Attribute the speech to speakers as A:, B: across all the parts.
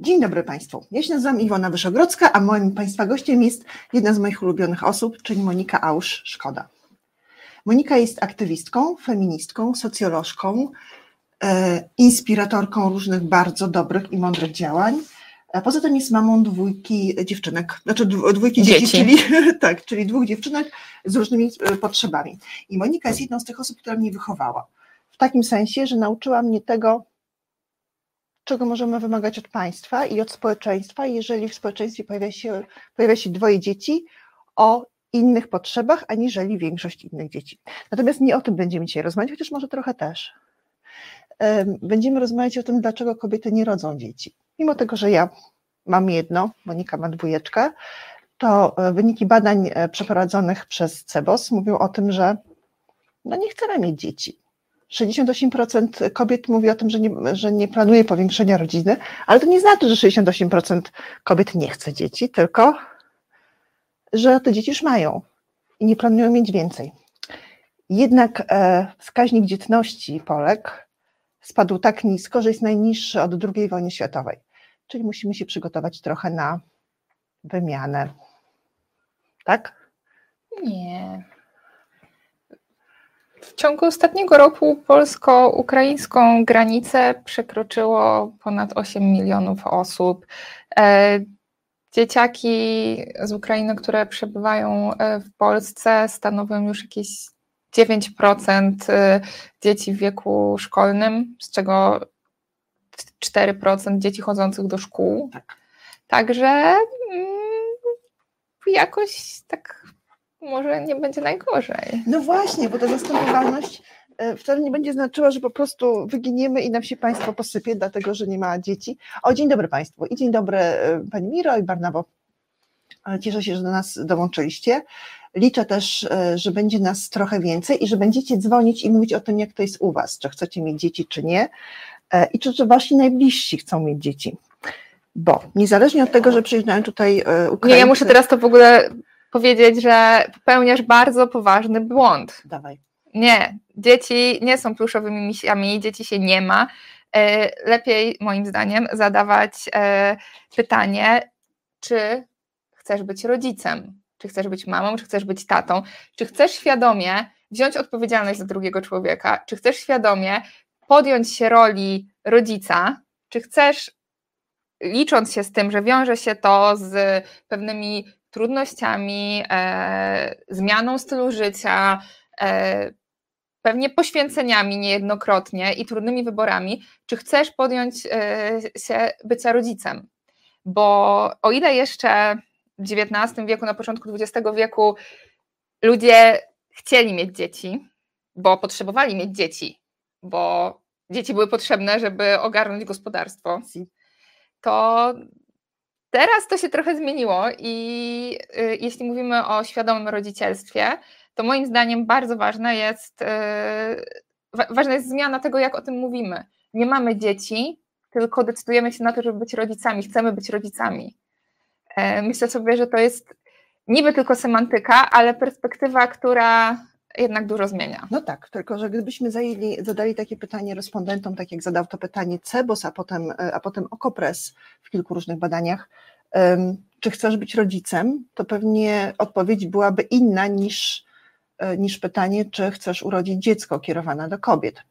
A: Dzień dobry Państwu. Ja się nazywam Iwona Wyszogrodzka, a moim Państwa gościem jest jedna z moich ulubionych osób, czyli Monika Ausz-Szkoda. Monika jest aktywistką, feministką, socjolożką, e, inspiratorką różnych bardzo dobrych i mądrych działań. A poza tym jest mamą dwójki dziewczynek, znaczy dwójki dzieci, dzieci czyli, tak, czyli dwóch dziewczynek z różnymi e, potrzebami. I Monika jest jedną z tych osób, która mnie wychowała. W takim sensie, że nauczyła mnie tego, czego możemy wymagać od państwa i od społeczeństwa, jeżeli w społeczeństwie pojawia się, pojawia się dwoje dzieci o innych potrzebach, aniżeli większość innych dzieci. Natomiast nie o tym będziemy dzisiaj rozmawiać, chociaż może trochę też. Będziemy rozmawiać o tym, dlaczego kobiety nie rodzą dzieci. Mimo tego, że ja mam jedno, Monika ma dwójeczkę, to e, wyniki badań e, przeprowadzonych przez CEBOS mówią o tym, że no nie chcemy mieć dzieci. 68% kobiet mówi o tym, że nie, że nie planuje powiększenia rodziny, ale to nie znaczy, że 68% kobiet nie chce dzieci, tylko że te dzieci już mają i nie planują mieć więcej. Jednak e, wskaźnik dzietności Polek spadł tak nisko, że jest najniższy od II wojny światowej. Czyli musimy się przygotować trochę na wymianę. Tak?
B: Nie. W ciągu ostatniego roku polsko-ukraińską granicę przekroczyło ponad 8 milionów osób. E, dzieciaki z Ukrainy, które przebywają e, w Polsce, stanowią już jakieś 9% e, dzieci w wieku szkolnym, z czego 4% dzieci chodzących do szkół. Tak. Także mm, jakoś tak może nie będzie najgorzej.
A: No właśnie, bo ta zastępowalność e, wcale nie będzie znaczyła, że po prostu wyginiemy i nam się Państwo posypie, dlatego że nie ma dzieci. O, dzień dobry Państwu i dzień dobry e, Pani Miro i Barnawo. Cieszę się, że do nas dołączyliście. Liczę też, e, że będzie nas trochę więcej i że będziecie dzwonić i mówić o tym, jak to jest u Was, czy chcecie mieć dzieci, czy nie i czy, czy Wasi najbliżsi chcą mieć dzieci. Bo niezależnie od tego, że przyjeżdżają tutaj Ukraińcy...
B: Nie, ja muszę teraz to w ogóle powiedzieć, że popełniasz bardzo poważny błąd.
A: Dawaj.
B: Nie, dzieci nie są pluszowymi misiami, dzieci się nie ma. E, lepiej, moim zdaniem, zadawać e, pytanie, czy chcesz być rodzicem, czy chcesz być mamą, czy chcesz być tatą, czy chcesz świadomie wziąć odpowiedzialność za drugiego człowieka, czy chcesz świadomie podjąć się roli rodzica, czy chcesz, licząc się z tym, że wiąże się to z pewnymi trudnościami, e, zmianą stylu życia, e, pewnie poświęceniami niejednokrotnie i trudnymi wyborami, czy chcesz podjąć e, się bycia rodzicem. Bo o ile jeszcze w XIX wieku, na początku XX wieku ludzie chcieli mieć dzieci, bo potrzebowali mieć dzieci, bo dzieci były potrzebne, żeby ogarnąć gospodarstwo, to Teraz to się trochę zmieniło i y, jeśli mówimy o świadomym rodzicielstwie, to moim zdaniem bardzo ważna jest, y, ważna jest zmiana tego, jak o tym mówimy. Nie mamy dzieci, tylko decydujemy się na to, żeby być rodzicami, chcemy być rodzicami. E, myślę sobie, że to jest niby tylko semantyka, ale perspektywa, która jednak dużo zmienia.
A: No tak, tylko że gdybyśmy zajęli, zadali takie pytanie respondentom, tak jak zadał to pytanie Cebos, a potem, a potem Okopres w kilku różnych badaniach, czy chcesz być rodzicem, to pewnie odpowiedź byłaby inna niż, e, niż pytanie, czy chcesz urodzić dziecko kierowane do kobiet.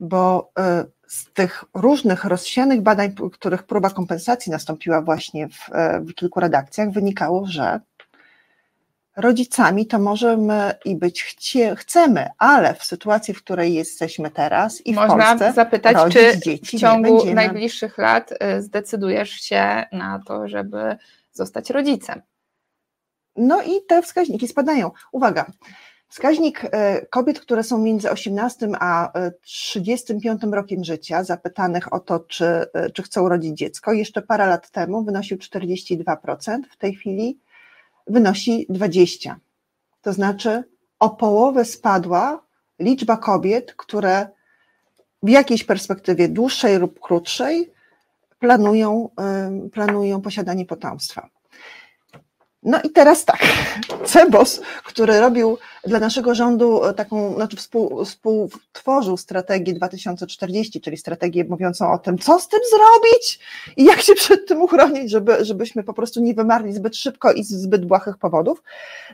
A: Bo e, z tych różnych rozsianych badań, których próba kompensacji nastąpiła właśnie w, e, w kilku redakcjach, wynikało, że rodzicami to możemy i być chcie, chcemy, ale w sytuacji, w której jesteśmy teraz i w
B: Można
A: Polsce,
B: zapytać, czy dzieci w ciągu najbliższych lat y, zdecydujesz się na to, żeby zostać rodzicem.
A: No i te wskaźniki spadają. Uwaga, wskaźnik y, kobiet, które są między 18 a 35 y, rokiem życia, zapytanych o to, czy, czy chcą urodzić dziecko, jeszcze parę lat temu wynosił 42%, w tej chwili wynosi 20. To znaczy o połowę spadła liczba kobiet, które w jakiejś perspektywie dłuższej lub krótszej planują, planują posiadanie potomstwa. No i teraz tak, Cebos, który robił dla naszego rządu taką, znaczy współ, współtworzył strategię 2040, czyli strategię mówiącą o tym, co z tym zrobić i jak się przed tym uchronić, żeby, żebyśmy po prostu nie wymarli zbyt szybko i z zbyt błahych powodów,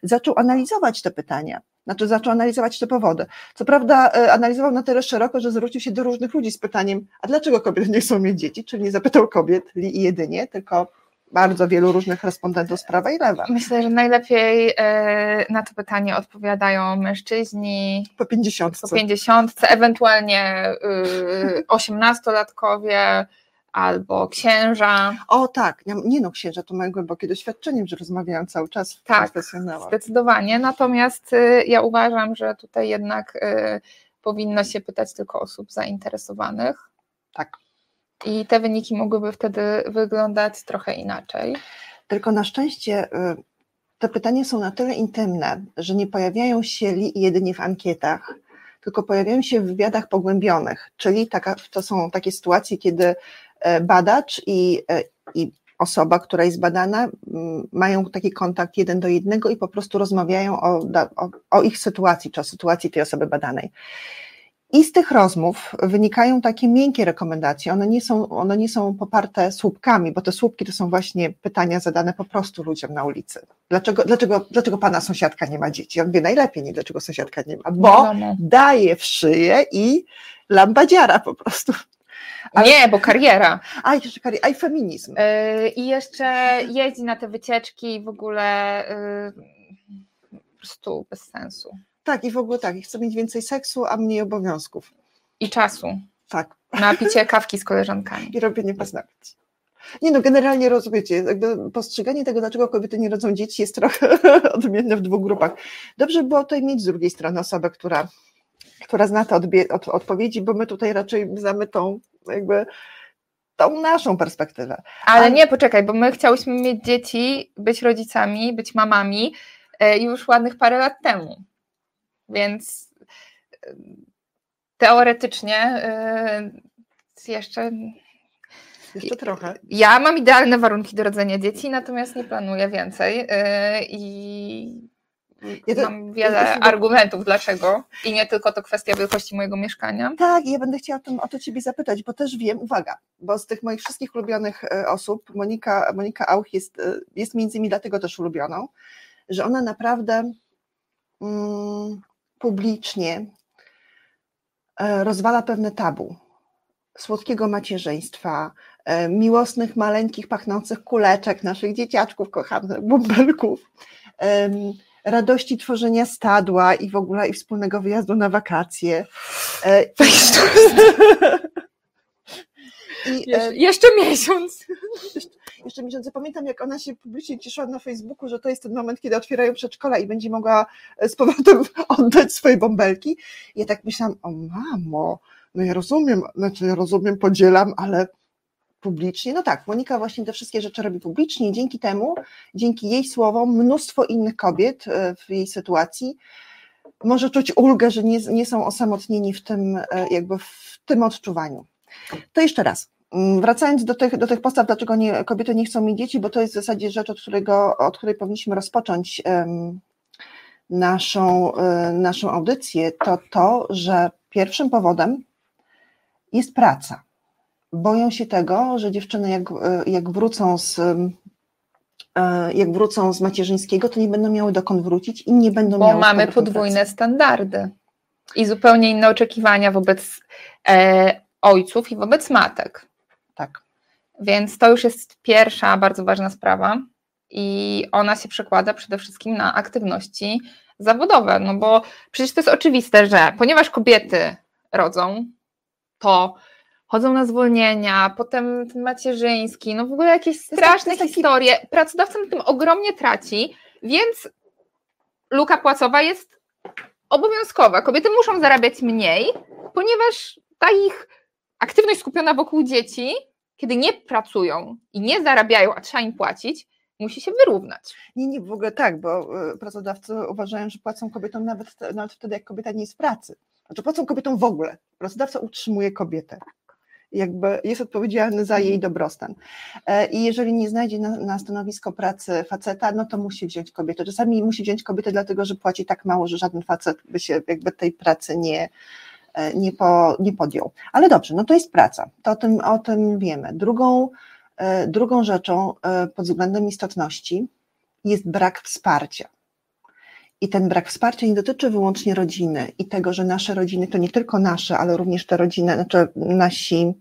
A: zaczął analizować te pytania, znaczy zaczął analizować te powody. Co prawda e, analizował na tyle szeroko, że zwrócił się do różnych ludzi z pytaniem, a dlaczego kobiety nie chcą mieć dzieci, czyli nie zapytał kobiet jedynie, tylko bardzo wielu różnych respondentów z prawa i lewa.
B: Myślę, że najlepiej e, na to pytanie odpowiadają mężczyźni
A: po 50.
B: Po 50, ewentualnie osiemnastolatkowie albo księża.
A: O tak, nie no, księża to mają głębokie doświadczenie, że rozmawiają cały czas
B: tak, Zdecydowanie, natomiast y, ja uważam, że tutaj jednak y, powinno się pytać tylko osób zainteresowanych.
A: Tak.
B: I te wyniki mogłyby wtedy wyglądać trochę inaczej.
A: Tylko na szczęście y, te pytania są na tyle intymne, że nie pojawiają się jedynie w ankietach, tylko pojawiają się w wywiadach pogłębionych, czyli taka, to są takie sytuacje, kiedy e, badacz i, e, i osoba, która jest badana, mają taki kontakt jeden do jednego i po prostu rozmawiają o, o, o ich sytuacji, czy o sytuacji tej osoby badanej. I z tych rozmów wynikają takie miękkie rekomendacje. One nie, są, one nie są poparte słupkami, bo te słupki to są właśnie pytania zadane po prostu ludziom na ulicy. Dlaczego, dlaczego, dlaczego pana sąsiadka nie ma dzieci? On wie najlepiej, nie dlaczego sąsiadka nie ma, bo daje w szyję i lambadziara po prostu.
B: Ale... Nie, bo kariera.
A: A, jeszcze kariera, i feminizm.
B: Yy, I jeszcze jeździ na te wycieczki w ogóle yy, po prostu bez sensu.
A: Tak, i w ogóle tak, i chcę mieć więcej seksu, a mniej obowiązków.
B: I czasu.
A: Tak.
B: Na picie kawki z koleżankami.
A: I robienie paznokci. Nie no, generalnie rozumiecie, jakby postrzeganie tego, dlaczego kobiety nie rodzą dzieci jest trochę odmienne w dwóch grupach. Dobrze by było tutaj mieć z drugiej strony osobę, która, która zna te odbie- od, odpowiedzi, bo my tutaj raczej znamy tą jakby tą naszą perspektywę.
B: Ale, Ale nie, poczekaj, bo my chciałyśmy mieć dzieci, być rodzicami, być mamami e, już ładnych parę lat temu. Więc teoretycznie y, jeszcze.
A: Jeszcze trochę.
B: Ja mam idealne warunki do rodzenia dzieci, natomiast nie planuję więcej. Y, I ja to, mam wiele ja argumentów dlaczego. I nie tylko to kwestia wielkości mojego mieszkania.
A: Tak, ja będę chciała o, o to Ciebie zapytać, bo też wiem, uwaga, bo z tych moich wszystkich ulubionych e, osób Monika, Monika Auch jest, e, jest między innymi dlatego też ulubioną, że ona naprawdę. Mm, publicznie e, rozwala pewne tabu słodkiego macierzyństwa, e, miłosnych, maleńkich, pachnących kuleczek, naszych dzieciaczków kochanych, bąbelków, radości tworzenia stadła i w ogóle i wspólnego wyjazdu na wakacje.
B: E, I, Jesz jeszcze miesiąc.
A: Jeszcze, jeszcze miesiąc. Pamiętam, jak ona się publicznie cieszyła na Facebooku, że to jest ten moment, kiedy otwierają przedszkola i będzie mogła e, z powrotem oddać swoje bąbelki. I ja tak myślałam, o mamo, no ja rozumiem, znaczy ja rozumiem, podzielam, ale publicznie. No tak, Monika właśnie te wszystkie rzeczy robi publicznie i dzięki temu, dzięki jej słowom, mnóstwo innych kobiet e, w jej sytuacji może czuć ulgę, że nie, nie są osamotnieni w tym, e, jakby w tym odczuwaniu. To jeszcze raz. Mm, wracając do tych, do tych postaw, dlaczego nie, kobiety nie chcą mieć dzieci, bo to jest w zasadzie rzecz, od, którego, od której powinniśmy rozpocząć um, naszą, um, naszą audycję, to to, że pierwszym powodem jest praca. Boją się tego, że dziewczyny jak, jak wrócą z e, jak wrócą z macierzyńskiego, to nie będą miały dokąd wrócić i nie będą
B: Bo
A: miały.
B: Bo mamy podwójne pracy. standardy i zupełnie inne oczekiwania wobec e, ojców i wobec matek.
A: Tak.
B: Więc to już jest pierwsza bardzo ważna sprawa i ona się przekłada przede wszystkim na aktywności zawodowe, no bo przecież to jest oczywiste, że ponieważ kobiety rodzą, to chodzą na zwolnienia, potem ten macierzyński, no w ogóle jakieś straszne taki... historie. Pracodawca na tym ogromnie traci, więc luka płacowa jest obowiązkowa. Kobiety muszą zarabiać mniej, ponieważ ta ich aktywność skupiona wokół dzieci, kiedy nie pracują i nie zarabiają, a trzeba im płacić, musi się wyrównać.
A: Nie, nie, w ogóle tak, bo e, pracodawcy uważają, że płacą kobietom nawet, nawet wtedy, jak kobieta nie jest w pracy. Znaczy płacą kobietom w ogóle. Pracodawca utrzymuje kobietę. jakby jest odpowiedzialny za jej dobrostan. E, I jeżeli nie znajdzie na, na, stanowisko pracy faceta, no to musi wziąć kobietę. Czasami musi wziąć kobietę, dlatego że płaci tak mało, że żaden facet by się jakby tej pracy nie, nie, po, nie podjął. Ale dobrze, no to jest praca, to o tym, o tym wiemy. Drugą, e, drugą rzeczą pod względem istotności jest brak wsparcia. I ten brak wsparcia nie dotyczy wyłącznie rodziny i tego, że nasze rodziny to nie tylko nasze, ale również te rodziny, znaczy nasi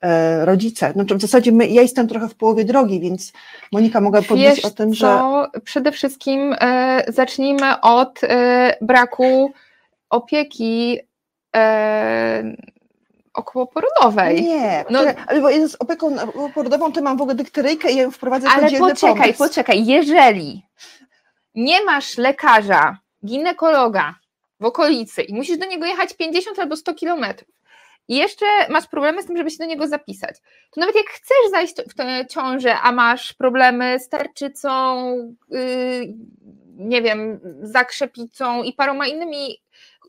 A: e, rodzice. Znaczy w zasadzie my, ja jestem trochę w połowie drogi, więc Monika mogła powiedzieć o tym,
B: że. Przede wszystkim e, zacznijmy od e, braku opieki e, okołoporodowej.
A: Nie, no, ale z opieką porodową to mam w ogóle dykteryjkę i ja ją wprowadzę
B: Ale poczekaj, pomysł. poczekaj, jeżeli nie masz lekarza, ginekologa w okolicy i musisz do niego jechać 50 albo 100 kilometrów i jeszcze masz problemy z tym, żeby się do niego zapisać, to nawet jak chcesz zajść w tę ciążę, a masz problemy z tarczycą, yy, nie wiem, zakrzepicą i paroma innymi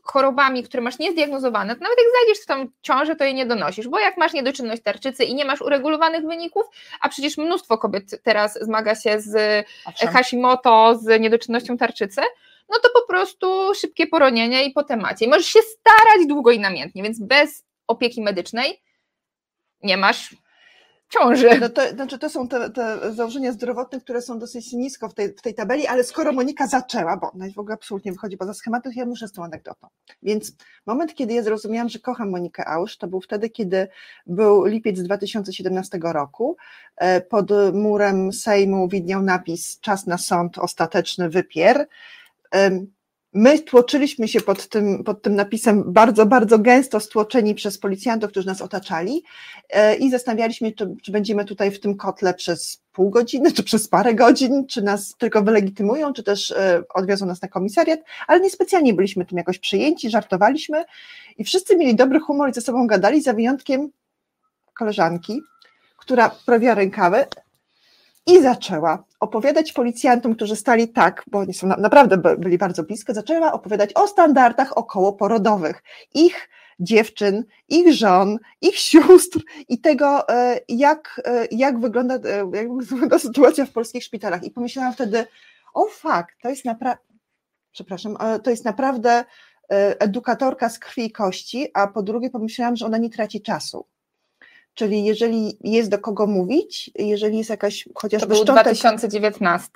B: chorobami, które masz niezdiagnozowane, to nawet jak zajdziesz w tą ciążę, to jej nie donosisz, bo jak masz niedoczynność tarczycy i nie masz uregulowanych wyników, a przecież mnóstwo kobiet teraz zmaga się z Hashimoto, z niedoczynnością tarczycy, no to po prostu szybkie poronienie i po temacie. I możesz się starać długo i namiętnie, więc bez opieki medycznej nie masz ciąży.
A: No to, znaczy to są te, te, założenia zdrowotne, które są dosyć nisko w tej, w tej tabeli, ale skoro Monika zaczęła, bo ona w ogóle absolutnie wychodzi poza schematy, to ja muszę z tą anegdotą. Więc moment, kiedy ja zrozumiałam, że kocham Monikę Ausz, to był wtedy, kiedy był lipiec 2017 roku. E, pod murem Sejmu widniał napis czas na sąd, ostateczny wypier My tłoczyliśmy się pod tym, pod tym napisem bardzo, bardzo gęsto stłoczeni przez policjantów, którzy nas otaczali e, i zastanawialiśmy, czy, czy będziemy tutaj w tym kotle przez pół godziny, czy przez parę godzin, czy nas tylko wylegitymują, czy też e, odwiozą nas na komisariat, ale niespecjalnie byliśmy tym jakoś przyjęci, żartowaliśmy i wszyscy mieli dobry humor i ze sobą gadali, za wyjątkiem koleżanki, która prawiła rękawy i zaczęła opowiadać policjantom, którzy stali tak, bo oni są naprawdę byli bardzo blisko, zaczęła opowiadać o standardach okołoporodowych, ich dziewczyn, ich żon, ich sióstr i tego, e, jak, e, jak, wygląda, e, jak wygląda sytuacja w polskich szpitalach. I pomyślałam wtedy, o fuck, to jest naprawdę, przepraszam, to jest naprawdę edukatorka z krwi i kości, a po drugie pomyślałam, że ona nie traci czasu Czyli jeżeli jest do kogo mówić, jeżeli jest jakaś chociażby
B: To był szczątek... 2019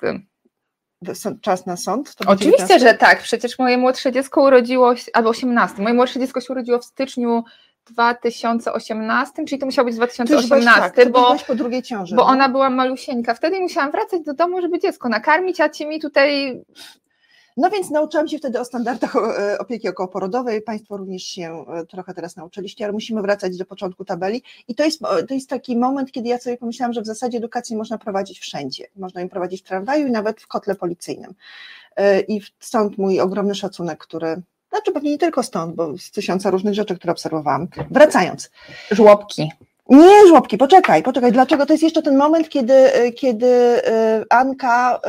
A: czas na sąd?
B: Oczywiście, że tak. Przecież moje młodsze dziecko urodziło się, albo 18. Moje młodsze dziecko się urodziło w styczniu 2018, czyli to musiało być 2018,
A: tak, bo, po drugiej ciąży,
B: bo no? ona była malusieńka. Wtedy musiałam wracać do domu, żeby dziecko nakarmić, a ci mi tutaj
A: no więc nauczyłam się wtedy o standardach e, opieki okołoporodowej, Państwo również się e, trochę teraz nauczyliście, ale musimy wracać do początku tabeli i to jest, to jest taki moment, kiedy ja sobie pomyślałam, że w zasadzie edukację można prowadzić wszędzie, można ją prowadzić w tramwaju i nawet w kotle policyjnym e, i stąd mój ogromny szacunek, który znaczy pewnie nie tylko stąd, bo z tysiąca różnych rzeczy, które obserwowałam. Wracając.
B: Żłobki.
A: Nie żłobki, poczekaj, poczekaj. Dlaczego to jest jeszcze ten moment, kiedy, kiedy Anka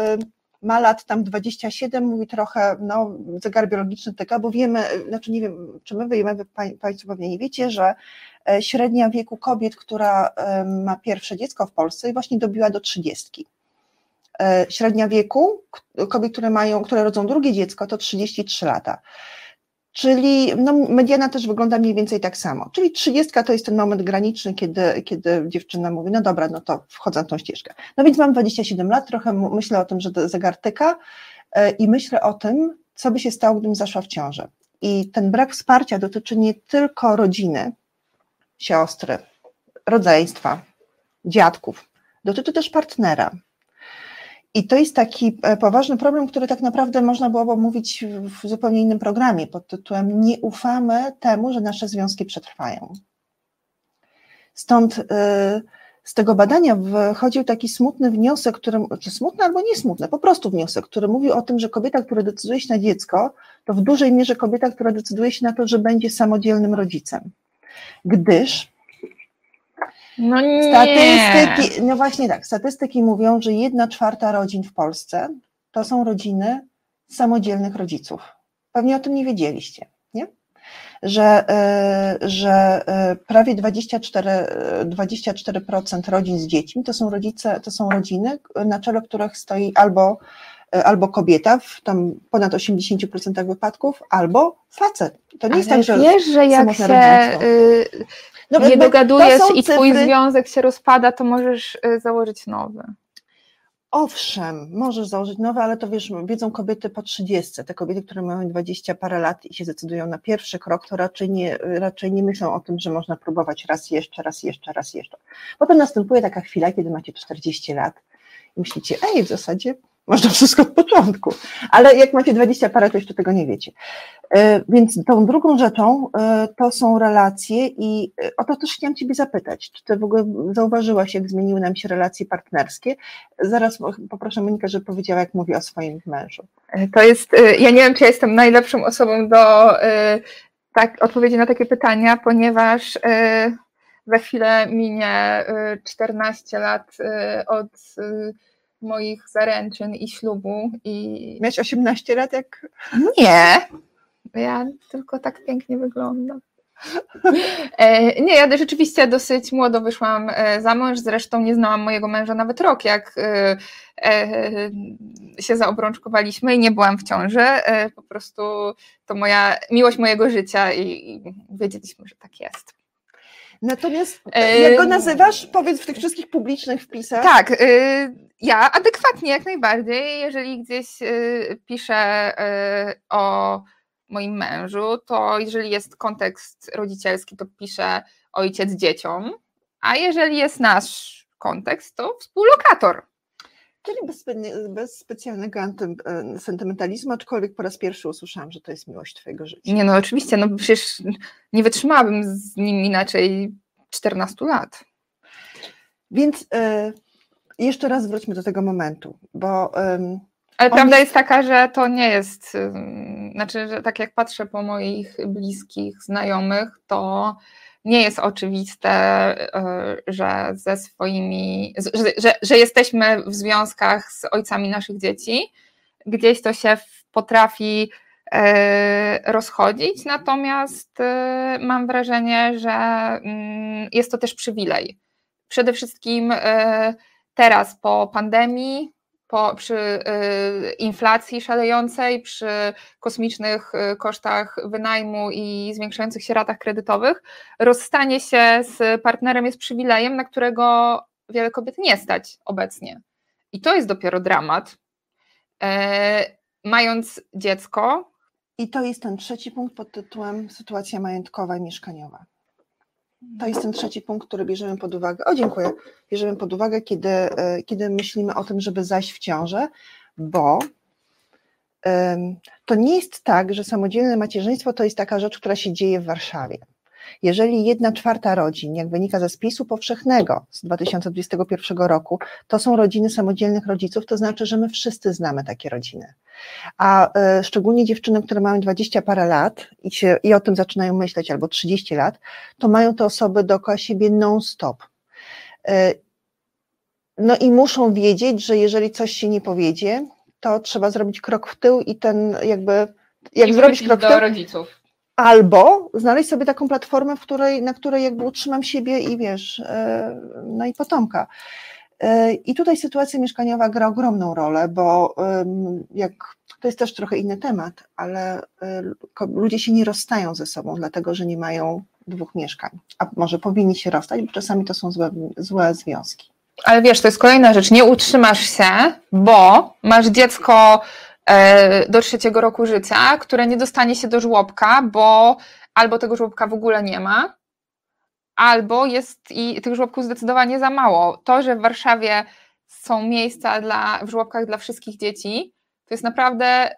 A: ma lat tam 27, mówi trochę, no, zegar biologiczny TK, bo wiemy, znaczy nie wiem, czy my wiemy, Państwo pewnie nie wiecie, że e, średnia wieku kobiet, która ma pierwsze dziecko w Polsce, właśnie dobiła do 30. E, średnia wieku kobiet, które mają, które rodzą drugie dziecko, to 33 lata. Czyli no, mediana też wygląda mniej więcej tak samo. Czyli trzydziestka to jest ten moment graniczny, kiedy, kiedy dziewczyna mówi, no dobra, no to wchodzę na tą ścieżkę. No więc mam 27 lat, trochę myślę o tym, że zegar tyka e, i myślę o tym, co by się stało, gdybym zaszła w ciążę. I ten brak wsparcia dotyczy nie tylko rodziny, siostry, rodzeństwa, dziadków, dotyczy też partnera, i to jest taki e, poważny problem, który tak naprawdę można byłoby omówić w zupełnie innym programie pod tytułem Nie ufamy temu, że nasze związki przetrwają. Stąd e, z tego badania wychodził taki smutny wniosek, który, czy smutny albo niesmutny, po prostu wniosek, który mówił o tym, że kobieta, która decyduje się na dziecko, to w dużej mierze kobieta, która decyduje się na to, że będzie samodzielnym rodzicem. Gdyż
B: no nie.
A: Statystyki, no właśnie tak, statystyki mówią, że jedna czwarta rodzin w Polsce to są rodziny samodzielnych rodziców. Pewnie o tym nie wiedzieliście, nie? że, że prawie 24, 24% rodzin z dziećmi to są rodzice, to są rodziny, na czele których stoi albo albo kobieta w tam ponad 80% wypadków, albo facet.
B: To nie Ale jest tak, że wiesz, że jak się y, no, nie dogadujesz i twój cyfry... związek się rozpada, to możesz y, założyć nowy.
A: Owszem, możesz założyć nowe, ale to wiesz, wiedzą kobiety po 30. Te kobiety, które mają 20 parę lat i się decydują na pierwszy krok, to raczej nie, raczej nie myślą o tym, że można próbować raz jeszcze, raz jeszcze, raz jeszcze. Potem następuje taka chwila, kiedy macie 40 lat i myślicie, ej, w zasadzie można wszystko od początku, ale jak macie 20 parę, to jeszcze tego nie wiecie. E, więc tą drugą rzeczą e, to są relacje i e, o to też chciałam Ciebie zapytać, czy Ty w ogóle zauważyłaś, jak zmieniły nam się relacje partnerskie? Zaraz poproszę Monikę, żeby powiedziała, jak mówi o swoim mężu.
B: To jest, ja nie wiem, czy ja jestem najlepszą osobą do tak, odpowiedzi na takie pytania, ponieważ za chwilę minie 14 lat od moich zaręczyn i ślubu. I...
A: Miałeś 18 lat jak...
B: Nie, ja tylko tak pięknie wyglądam. E, nie, ja rzeczywiście dosyć młodo wyszłam e, za mąż, zresztą nie znałam mojego męża nawet rok, jak e, się zaobrączkowaliśmy i nie byłam w ciąży. Po prostu to moja miłość mojego życia i wiedzieliśmy, że tak jest.
A: Natomiast jak go nazywasz? Powiedz w tych wszystkich publicznych wpisach.
B: Tak, y, ja adekwatnie jak najbardziej. Jeżeli gdzieś y, piszę y, o moim mężu, to jeżeli jest kontekst rodzicielski, to piszę ojciec dzieciom, a jeżeli jest nasz kontekst, to współlokator.
A: Czyli bez, bez specjalnego sentymentalizmu, aczkolwiek po raz pierwszy usłyszałam, że to jest miłość Twojego życia.
B: Nie, no oczywiście, no przecież nie wytrzymałabym z nim inaczej 14 lat.
A: Więc y, jeszcze raz wróćmy do tego momentu, bo. Y,
B: ale prawda jest taka, że to nie jest, y, znaczy, że tak jak patrzę po moich bliskich znajomych, to nie jest oczywiste, y, że ze swoimi, że, że, że jesteśmy w związkach z ojcami naszych dzieci. Gdzieś to się potrafi y, rozchodzić, natomiast mam wrażenie, że mm, jest to też przywilej. Przede wszystkim teraz po pandemii, po, przy y, inflacji szalejącej, przy kosmicznych y, kosztach wynajmu i zwiększających się ratach kredytowych, rozstanie się z partnerem jest przywilejem, na którego wiele kobiet nie stać obecnie. I to jest dopiero dramat. E, mając dziecko.
A: I to jest ten trzeci punkt pod tytułem sytuacja majątkowa i mieszkaniowa. To jest ten trzeci punkt, który bierzemy pod uwagę. O, dziękuję. Bierzemy pod uwagę, kiedy, e, kiedy myślimy o tym, żeby zajść w ciążę, bo to nie jest tak, że samodzielne macierzyństwo to jest taka rzecz, która się dzieje w Warszawie. Jeżeli jedna czwarta rodzin, jak wynika ze spisu powszechnego z 2021 roku, to są rodziny samodzielnych rodziców, to znaczy, że my wszyscy znamy takie rodziny. A y, szczególnie dziewczyny, które mają 20 parę lat i, się, i o tym zaczynają myśleć, albo 30 lat, to mają te osoby dookoła siebie non-stop. Y, no i muszą wiedzieć, że jeżeli coś się nie powiedzie, to trzeba zrobić krok w tył i ten jakby
B: jak I zrobić krok do w tył, rodziców.
A: Albo znaleźć sobie taką platformę, w której, na której jakby utrzymam siebie i wiesz, e, no i potomka. E, I tutaj sytuacja mieszkaniowa gra ogromną rolę, bo jak to jest też trochę inny temat, ale e, ludzie się nie rozstają ze sobą, dlatego że nie mają dwóch mieszkań. A może powinni się rozstać, bo czasami to są złe, złe związki.
B: Ale wiesz, to jest kolejna rzecz. Nie utrzymasz się, bo masz dziecko E, do trzeciego roku życia, które nie dostanie się do żłobka, bo albo tego żłobka w ogóle nie ma, albo jest i tych żłobków zdecydowanie za mało. To, że w Warszawie są miejsca dla, w żłobkach dla wszystkich dzieci, to jest naprawdę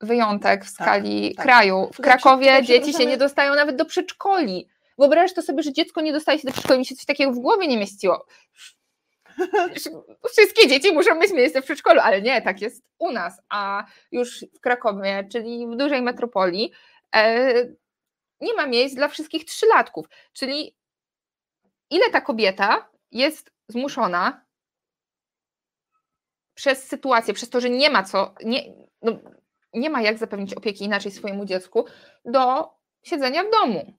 B: wyjątek w tak, skali tak, tak. kraju. W Krakowie dzieci się nie dostają nawet do przedszkoli. Wyobraź to sobie, że dziecko nie dostaje się do przedszkoli, mi się coś takiego w głowie nie mieściło. Wszystkie dzieci muszą mieć miejsce w przedszkolu, ale nie, tak jest u nas, a już w Krakowie, czyli w dużej metropolii, e, nie ma miejsc dla wszystkich trzylatków. Czyli ile ta kobieta jest zmuszona przez sytuację, przez to, że nie ma co, nie, no, nie ma jak zapewnić opieki inaczej swojemu dziecku, do siedzenia w domu.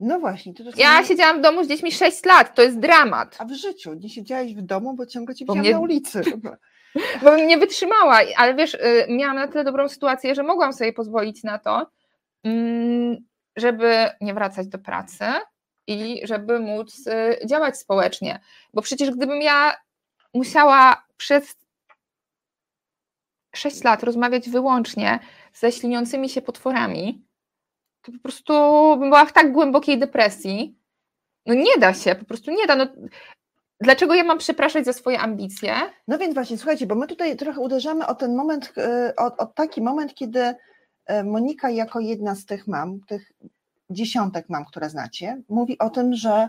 A: No właśnie. To
B: ja siedziałam w domu z dziećmi 6 lat, to jest dramat.
A: A w życiu nie siedziałaś w domu, bo ciągle cię widziałam mnie... na ulicy.
B: bo bym nie wytrzymała, ale wiesz, y, miałam na tyle dobrą sytuację, że mogłam sobie pozwolić na to, mm, żeby nie wracać do pracy i żeby móc y, działać społecznie. Bo przecież gdybym ja musiała przez 6 lat rozmawiać wyłącznie ze śliniącymi się potworami, to po prostu bym była w tak głębokiej depresji. No nie da się, po prostu nie da. No, dlaczego ja mam przepraszać za swoje ambicje?
A: No więc właśnie, słuchajcie, bo my tutaj trochę uderzamy o ten moment, e, o, o taki moment, kiedy e, Monika jako jedna z tych mam, tych dziesiątek mam, które znacie, mówi o tym, że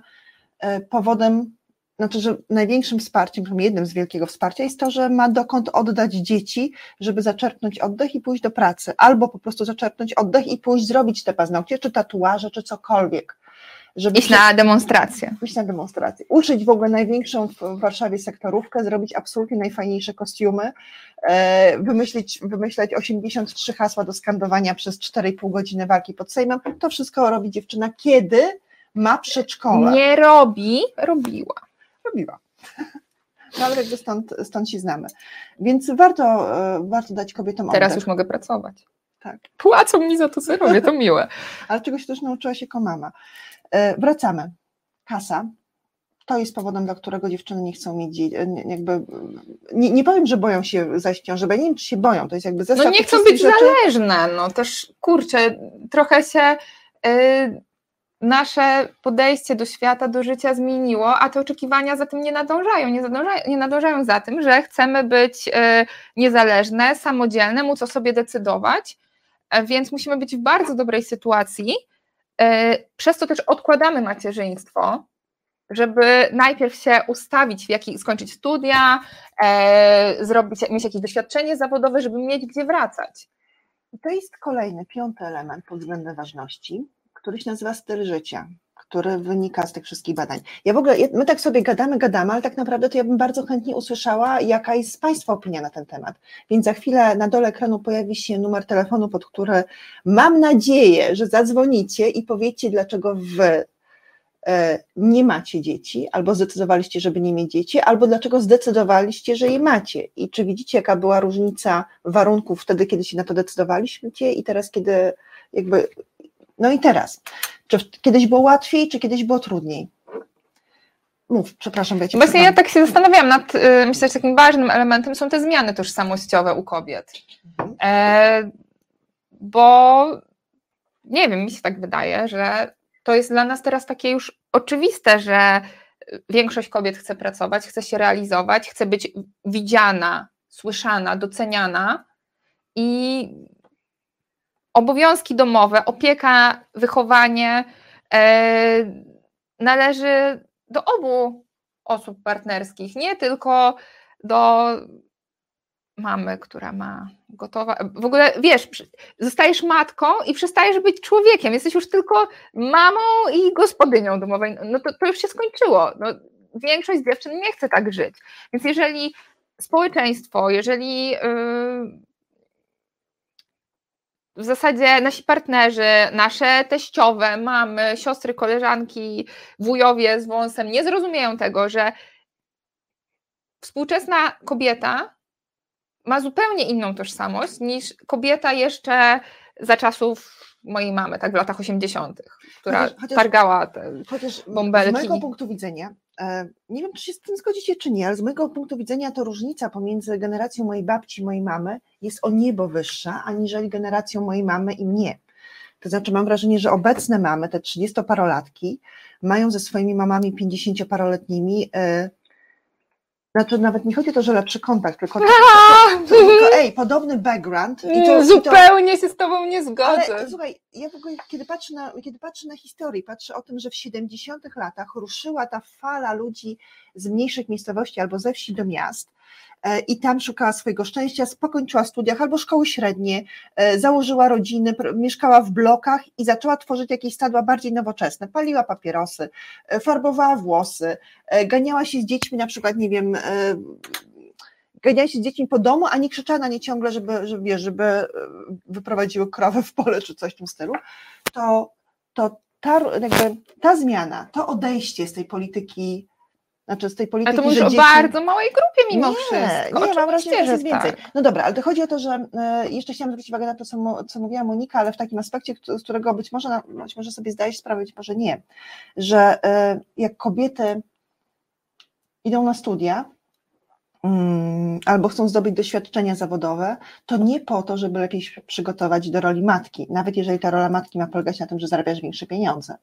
A: e, powodem znaczy, że największym wsparciem, jednym z wielkiego wsparcia jest to, że ma dokąd oddać dzieci, żeby zaczerpnąć oddech i pójść do pracy, albo po prostu zaczerpnąć oddech i pójść zrobić te paznokcie, czy tatuaże, czy cokolwiek.
B: Żeby iść na demonstrację.
A: Iść na demonstrację. Uszyć w ogóle największą w Warszawie sektorówkę, zrobić absolutnie najfajniejsze kostiumy, e, wymyślić, wymyślać 83 hasła do skandowania przez 4,5 godziny walki pod Sejmem. To wszystko robi dziewczyna, kiedy ma przedszkole.
B: Nie robi, robiła
A: robiła. No ale jakby stąd, stąd się znamy. Więc warto, e, warto dać kobietom
B: Teraz już mogę pracować.
A: Tak.
B: Płacą mi za to, co robię, to miłe.
A: ale czegoś też nauczyła się jako mama. E, wracamy. Kasa. To jest powodem, dla którego dziewczyny nie chcą mieć jakby, nie, nie powiem, że boją się zajść ciąży, bo ja nie wiem, czy się boją, to jest jakby zestaw
B: No nie chcą być rzeczy... zależne, no też, kurczę, trochę się... Yy nasze podejście do świata, do życia zmieniło, a te oczekiwania za tym nie nadążają. Nie nadążają, nie nadążają za tym, że chcemy być e, niezależne, samodzielne, móc o sobie decydować, e, więc musimy być w bardzo dobrej sytuacji. E, przez to też odkładamy macierzyństwo, żeby najpierw się ustawić, w jaki, skończyć studia, zrobić, mieć jakieś doświadczenie zawodowe, żeby mieć gdzie wracać.
A: I to jest kolejny, piąty element pod względem ważności który się nazywa styl życia, który wynika z tych wszystkich badań. Ja w ogóle, my tak sobie gadamy, gadamy, ale tak naprawdę to ja bym bardzo chętnie usłyszała, jaka jest Państwa opinia na ten temat. Więc za chwilę na dole ekranu pojawi się numer telefonu, pod który mam nadzieję, że zadzwonicie i powiecie, dlaczego Wy e, nie macie dzieci, albo zdecydowaliście, żeby nie mieć dzieci, albo dlaczego zdecydowaliście, że je macie. I czy widzicie, jaka była różnica warunków wtedy, kiedy się na to decydowaliście i teraz, kiedy jakby no i teraz, czy kiedyś było łatwiej, czy kiedyś było trudniej? Mów, przepraszam, wiecie.
B: Właśnie ja tak się zastanawiam nad, y, myślę, że takim ważnym elementem są te zmiany tożsamościowe u kobiet. Mhm. E, bo nie wiem, mi się tak wydaje, że to jest dla nas teraz takie już oczywiste, że większość kobiet chce pracować, chce się realizować, chce być widziana, słyszana, doceniana i obowiązki domowe, opieka, wychowanie e, należy do obu osób partnerskich, nie tylko do mamy, która ma gotowa. W ogóle wiesz, zostajesz matką i przestajesz być człowiekiem. Jesteś już tylko mamą i gospodynią domowej. No to, to już się skończyło. No, większość dziewczyn nie chce tak żyć. Więc jeżeli społeczeństwo, jeżeli yy, w zasadzie nasi partnerzy, nasze teściowe, mamy, siostry, koleżanki, wujowie z wąsem nie zrozumieją tego, że współczesna kobieta ma zupełnie inną tożsamość niż kobieta jeszcze za czasów mojej mamy, tak w latach 80., która chociaż, chociaż, targała te chociaż bąbelki.
A: Z mojego punktu widzenia nie wiem, czy się z tym zgodzicie, czy nie, ale z mojego punktu widzenia to różnica pomiędzy generacją mojej babci i mojej mamy jest o niebo wyższa, aniżeli generacją mojej mamy i mnie. To znaczy, mam wrażenie, że obecne mamy, te 30-parolatki, mają ze swoimi mamami 50-paroletnimi znaczy nawet nie chodzi o to, że lepszy kontakt, tylko, to, to, to, tylko ej, podobny background.
B: I to, Zupełnie i się z tobą nie zgodzę.
A: Ale słuchaj, ja w ogóle kiedy patrzę na, kiedy patrzę na historię, patrzę o tym, że w 70 latach ruszyła ta fala ludzi z mniejszych miejscowości albo ze wsi do miast, i tam szukała swojego szczęścia, pokończyła studiach albo szkoły średnie, e, założyła rodziny, mieszkała w blokach i zaczęła tworzyć jakieś stadła bardziej nowoczesne. Paliła papierosy, e, farbowała włosy, ganiała się z dziećmi, na przykład, nie wiem, ganiała się z dziećmi po domu, a nie krzyczała na nie ciągle, żeby, żeby, żeby e, wyprowadziły krowę w pole czy coś w tym stylu, to, to ta, jakby, ta zmiana, to odejście z tej polityki znaczy z tej polityki,
B: Ale to mówisz o
A: dzieci...
B: bardzo małej grupie mimo
A: nie,
B: wszystko.
A: Nie, mam wrażenie, że jest więcej.
B: Tak.
A: No dobra, ale to chodzi o to, że e, jeszcze chciałam zwrócić uwagę na to, co, co mówiła Monika, ale w takim aspekcie, z którego być może, być może sobie zdajesz sprawę, być może nie, że e, jak kobiety idą na studia, mm, albo chcą zdobyć doświadczenia zawodowe, to nie po to, żeby lepiej się przygotować do roli matki, nawet jeżeli ta rola matki ma polegać na tym, że zarabiasz większe pieniądze.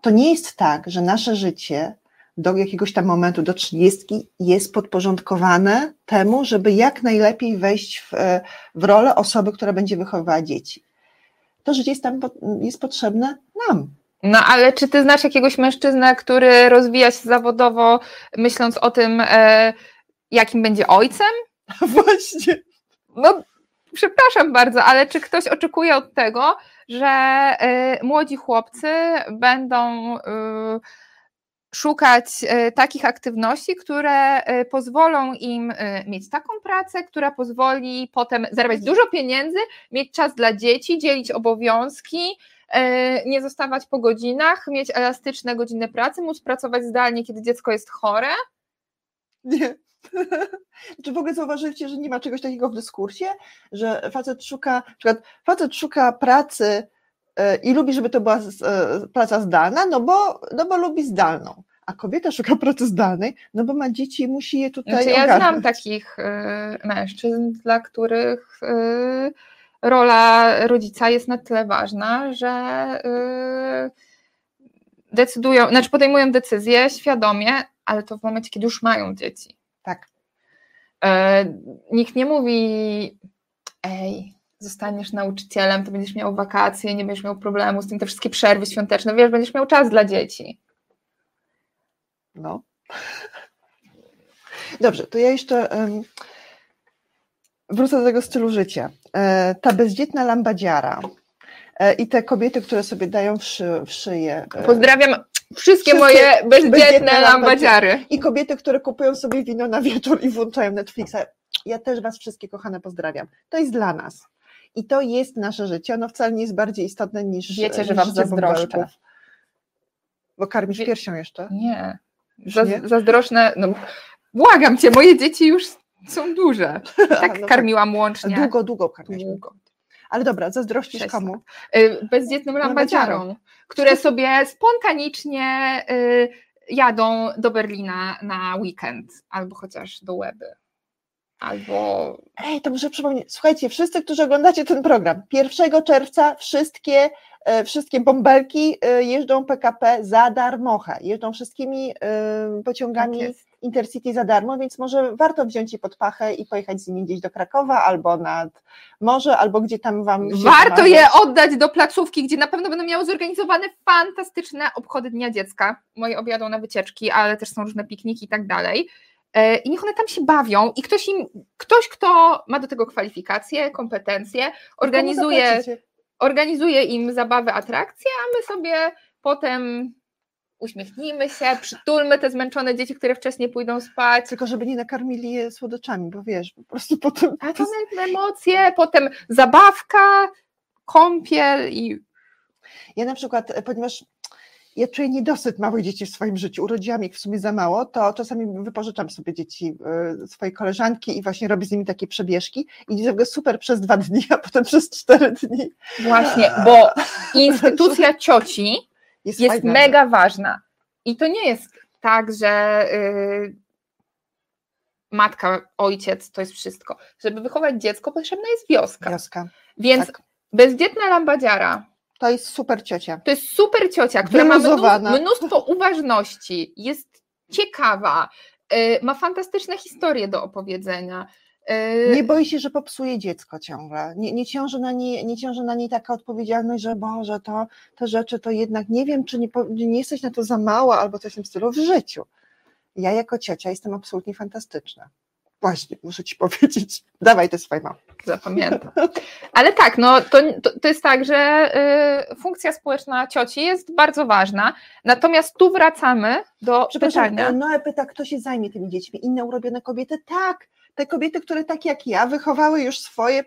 A: To nie jest tak, że nasze życie do jakiegoś tam momentu, do trzydziestki, jest podporządkowane temu, żeby jak najlepiej wejść w, w rolę osoby, która będzie wychowywała dzieci. To życie jest tam jest potrzebne nam.
B: No ale czy ty znasz jakiegoś mężczyznę, który rozwija się zawodowo, myśląc o tym, e, jakim będzie ojcem?
A: Właśnie.
B: No, przepraszam bardzo, ale czy ktoś oczekuje od tego, że e, młodzi chłopcy będą. E, szukać e, takich aktywności, które e, pozwolą im e, mieć taką pracę, która pozwoli potem zarabiać dużo pieniędzy, mieć czas dla dzieci, dzielić obowiązki, nie zostawać po godzinach, mieć elastyczne godziny pracy, móc pracować zdalnie, kiedy dziecko jest chore?
A: Nie. Czy w ogóle zauważyliście, że nie ma czegoś takiego w dyskursie, że facet szuka, na przykład facet szuka pracy i lubi, żeby to była praca zdalna, no bo, no bo lubi zdalną a kobieta szuka pracy zdalnej, no bo ma dzieci i musi je tutaj znaczy,
B: Ja znam takich y, mężczyzn, dla których y, rola rodzica jest na tyle ważna, że y, decydują, znaczy podejmują decyzje świadomie, ale to w momencie, kiedy już mają dzieci.
A: Tak.
B: Nikt nie mówi, ej, zostaniesz nauczycielem, to będziesz miał wakacje, nie będziesz miał problemu z tym, te wszystkie przerwy świąteczne, wiesz, będziesz miał czas dla dzieci.
A: No. Dobrze, to ja jeszcze wrócę do tego stylu życia. E, ta bezdzietna lambadziara e, i te kobiety, które sobie dają w, szy, w szyję.
B: E, Pozdrawiam wszystkie, wszystkie moje bezdzietne, bezdzietne lambadziary.
A: I kobiety, które kupują sobie wino na wieczór i włączają Netflixa. Ja też Was wszystkie, kochane, pozdrawiam. To jest dla nas. I to jest nasze życie. Ono wcale nie jest bardziej istotne niż.
B: Wiecie, że Wam zazdroszczę.
A: Bo karmisz Wie... piersią jeszcze?
B: Nie. Zaz, zazdroszne, no błagam cię, moje dzieci już są duże. Tak no karmiłam tak. łącznie.
A: Długo, długo karmisz. Długo. Ale dobra, zazdrościsz Sześć komu?
B: Y, bezdzietnym lambadziarom, które sobie spontanicznie y, jadą do Berlina na weekend, albo chociaż do Łeby. Albo.
A: Ej, to muszę przypomnieć. Słuchajcie, wszyscy, którzy oglądacie ten program, 1 czerwca wszystkie wszystkie bąbelki e, jeżdżą PKP za darmochę, jeżdżą wszystkimi e, pociągami tak Intercity za darmo, więc może warto wziąć je pod pachę i pojechać z nimi gdzieś do Krakowa albo nad morze, albo gdzie tam Wam
B: Warto je oddać do placówki, gdzie na pewno będą miały zorganizowane fantastyczne obchody Dnia Dziecka. Moje objadą na wycieczki, ale też są różne pikniki i tak dalej. I niech one tam się bawią i ktoś im, ktoś, kto ma do tego kwalifikacje, kompetencje, organizuje organizuje im zabawę, atrakcje, a my sobie potem uśmiechnijmy się, przytulmy te zmęczone dzieci, które wcześniej pójdą spać.
A: Tylko żeby nie nakarmili je słodyczami, bo wiesz, po prostu potem...
B: A to emocje, potem zabawka, kąpiel i...
A: Ja na przykład, ponieważ ja czuję niedosyt małych dzieci w swoim życiu. Urodziłam ich w sumie za mało, to czasami wypożyczam sobie dzieci e, swojej koleżanki i właśnie robię z nimi takie przebieżki i zrobię super przez dwa dni, a potem przez cztery dni.
B: Właśnie, bo instytucja cioci jest, jest mega ważna. I to nie jest tak, że yy, matka, ojciec to jest wszystko. Żeby wychować dziecko, potrzebna jest wioska.
A: Wioska.
B: Więc tak. bezdzietna lambadziara
A: to jest super ciocia.
B: To jest super ciocia, która ma mnóstwo, mnóstwo uważności, jest ciekawa, y, ma fantastyczne historie do opowiedzenia.
A: Y, nie boi się, że popsuje dziecko ciągle. Nie, nie, ciąży, na niej, nie ciąży na niej taka odpowiedzialność, że Boże, to te rzeczy to jednak nie wiem, czy nie, nie jesteś na to za mała albo coś w tym stylu w życiu. Ja jako ciocia jestem absolutnie fantastyczna. Właśnie, muszę ci powiedzieć. Dawaj te swoje małe.
B: Zapamiętam. Ale tak, no to, to, to jest tak, że y, funkcja społeczna cioci jest bardzo ważna. Natomiast tu wracamy do pytania.
A: Noe pyta, kto się zajmie tymi dziećmi? Inne urobione kobiety? Tak. Te kobiety, które tak jak ja wychowały już swoje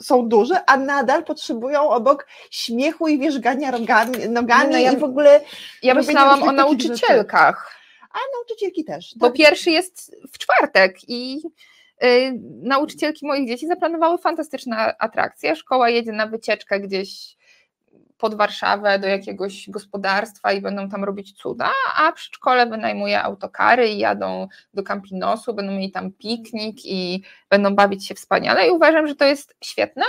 A: są duże, a nadal potrzebują obok śmiechu i wierzgania rogami, nogami no ja, i w ogóle.
B: Ja myślałam o nauczycielkach.
A: A nauczycielki też.
B: Tak? Bo pierwszy jest w czwartek i y, nauczycielki moich dzieci zaplanowały fantastyczne atrakcje. Szkoła jedzie na wycieczkę gdzieś pod Warszawę do jakiegoś gospodarstwa i będą tam robić cuda, a przedszkole wynajmuje autokary i jadą do Campinosu, będą mieli tam piknik i będą bawić się wspaniale i uważam, że to jest świetne,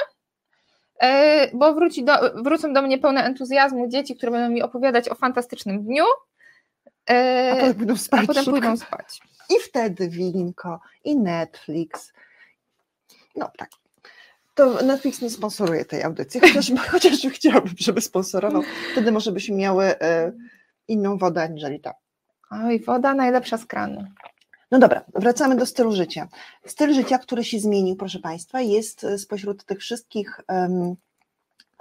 B: e, bo wróci do, wrócą do mnie pełne entuzjazmu dzieci, które będą mi opowiadać o fantastycznym dniu,
A: a potem pójdą spać.
B: A potem pójdą spać.
A: I wtedy Winko, i Netflix. No tak, to Netflix nie sponsoruje tej audycji, chociaż, chociaż chciałabym, żeby sponsorował. Wtedy może byśmy miały e, inną wodę aniżeli ta.
B: Oj, woda najlepsza z kranu.
A: No dobra, wracamy do stylu życia. Styl życia, który się zmienił, proszę Państwa, jest spośród tych wszystkich,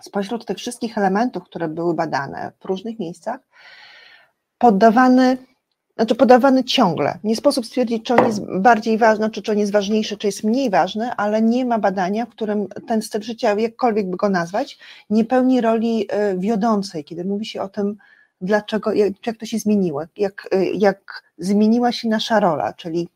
A: spośród tych wszystkich elementów, które były badane w różnych miejscach, poddawany znaczy podawany ciągle. Nie sposób stwierdzić, czy on jest bardziej ważny, czy, czy on jest ważniejszy, czy jest mniej ważny, ale nie ma badania, w którym ten styl życia, jakkolwiek by go nazwać, nie pełni roli e, wiodącej, kiedy mówi się o tym, dlaczego, jak, jak to się zmieniło, jak, e, jak zmieniła się nasza rola, czyli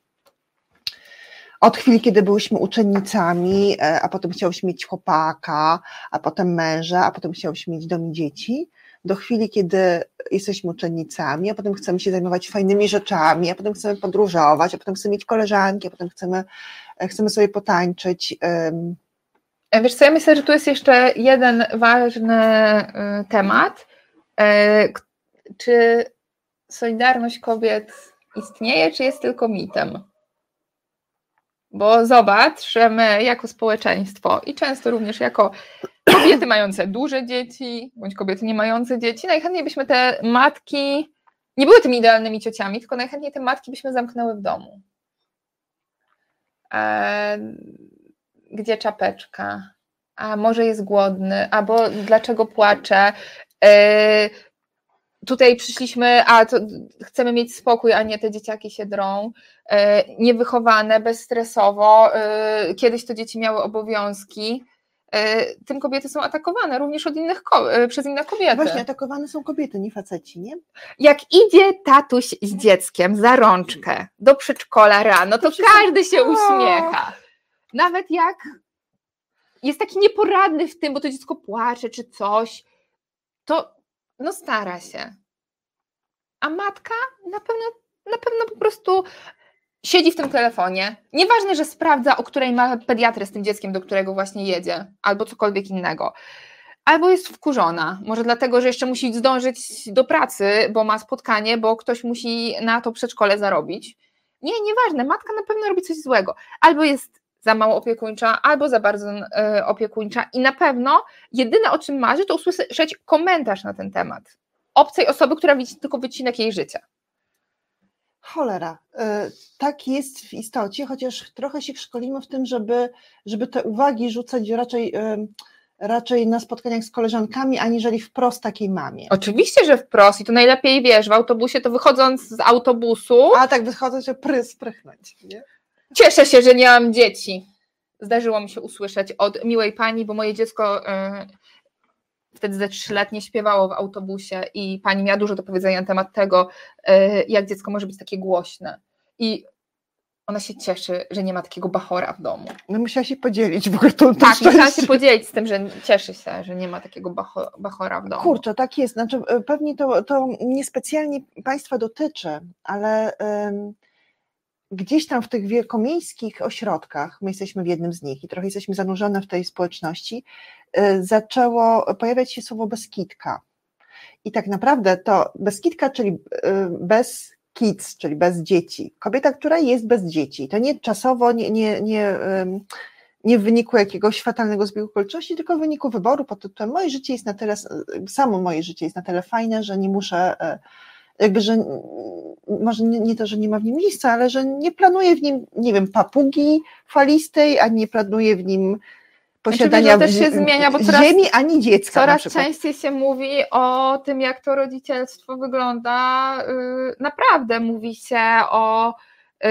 A: od chwili, kiedy byłyśmy uczennicami, e, a potem chciałyśmy mieć chłopaka, a potem męża, a potem chciałyśmy mieć dom i dzieci, do chwili, kiedy jesteśmy uczennicami, a potem chcemy się zajmować fajnymi rzeczami, a potem chcemy podróżować, a potem chcemy mieć koleżanki, a potem chcemy, e, chcemy sobie potańczyć.
B: E, wiesz co, ja myślę, że tu jest jeszcze jeden ważny e, temat. Czy Solidarność Kobiet istnieje, czy jest tylko mitem? Bo zobacz, że my jako społeczeństwo i często również jako kobiety mające duże dzieci, bądź kobiety nie mające dzieci, najchętniej byśmy te matki, nie były tymi idealnymi ciociami, tylko najchętniej te matki byśmy zamknęły w domu. E, gdzie czapeczka? A może jest głodny? Albo dlaczego płacze? E, tutaj przyszliśmy, a to chcemy mieć spokój, a nie te dzieciaki się drą, e, niewychowane, bezstresowo, e, kiedyś to dzieci miały obowiązki, tym kobiety są atakowane również od innych przez inne kobiety.
A: Właśnie, atakowane są kobiety, nie faceci, nie?
B: Jak idzie tatuś z dzieckiem za rączkę do przedszkola rano, to, to każdy się uśmiecha. Nawet jak jest taki nieporadny w tym, bo to dziecko płacze czy coś, to no stara się. A matka na pewno, na pewno po prostu siedzi w tym telefonie. Nieważne, że sprawdza, o której ma pediatrę z tym dzieckiem, do którego właśnie jedzie, albo cokolwiek innego. Albo jest wkurzona, może dlatego, że jeszcze musi zdążyć do pracy, bo ma spotkanie, bo ktoś musi na to przedszkole zarobić. Nie, nieważne, matka na pewno robi coś złego. Albo jest za mało opiekuńcza, albo za bardzo y, opiekuńcza i na pewno jedyne o czym marzy, to usłyszeć komentarz na ten temat obcej osoby, która widzi tylko wycinek jej życia.
A: Cholera, y, tak jest w istocie, chociaż trochę się szkolimy w tym, żeby, żeby te uwagi rzucać raczej, y, raczej na spotkaniach z koleżankami, aniżeli wprost takiej mamie.
B: Oczywiście, że wprost i to najlepiej wiesz, w autobusie to wychodząc z autobusu.
A: A tak wychodząc, że pry sprychnąć, nie?
B: Cieszę się, że nie mam dzieci. Zdarzyło mi się usłyszeć od miłej pani, bo moje dziecko yy, wtedy ze trzyletnie śpiewało w autobusie i pani miała dużo do powiedzenia na temat tego, yy, jak dziecko może być takie głośne. I ona się cieszy, że nie ma takiego bachora w domu.
A: No musiała się podzielić w ogóle tą
B: Tak, musiała się podzielić z tym, że cieszy się, że nie ma takiego bachora w domu.
A: Kurczę, tak jest. Znaczy, e, pewnie to, to niespecjalnie Państwa dotyczy, ale gdzieś tam w tych wielkomiejskich ośrodkach, my jesteśmy w jednym z nich i trochę jesteśmy zanurzone w tej społeczności, y, zaczęło pojawiać się słowo beskitka. I tak naprawdę to beskitka, czyli y, bez kids, czyli bez dzieci. Kobieta, która jest bez dzieci. To nie czasowo, nie, nie, nie, nie w wyniku jakiegoś fatalnego zbiegu okoliczności, tylko w wyniku wyboru pod tytułem moje życie jest na tyle, samo moje życie jest na tyle fajne, że nie muszę jakby, że może nie, nie, to, że nie ma w nim miejsca, ale że nie planuje w nim, nie wiem, papugi falistej, a nie planuje w nim posiadania
B: znaczy, też się zmienia, bo coraz,
A: ziemi ani dziecka.
B: Coraz częściej się mówi o tym, jak to rodzicielstwo wygląda. Yy, naprawdę mówi się o yy,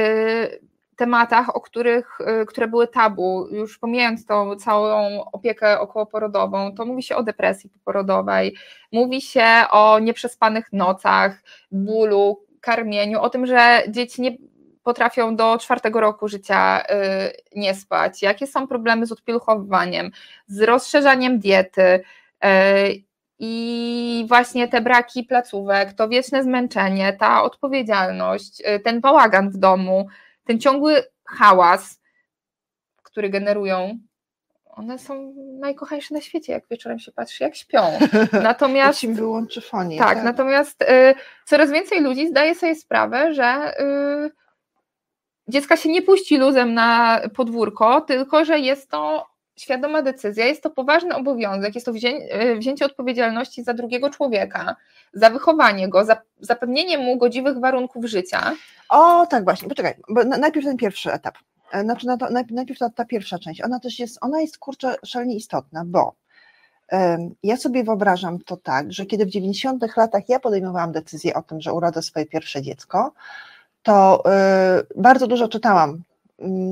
B: tematach, o których, yy, które były tabu, już pomijając tą całą opiekę okołoporodową, to mówi się o depresji poporodowej, mówi się o nieprzespanych nocach, bólu, karmieniu, o tym, że dzieci nie potrafią do czwartego roku życia y, nie spać, jakie są problemy z odpieluchowywaniem, z rozszerzaniem diety y, i właśnie te braki placówek, to wieczne zmęczenie, ta odpowiedzialność, y, ten bałagan w domu, ten ciągły hałas, który generują one są najkochańsze na świecie, jak wieczorem się patrzy, jak śpią.
A: Natomiast im wyłączy fonię.
B: Tak, tak? natomiast y, coraz więcej ludzi zdaje sobie sprawę, że y, dziecka się nie puści luzem na podwórko, tylko że jest to świadoma decyzja, jest to poważny obowiązek, jest to y, wzięcie odpowiedzialności za drugiego człowieka, za wychowanie go, za zapewnienie mu godziwych warunków życia.
A: O, tak właśnie, poczekaj, bo najpierw ten pierwszy etap. E, znaczy, to najpierw ta, ta, pierwsza część, ona też jest, ona jest kurczę szalenie istotna, bo um, ja sobie wyobrażam to tak, że kiedy w 90 latach ja podejmowałam decyzję o tym, że urodzę swoje pierwsze dziecko, to y, bardzo dużo czytałam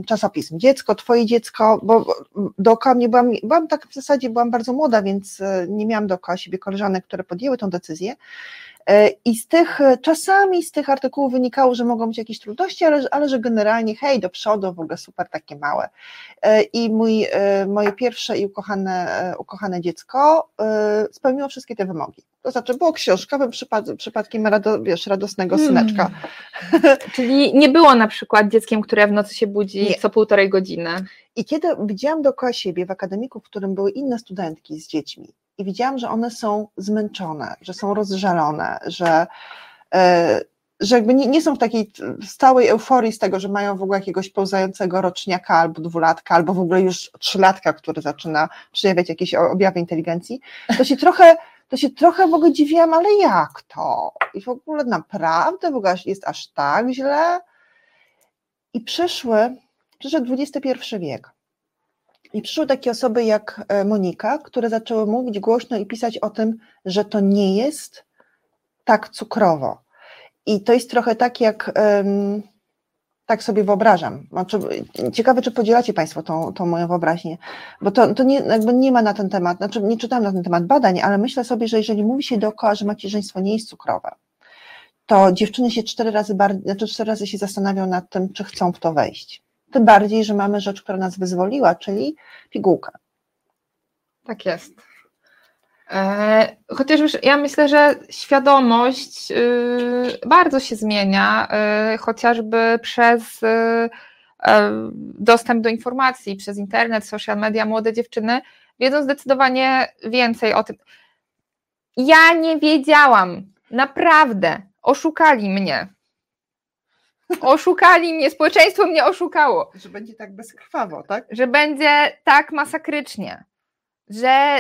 A: czasopism. Dziecko, twoje dziecko, bo dookoła mnie byłam, byłam tak w zasadzie, byłam bardzo młoda, więc y, nie miałam dookoła siebie koleżanek, które podjęły tą decyzję E, I z tych, e, czasami z tych artykułów wynikało, że mogą być jakieś trudności, ale, ale że generalnie hej, do przodu, w ogóle super, takie małe. E, I mój, moje pierwsze i ukochane, ukochane dziecko spełniło wszystkie te wymogi. To znaczy było książkowym przypad, przypadkiem rado, wiesz, radosnego hmm. syneczka.
B: Czyli nie było na przykład dzieckiem, które w nocy się budzi nie. co półtorej godziny.
A: I kiedy widziałam dookoła siebie w akademiku, w którym były inne studentki z dziećmi, i widziałam, że one są zmęczone, że są rozżalone, że, e, że jakby nie, nie są w takiej stałej euforii z tego, że mają w ogóle jakiegoś pełzającego roczniaka albo dwulatka, albo w ogóle już trzylatka, który zaczyna przejawiać jakieś objawy inteligencji, to się trochę to się trochę w ogóle dziwiłam, ale jak to? I w ogóle naprawdę w ogóle jest aż tak źle? I przyszły, przyszedł XXI wiek. I przyszły takie osoby jak e, Monika, które zaczęły mówić głośno i pisać o tym, że to nie jest tak cukrowo. I to jest trochę tak, jak um, tak sobie wyobrażam. Ciekawe, czy podzielacie Państwo tą, tą moją wyobraźnię, bo to, to nie, jakby nie ma na ten temat, znaczy nie czytałam na ten temat badań, ale myślę sobie, że jeżeli mówi się dookoła, że macierzyństwo nie jest cukrowe, to dziewczyny się cztery razy, bardziej, znaczy cztery razy się zastanawiają nad tym, czy chcą w to wejść. Tym bardziej, że mamy rzecz, która nas wyzwoliła, czyli pigułka.
B: Tak jest. E, chociaż już ja myślę, że świadomość y, bardzo się zmienia, y, chociażby przez y, e, dostęp do informacji, przez internet, social media, młode dziewczyny wiedzą zdecydowanie więcej o tym. Ja nie wiedziałam, naprawdę, oszukali mnie. Oszukali mnie, społeczeństwo mnie oszukało.
A: Że będzie tak bezkrwawo, tak?
B: Że będzie tak masakrycznie, że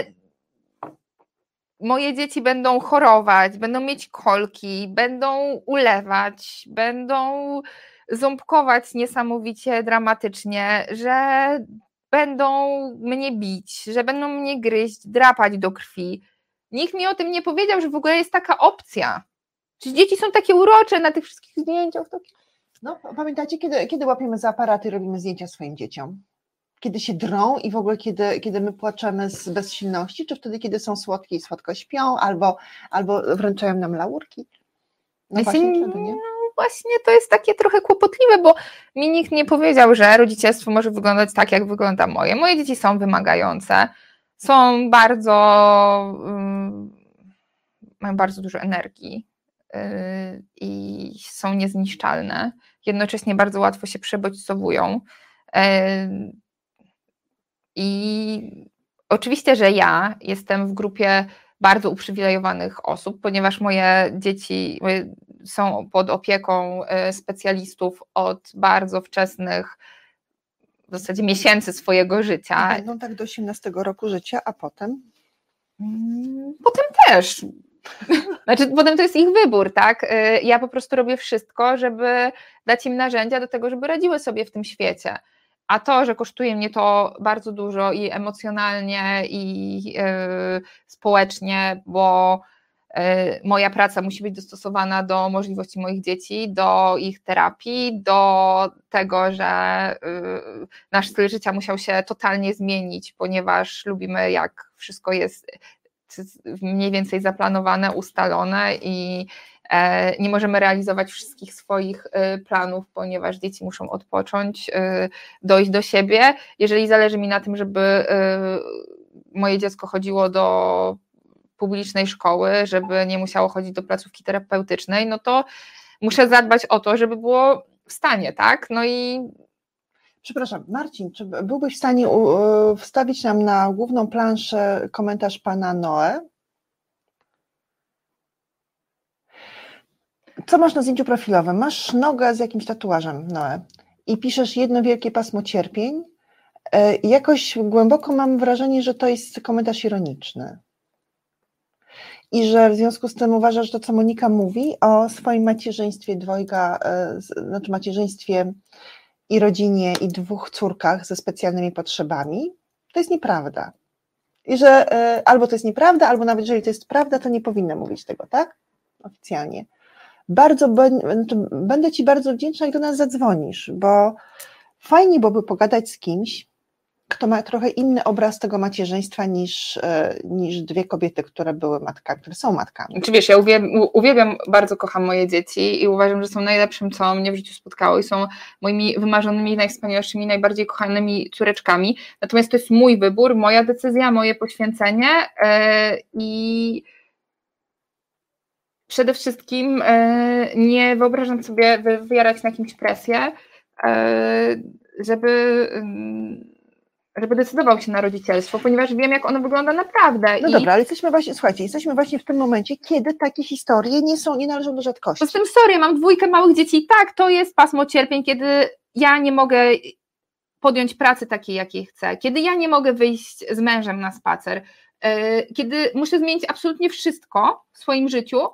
B: moje dzieci będą chorować, będą mieć kolki, będą ulewać, będą ząbkować niesamowicie dramatycznie, że będą mnie bić, że będą mnie gryźć, drapać do krwi. Nikt mi o tym nie powiedział, że w ogóle jest taka opcja. Czy dzieci są takie urocze na tych wszystkich zdjęciach?
A: No, pamiętacie, kiedy, kiedy łapiemy za aparaty robimy zdjęcia swoim dzieciom? Kiedy się drą i w ogóle kiedy, kiedy my płaczemy z bezsilności, czy wtedy, kiedy są słodkie i słodko śpią, albo, albo wręczają nam laurki?
B: No właśnie, wtedy, nie? No właśnie to jest takie trochę kłopotliwe, bo mi nikt nie powiedział, że rodzicielstwo może wyglądać tak, jak wygląda moje. Moje dzieci są wymagające, są bardzo, um, mają bardzo dużo energii, Y, i są niezniszczalne. Jednocześnie bardzo łatwo się przebodźcowują. Y, I oczywiście, że ja jestem w grupie bardzo uprzywilejowanych osób, ponieważ moje dzieci są pod opieką y, specjalistów od bardzo wczesnych w zasadzie miesięcy swojego życia.
A: Będą tak do 18 roku życia, a potem?
B: Mm, potem też Znaczy, potem to jest ich wybór, tak? Y, ja po prostu robię wszystko, żeby dać im narzędzia do tego, żeby radziły sobie w tym świecie. A to, że kosztuje mnie to bardzo dużo i emocjonalnie, i yy, społecznie, bo yy, moja praca musi być dostosowana do możliwości moich dzieci, do ich terapii, do tego, że yy, nasz styl życia musiał się totalnie zmienić, ponieważ lubimy, jak wszystko jest mniej więcej zaplanowane, ustalone i nie możemy realizować wszystkich swoich e, planów, ponieważ dzieci muszą odpocząć, e, dojść do siebie. Jeżeli zależy mi na tym, żeby moje dziecko chodziło do publicznej szkoły, żeby nie musiało chodzić do placówki terapeutycznej, no to muszę zadbać o to, żeby było w stanie, tak? No i
A: Przepraszam, Marcin, czy byłbyś w stanie wstawić nam na główną planszę komentarz pana Noe? Co masz na zdjęciu profilowym? Masz nogę z jakimś tatuażem, Noe, i piszesz jedno wielkie pasmo cierpień. E, jakoś głęboko mam wrażenie, że to jest komentarz ironiczny. I że w związku z tym uważasz, że to, co Monika mówi o swoim macierzyństwie dwojga, e, znaczy macierzyństwie i rodzinie, i dwóch córkach ze specjalnymi potrzebami, to jest nieprawda. I że e, albo to jest nieprawda, albo nawet jeżeli to jest prawda, to nie powinna mówić tego, tak? Oficjalnie. Bardzo znaczy, będę Ci bardzo wdzięczna, jak do nas zadzwonisz, bo fajnie byłoby pogadać z kimś, kto ma trochę inny obraz tego macierzyństwa niż, e, niż dwie kobiety, które były matkami, które są matkami.
B: Czy wiesz, ja uwielbiam, uwielbiam, bardzo kocham moje dzieci i uważam, że są najlepszym, co mnie w życiu spotkało i są moimi wymarzonymi, najwspanialszymi, najbardziej kochanymi córeczkami. Natomiast to jest mój wybór, moja decyzja, moje poświęcenie yy, i przede wszystkim yy, nie wyobrażam sobie wywierać na kimś presję, yy, żeby żeby decydował się na rodzicielstwo, ponieważ wiem, jak ono wygląda naprawdę.
A: No I... dobra, ale jesteśmy właśnie, słuchajcie, jesteśmy właśnie w tym momencie, kiedy takie historie nie są, nie należą do rzadkości.
B: Poza tym, sorry, mam dwójkę małych dzieci i tak, to jest pasmo cierpień, kiedy ja nie mogę podjąć pracy takiej, jakiej chcę, kiedy ja nie mogę wyjść z mężem na spacer, e, kiedy muszę zmienić absolutnie wszystko w swoim życiu, e,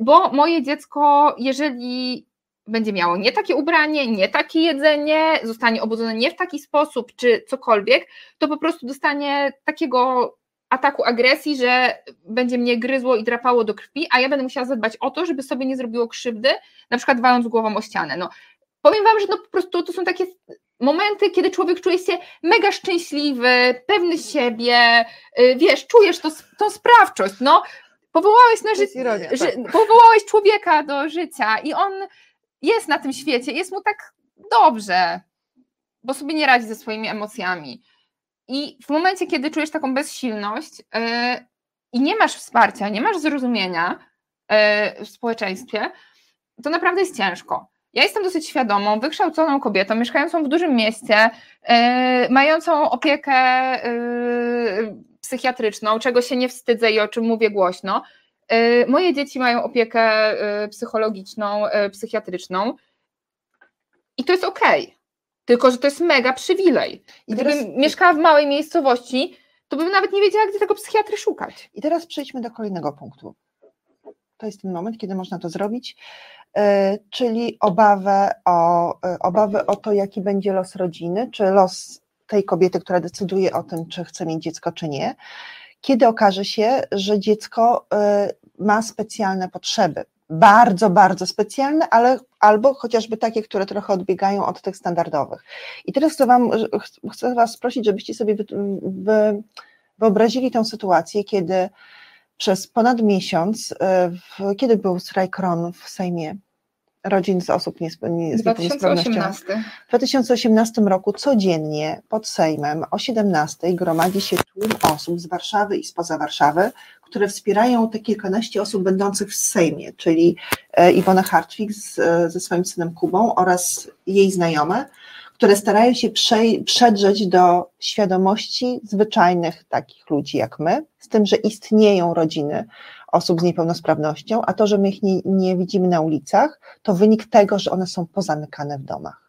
B: bo moje dziecko, jeżeli będzie miało nie takie ubranie, nie takie jedzenie, zostanie obudzone nie w taki sposób, czy cokolwiek, to po prostu dostanie takiego ataku agresji, że będzie mnie gryzło i drapało do krwi, a ja będę musiała zadbać o to, żeby sobie nie zrobiło krzywdy, na przykład waląc głową o ścianę. No, powiem Wam, że no po prostu to są takie momenty, kiedy człowiek czuje się mega szczęśliwy, pewny siebie, y, wiesz, czujesz to, tą sprawczość, no, powołałeś na życie, tak. powołałeś człowieka do życia i on jest na tym świecie, jest mu tak dobrze, bo sobie nie radzi ze swoimi emocjami. I w momencie, kiedy czujesz taką bezsilność yy, i nie masz wsparcia, nie masz zrozumienia yy, w społeczeństwie, to naprawdę jest ciężko. Ja jestem dosyć świadomą, wykształconą kobietą, mieszkającą w dużym mieście, yy, mającą opiekę psychiatryczną, czego się nie wstydzę i o czym mówię głośno. E, moje dzieci mają opiekę e, psychologiczną, e, psychiatryczną i to jest ok. Tylko, że to jest mega przywilej. I Gdybym teraz... mieszkała w małej miejscowości, to bym nawet nie wiedziała, gdzie tego psychiatry szukać.
A: I teraz przejdźmy do kolejnego punktu. To jest ten moment, kiedy można to zrobić, czyli obawę o, obawę o to, jaki będzie los rodziny, czy los tej kobiety, która decyduje o tym, czy chce mieć dziecko, czy nie kiedy okaże się, że dziecko y, ma specjalne potrzeby. Bardzo, bardzo specjalne, ale albo chociażby takie, które trochę odbiegają od tych standardowych. I teraz chcę, wam, chcę Was prosić, żebyście sobie wy, wy, wyobrazili tę sytuację, kiedy przez ponad miesiąc, w, kiedy był strajk RON w Sejmie, rodzin z osób nie, nie, z
B: 2018.
A: W 2018 roku codziennie pod Sejmem o 17 gromadzi się tłum osób z Warszawy i spoza Warszawy, które wspierają te kilkanaście osób będących w Sejmie, czyli e, Iwona Hartwig z, e, ze swoim synem Kubą oraz jej znajome, które starają się przedrzeć do świadomości zwyczajnych takich ludzi jak my, z tym, że istnieją rodziny osób z niepełnosprawnością, a to, że my ich nie, nie widzimy na ulicach, to wynik tego, że one są pozamykane w domach.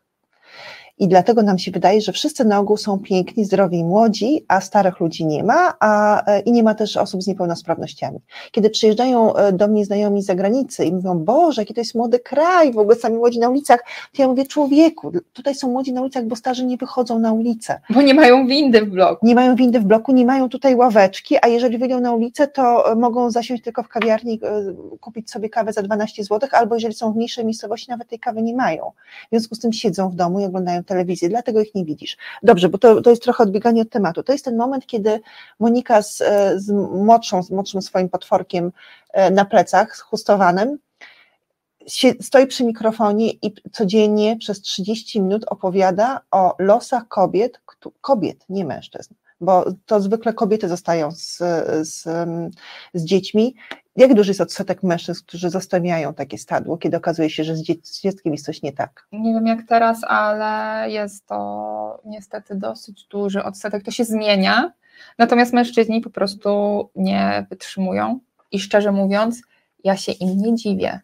A: I dlatego nam się wydaje, że wszyscy na ogół są piękni, zdrowi i młodzi, a starych ludzi nie ma, a, e, i nie ma też osób z niepełnosprawnościami. Kiedy przyjeżdżają e, do mnie znajomi z zagranicy i mówią, Boże, jaki to jest młody kraj, w ogóle sami młodzi na ulicach, to ja mówię, człowieku, tutaj są młodzi na ulicach, bo starzy nie wychodzą na ulicę.
B: Bo nie mają windy w bloku.
A: Nie mają windy w bloku, nie mają tutaj ławeczki, a jeżeli wyjdą na ulicę, to e, mogą zasiąść tylko w kawiarni, kupić sobie kawę za 12 zł, albo jeżeli są w mniejszej miejscowości, nawet tej kawy nie mają. W związku z tym siedzą w domu i oglądają telewizję, dlatego ich nie widzisz. Dobrze, bo to, to jest trochę odbieganie od tematu. To jest ten moment, kiedy Monika z, z młodszą, z młodszym swoim potworkiem e, na plecach, z stoi przy mikrofonie i codziennie przez 30 minut opowiada o losach kobiet, kobiet, nie mężczyzn, bo to zwykle kobiety zostają z, z, z dziećmi. Jak duży jest odsetek mężczyzn, którzy zostawiają takie stadło, kiedy okazuje się, że z, dzieckiem jest coś nie tak?
B: Nie wiem jak teraz, ale jest to niestety dosyć duży odsetek. To się zmienia, natomiast mężczyźni po prostu nie wytrzymują i szczerze mówiąc, ja się im nie dziwię.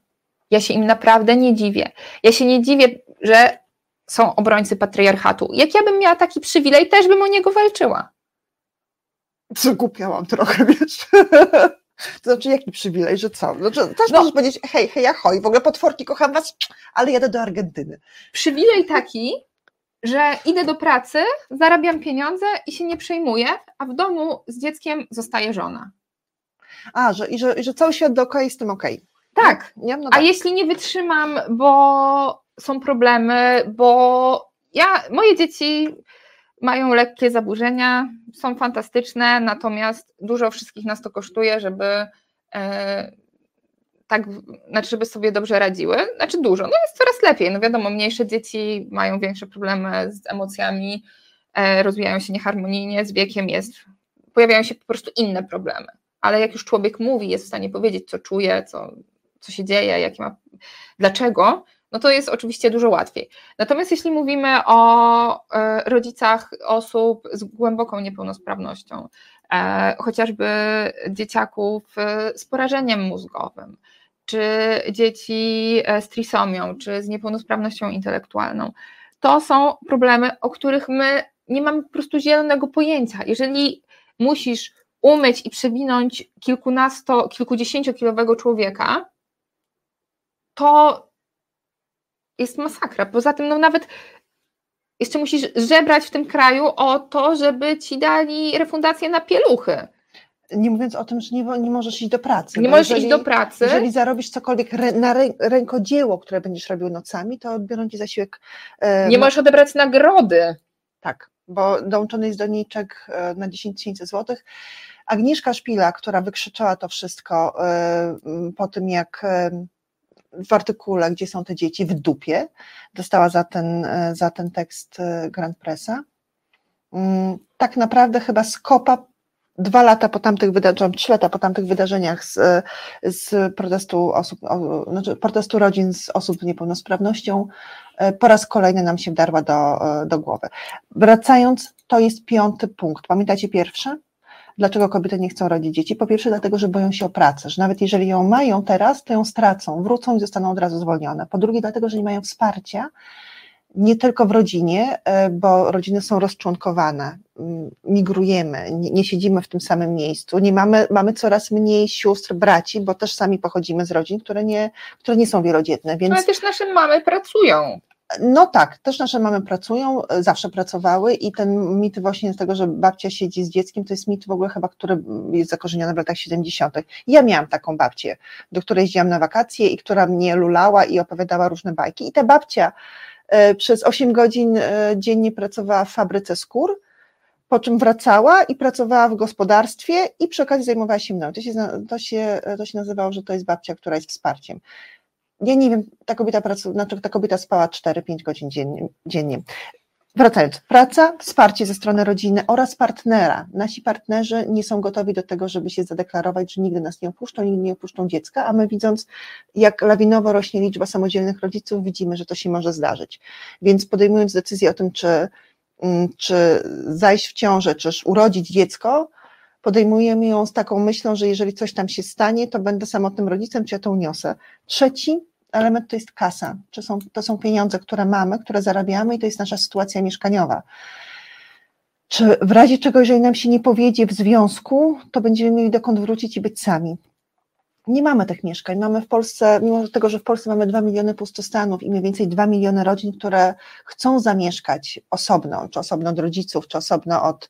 B: Ja się im naprawdę nie dziwię. Ja się nie dziwię, że są obrońcy patriarchatu. Jak ja bym miała taki przywilej, też bym o niego walczyła.
A: Zgupiałam trochę, wiesz. To znaczy, jaki przywilej, że co? Znaczy, też no. możesz powiedzieć, hej, hej, ahoj, w ogóle potworki, kocham was, ale jadę do Argentyny.
B: Przywilej taki, że idę do pracy, zarabiam pieniądze i się nie przejmuję, a w domu z dzieckiem zostaje żona.
A: A, że, i, że, i że cały świat dookoła jest z tym okej.
B: Okay. Tak. Nie? No a tak. jeśli nie wytrzymam, bo są problemy, bo ja, moje dzieci mają lekkie zaburzenia, są fantastyczne, natomiast dużo wszystkich nas to kosztuje, żeby e, tak, znaczy, żeby sobie dobrze radziły. Znaczy dużo, no jest coraz lepiej. No wiadomo, mniejsze dzieci mają większe problemy z emocjami, e, rozwijają się nieharmonijnie, z wiekiem jest, pojawiają się po prostu inne problemy. Ale jak już człowiek mówi, jest w stanie powiedzieć, co czuje, co, co się dzieje, jakie ma, dlaczego, no to jest oczywiście dużo łatwiej. Natomiast jeśli mówimy o e, rodzicach osób z głęboką niepełnosprawnością, e, chociażby dzieciaków e, z porażeniem mózgowym, czy dzieci z trisomią, czy z niepełnosprawnością intelektualną, to są problemy, o których my nie mamy po prostu zielonego pojęcia. Jeżeli musisz umyć i przewinąć kilkunasto, kilkudziesięciokilowego człowieka, to jest masakra. Poza tym, no nawet jeszcze musisz żebrać w tym kraju o to, żeby ci dali refundację na pieluchy.
A: Nie mówiąc o tym, że nie, nie możesz iść do pracy.
B: Nie możesz jeżeli, iść do pracy.
A: Jeżeli zarobisz cokolwiek na rękodzieło, które będziesz robił nocami, to odbiorą ci zasiłek.
B: E, nie możesz odebrać nagrody.
A: Tak, bo dołączony jest doniczek e, na 10 tysięcy złotych. Agnieszka Szpila, która wykrzyczała to wszystko e, po tym, jak w artykule, gdzie są te dzieci, w dupie, dostała za ten, za ten tekst e, Grand Pressa. Mm, tak naprawdę chyba skopa dwa lata po tamtych wydarzeniach, trzy lata po tamtych wydarzeniach z, z protestu osób, znaczy protestu rodzin z osób z niepełnosprawnością, e, po raz kolejny nam się wdarła do, e, do głowy. Wracając, to jest piąty punkt. Pamiętacie pierwszy? Dlaczego kobiety nie chcą rodzić dzieci? Po pierwsze, dlatego, że boją się o pracę, że nawet jeżeli ją mają teraz, to ją stracą, wrócą i zostaną od razu zwolnione. Po drugie, dlatego, że nie mają wsparcia, nie tylko w rodzinie, e, bo rodziny są rozczłonkowane, mm, migrujemy, nie, siedzimy w tym samym miejscu, nie mamy, mamy coraz mniej sióstr, braci, bo też sami pochodzimy z rodzin, które nie, które nie są wielodzietne. Więc...
B: Ale też nasze mamy pracują.
A: No tak, też nasze mamy pracują, zawsze pracowały i ten mit właśnie z tego, że babcia siedzi z dzieckiem, to jest mit w ogóle chyba, który jest zakorzeniony w latach 70. Ja miałam taką babcię, do której jeździłam na wakacje i która mnie lulała i opowiadała różne bajki. I ta babcia e, przez 8 godzin e, dziennie pracowała w fabryce skór, po czym wracała i pracowała w gospodarstwie i przy okazji zajmowała się mną. To się, to się, to się nazywało, że to jest babcia, która jest wsparciem ja nie wiem, ta kobieta, pracu, znaczy ta kobieta spała 4-5 godzin dziennie, dziennie. Wracając, praca, wsparcie ze strony rodziny oraz partnera. Nasi partnerzy nie są gotowi do tego, żeby się zadeklarować, że nigdy nas nie opuszczą, nigdy nie opuszczą dziecka, a my widząc, jak lawinowo rośnie liczba samodzielnych rodziców, widzimy, że to się może zdarzyć. Więc podejmując decyzję o tym, czy, mm, czy zajść w ciążę, czy urodzić dziecko, podejmujemy ją z taką myślą, że jeżeli coś tam się stanie, to będę samotnym rodzicem, czy ja to uniosę. Trzeci element to jest kasa, czy są, to są pieniądze, które mamy, które zarabiamy i to jest nasza sytuacja mieszkaniowa. Czy w razie czego, jeżeli nam się nie powiedzie w związku, to będziemy mieli dokąd wrócić i być sami. Nie mamy tych mieszkań. Mamy w Polsce, mimo tego, że w Polsce mamy 2 miliony pustostanów i mniej więcej 2 miliony rodzin, które chcą zamieszkać osobno, czy osobno od rodziców, czy osobno od,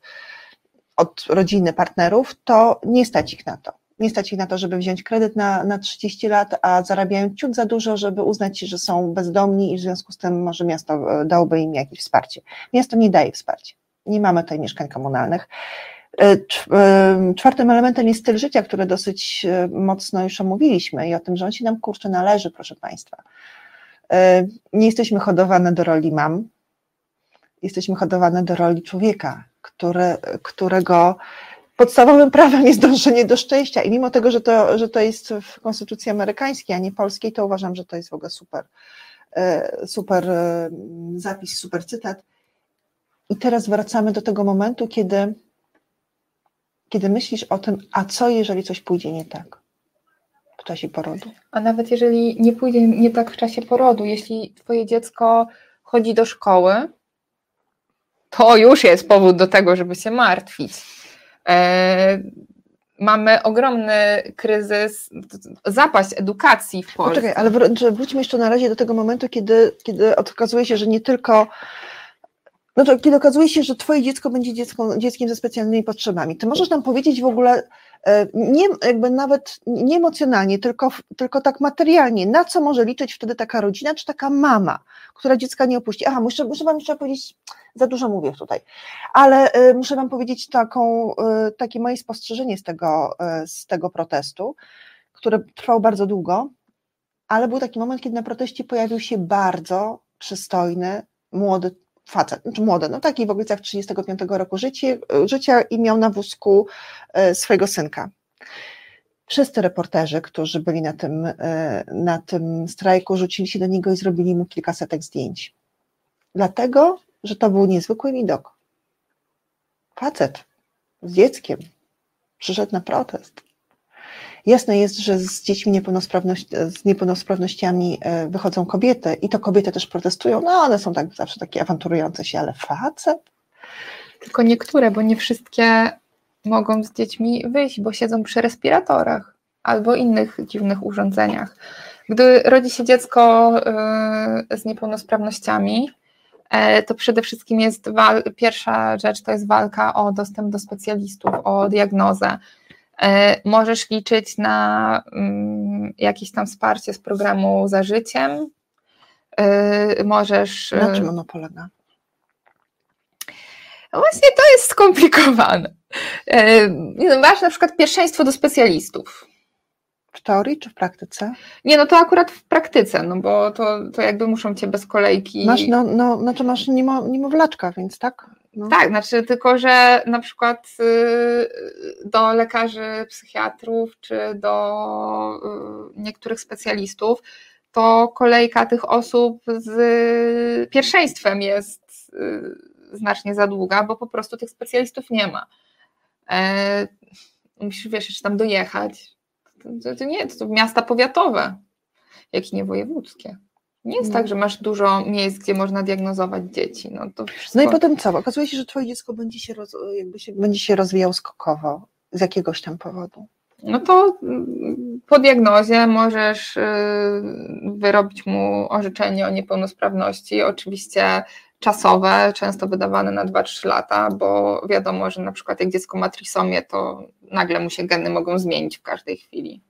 A: od rodziny, partnerów, to nie stać ich na to. Nie stać ich na to, żeby wziąć kredyt na, na 30 lat, a zarabiają ciut za dużo, żeby uznać, że są bezdomni i w związku z tym może miasto e, dałoby im jakieś wsparcie. Miasto nie daje wsparcia. Nie mamy tutaj mieszkań komunalnych. E, e, czwartym elementem jest styl życia, który dosyć mocno już omówiliśmy i o tym, że on się nam kurczę należy, proszę Państwa. Nie jesteśmy hodowane do roli mam, jesteśmy hodowane do roli człowieka, który, którego podstawowym prawem jest dążenie do szczęścia i mimo tego, że to, że to jest w konstytucji amerykańskiej, a nie polskiej, to uważam, że to jest w ogóle super, e, super e, zapis, super cytat. I teraz wracamy do tego momentu, kiedy, kiedy myślisz o tym, a co jeżeli coś pójdzie nie tak w czasie porodu?
B: A nawet jeżeli nie pójdzie nie tak w czasie porodu, jeśli twoje dziecko chodzi do szkoły, to już jest powód do tego, żeby się martwić mamy ogromny kryzys, zapaść edukacji w Polsce.
A: Poczekaj, ale wróćmy jeszcze na razie do tego momentu, kiedy, kiedy okazuje się, że nie tylko no to kiedy okazuje się, że twoje dziecko będzie dziecko, dzieckiem ze specjalnymi potrzebami, to możesz nam powiedzieć w ogóle, e, nie, jakby nawet nie emocjonalnie, tylko, tylko tak materialnie, na co może liczyć wtedy taka rodzina, czy taka mama, która dziecka nie opuści. Aha, muszę, muszę wam jeszcze powiedzieć, za dużo mówię tutaj, ale y, muszę wam powiedzieć taką, y, takie moje spostrzeżenie z tego, z tego protestu, który trwał bardzo długo, ale był taki moment, kiedy na proteście pojawił się bardzo przystojny, młody facet, znaczy młody, no taki w okolicach 35 roku życie, życia i miał na wózku swojego synka. Wszyscy reporterzy, którzy byli na tym, na tym strajku, rzucili się do niego i zrobili mu kilkasetek zdjęć. Dlatego, że to był niezwykły widok. Facet z dzieckiem przyszedł na protest. Jasne jest, że z dziećmi niepełnosprawność, z niepełnosprawnościami e, wychodzą kobiety i to kobiety też protestują, no one są tak zawsze takie awanturujące się, ale facet?
B: Tylko niektóre, bo nie wszystkie mogą z dziećmi wyjść, bo siedzą przy respiratorach albo innych dziwnych urządzeniach. Gdy rodzi się dziecko e, z niepełnosprawnościami, E, to przede wszystkim jest pierwsza rzecz to jest walka o dostęp do specjalistów, o diagnozę. E, możesz liczyć na mm, jakieś tam wsparcie z programu za życiem. E, możesz.
A: Na czym ono polega?
B: No właśnie to jest skomplikowane. Masz na przykład pierwszeństwo do specjalistów.
A: W teorii czy w praktyce?
B: Nie, no to akurat w praktyce, no bo to, to jakby muszą cię bez kolejki.
A: Masz, no, no, znaczy masz niemo, niemowlaczka, więc tak?
B: No. Tak, znaczy tylko, że na przykład y, do lekarzy, psychiatrów czy do y, niektórych specjalistów, to kolejka tych osób z pierwszeństwem jest y, znacznie za długa, bo po prostu tych specjalistów nie ma. E, musisz, wiesz, tam dojechać, to, to nie, to miasta powiatowe, jak i nie wojewódzkie. Nie jest no. tak, że masz dużo miejsc, gdzie można diagnozować dzieci. No, to wszystko...
A: no i potem co? Okazuje się, że twoje dziecko będzie się, roz, jakby się, będzie się rozwijał skokowo z jakiegoś tam powodu.
B: No to mm, po diagnozie możesz y, wyrobić mu orzeczenie o niepełnosprawności. Oczywiście czasowe, często wydawane na 2-3 lata, bo wiadomo, że na przykład jak dziecko ma trisomię, to nagle mu się geny mogą zmienić w każdej chwili.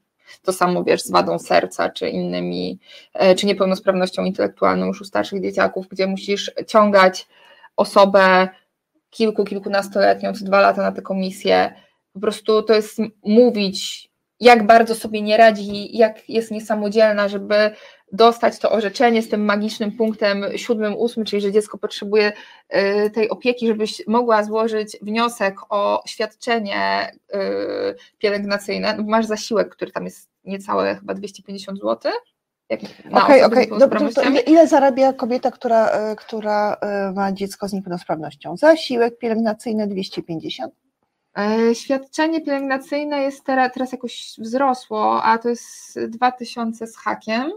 B: To samo wiesz z wadą serca, czy innymi, e, czy niepełnosprawnością intelektualną już u starszych dzieciaków, gdzie musisz ciągać osobę kilku, kilkunastoletnią co dwa lata na tę komisję. Po prostu to jest mówić, jak bardzo sobie nie radzi, jak jest niesamodzielna, żeby dostać to orzeczenie z tym magicznym punktem siódmym, ósmym, czyli że dziecko potrzebuje y, tej opieki, żebyś mogła złożyć wniosek o świadczenie y, pielęgnacyjne. Masz zasiłek, który tam jest niecałe chyba 250 zł.
A: Okej, okej. Ile zarabia kobieta, która, y, która ma dziecko z niepełnosprawnością? Zasiłek pielęgnacyjny 250?
B: E, świadczenie pielęgnacyjne jest teraz, teraz jakoś wzrosło, a to jest 2000 z hakiem.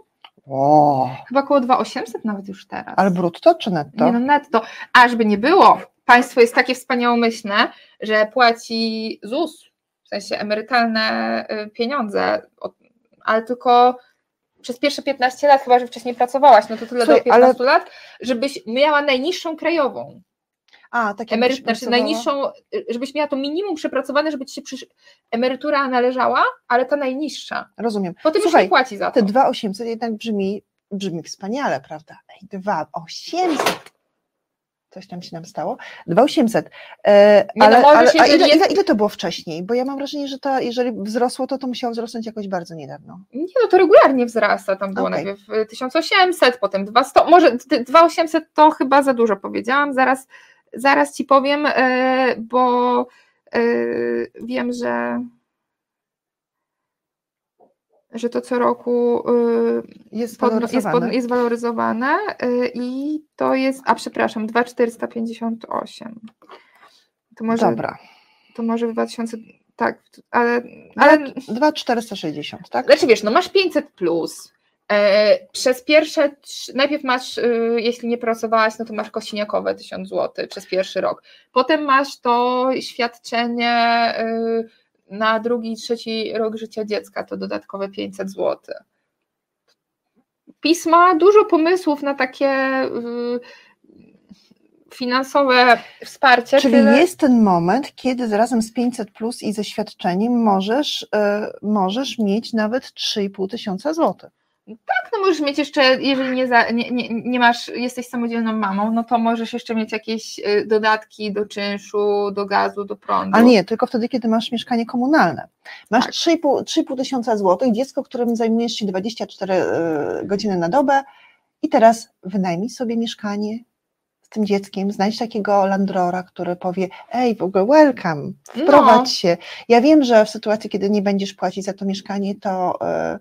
A: O,
B: Chyba około 2800 nawet już teraz.
A: ale brutto czy netto?
B: Nie no netto. A żeby nie było, państwo jest takie wspaniałomyślne, że płaci ZUS, w sensie emerytalne y, pieniądze, ale tylko przez pierwsze 15 lat, chyba że wcześniej pracowałaś, no to tyle
A: Słuchaj,
B: do 15 lat, żebyś miała najniższą krajową.
A: A, tak
B: Emery... Znaczy najniższą, żebyś miała to minimum przepracowane, żeby ci się emerytura należała, ale ta najniższa.
A: Rozumiem.
B: Potem już
A: Słuchaj,
B: nie płaci za to.
A: Te 2800 jednak brzmi, brzmi wspaniale, prawda? Ej, 2800. Coś tam się nam stało. 2800. E,
B: Nie, no
A: ale ale a ile,
B: jest-
A: ile, ile to było wcześniej? Bo ja mam wrażenie, że to, jeżeli wzrosło, to to musiało wzrosnąć jakoś bardzo niedawno.
B: Nie, no to regularnie wzrasta. Tam było
A: Okej.
B: najpierw y, 1800, potem 200. Może ty- 2800 to chyba za dużo powiedziałam. Zaraz, zaraz ci powiem, y, bo y, wiem, że że to co roku y,
A: Jest
B: pod, jest,
A: waloryzowane.
B: pod, jest waloryzowane i to jest, a przepraszam, 2458. To może,
A: Dobra.
B: to może w 2000, tak, ale, ale
A: 2460, tak?
B: Znaczy wiesz, no masz 500 plus. E, przez pierwsze, najpierw masz, y, jeśli nie pracowałaś, no to masz kosiniakowe 1000 zł przez pierwszy rok. Potem masz to świadczenie y, na drugi i trzeci rok życia dziecka, to dodatkowe 500 zł. PiS ma dużo pomysłów na takie y, finansowe wsparcie.
A: Czyli
B: tyle-
A: jest ten moment, kiedy razem z 500 plus i ze świadczeniem możesz, możesz mieć nawet 3,5 tysiąca złotych.
B: Tak, no możesz mieć jeszcze, jeżeli nie, za, nie, nie, nie masz, jesteś samodzielną mamą, no to możesz jeszcze mieć jakieś y, dodatki do czynszu, do gazu, do prądu.
A: A nie, tylko wtedy, kiedy masz mieszkanie komunalne. Masz
B: Tak.
A: 3,5 3,5 tysiąca złotych, dziecko, którym zajmujesz się 24 e, godziny na dobę i teraz wynajmij sobie mieszkanie z tym dzieckiem, znajdź takiego landrora, który powie, ej, w ogóle welcome, wprowadź
B: No.
A: się. Ja wiem, że w sytuacji, kiedy nie będziesz płacić za to mieszkanie, to, e,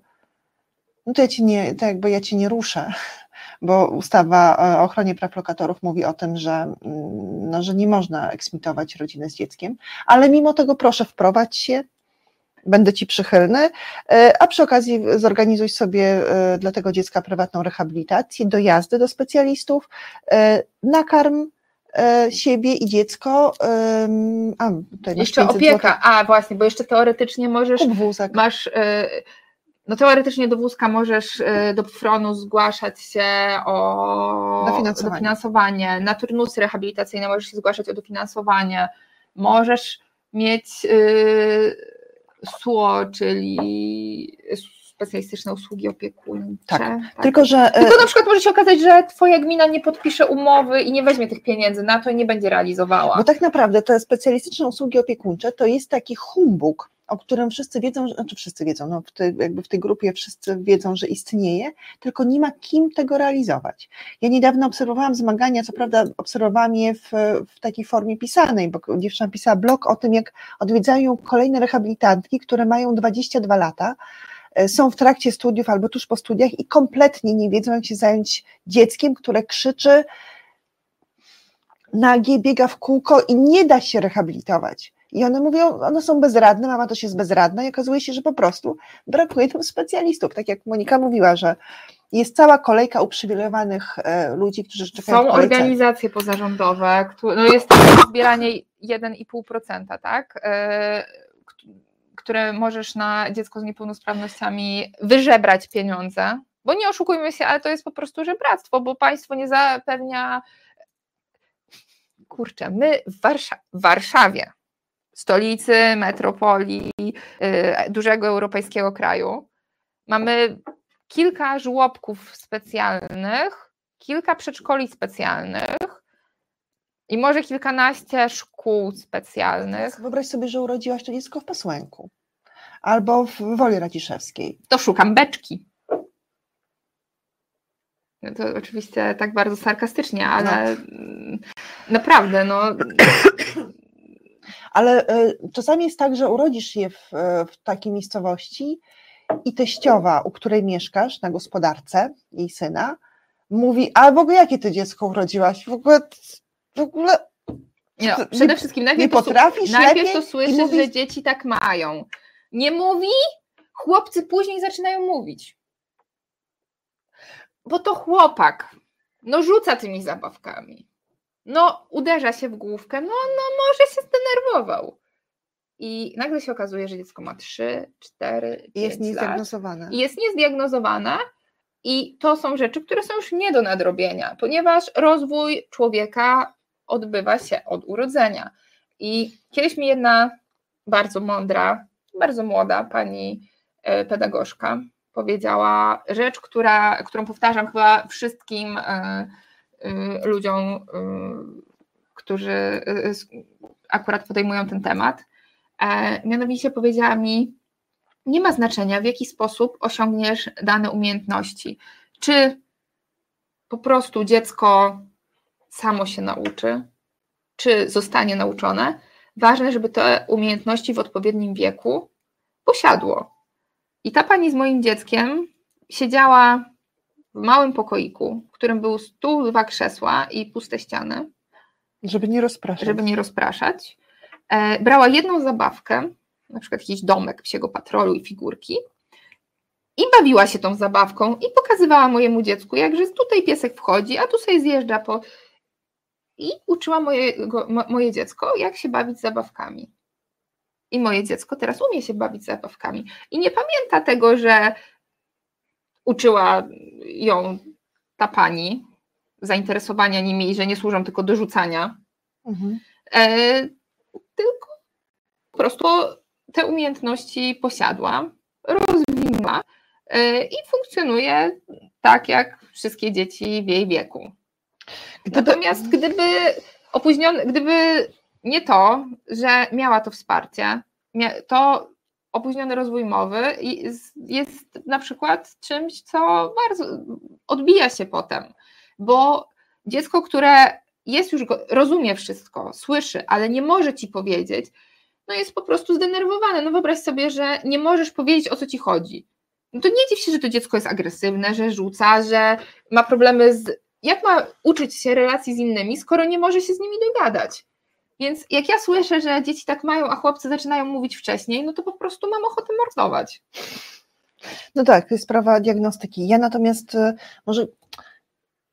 A: no to ja ci nie, to jakby ja cię nie ruszę, bo ustawa o ochronie praw lokatorów mówi o tym, że, mm, no, że nie można eksmitować rodziny z dzieckiem, ale mimo tego proszę wprowadź się, będę ci przychylny, e, a przy okazji zorganizuj sobie e, dla tego dziecka prywatną rehabilitację, dojazdy do specjalistów, e, nakarm e, siebie i dziecko, a
B: Jeszcze
A: 500
B: opieka, a właśnie, bo jeszcze teoretycznie możesz,
A: złotych,
B: masz, no teoretycznie do wózka możesz y, do fronu zgłaszać się o
A: Dofinansowanie.
B: dofinansowanie. na turnusy rehabilitacyjne możesz się zgłaszać o dofinansowanie, możesz mieć y, SUO, czyli specjalistyczne usługi opiekuńcze.
A: Tak, Tylko, że e,
B: Tylko na przykład może się okazać, że twoja gmina nie podpisze umowy i nie weźmie tych pieniędzy na to i nie będzie realizowała.
A: Bo tak naprawdę te specjalistyczne usługi opiekuńcze to jest taki humbug, o którym wszyscy wiedzą, znaczy wszyscy wiedzą, no w, tej, jakby w tej grupie wszyscy wiedzą, że istnieje, tylko nie ma kim tego realizować. Ja niedawno obserwowałam zmagania, co prawda obserwowałam je w, w takiej formie pisanej, bo dziewczyna pisała blog o tym, jak odwiedzają kolejne rehabilitantki, które mają 22 lata, są w trakcie studiów albo tuż po studiach i kompletnie nie wiedzą, jak się zająć dzieckiem, które krzyczy, nagie, biega w kółko i nie da się rehabilitować. I one mówią, one są bezradne, mama też jest bezradna i okazuje się, że po prostu brakuje tam specjalistów. Tak jak Monika mówiła, że jest cała kolejka uprzywilejowanych e, ludzi, którzy czekają
B: Są organizacje pozarządowe, które, no jest zbieranie 1,5%, tak? Które możesz na dziecko z niepełnosprawnościami wyżebrać pieniądze. Bo nie oszukujmy się, ale to jest po prostu żebractwo, bo państwo nie zapewnia. Kurczę, my w, Warsza- w Warszawie, stolicy, metropolii, y, dużego europejskiego kraju, mamy kilka żłobków specjalnych, kilka przedszkoli specjalnych i może kilkanaście szkół specjalnych.
A: Wyobraź sobie, że urodziłaś to dziecko w Pasłęku albo w Woli Raciszewskiej.
B: To szukam beczki. No to oczywiście tak bardzo sarkastycznie, ale mm, naprawdę, no
A: Ale e, czasami jest tak, że urodzisz je w, e, w takiej miejscowości i teściowa, u której mieszkasz na gospodarce, jej syna, mówi, a w ogóle jakie ty dziecko urodziłaś? W ogóle, w ogóle
B: Nie,
A: To
B: no, przede
A: nie-
B: wszystkim
A: nie
B: najpierw, to, su-
A: potrafisz
B: najpierw to
A: i
B: słyszysz,
A: mówisz-
B: że dzieci tak mają. Nie mówi, chłopcy później zaczynają mówić. bo to chłopak, no rzuca tymi zabawkami, no uderza się w główkę, no, no może się zdenerwował. I nagle się okazuje, że dziecko ma 3, 4, 5
A: Jest niezdiagnozowane.
B: lat. Jest niezdiagnozowane i to są rzeczy, które są już nie do nadrobienia, ponieważ rozwój człowieka odbywa się od urodzenia. I kiedyś mi jedna bardzo mądra, bardzo młoda pani e, pedagogzka powiedziała rzecz, która, którą powtarzam chyba wszystkim e, e, ludziom, którzy akurat podejmują ten temat. Mianowicie powiedziała mi, nie ma znaczenia, w jaki sposób osiągniesz dane umiejętności. Czy po prostu dziecko samo się nauczy, czy zostanie nauczone. Ważne, żeby te umiejętności w odpowiednim wieku posiadło. I ta pani z moim dzieckiem siedziała w małym pokoiku, w którym był stół, dwa krzesła i puste ściany.
A: Żeby nie rozpraszać.
B: Żeby nie rozpraszać. E, brała jedną zabawkę, na przykład jakiś domek psiego patrolu i figurki, i bawiła się tą zabawką i pokazywała mojemu dziecku, jakże tutaj piesek wchodzi, a tu sobie zjeżdża po. I uczyła mojego, moje dziecko, jak się bawić zabawkami. I moje dziecko teraz umie się bawić zabawkami. I nie pamięta tego, że uczyła ją ta pani, zainteresowania nimi i że nie służą tylko do rzucania. Mhm. E, tylko po prostu te umiejętności posiadła, rozwinęła e, i funkcjonuje tak jak wszystkie dzieci w jej wieku. Natomiast gdyby opóźniony, gdyby nie to, że miała to wsparcie, to opóźniony rozwój mowy jest na przykład czymś, co bardzo odbija się potem, bo dziecko, które jest już, rozumie wszystko, słyszy, ale nie może ci powiedzieć, no jest po prostu zdenerwowane. No wyobraź sobie, że nie możesz powiedzieć o co ci chodzi. No to nie dziw się, że to dziecko jest agresywne, że rzuca, że ma problemy z. Jak ma uczyć się relacji z innymi, skoro nie może się z nimi dogadać? Więc jak ja słyszę, że dzieci tak mają, a chłopcy zaczynają mówić wcześniej, no to po prostu mam ochotę mordować.
A: No tak, to jest sprawa diagnostyki. Ja natomiast y, może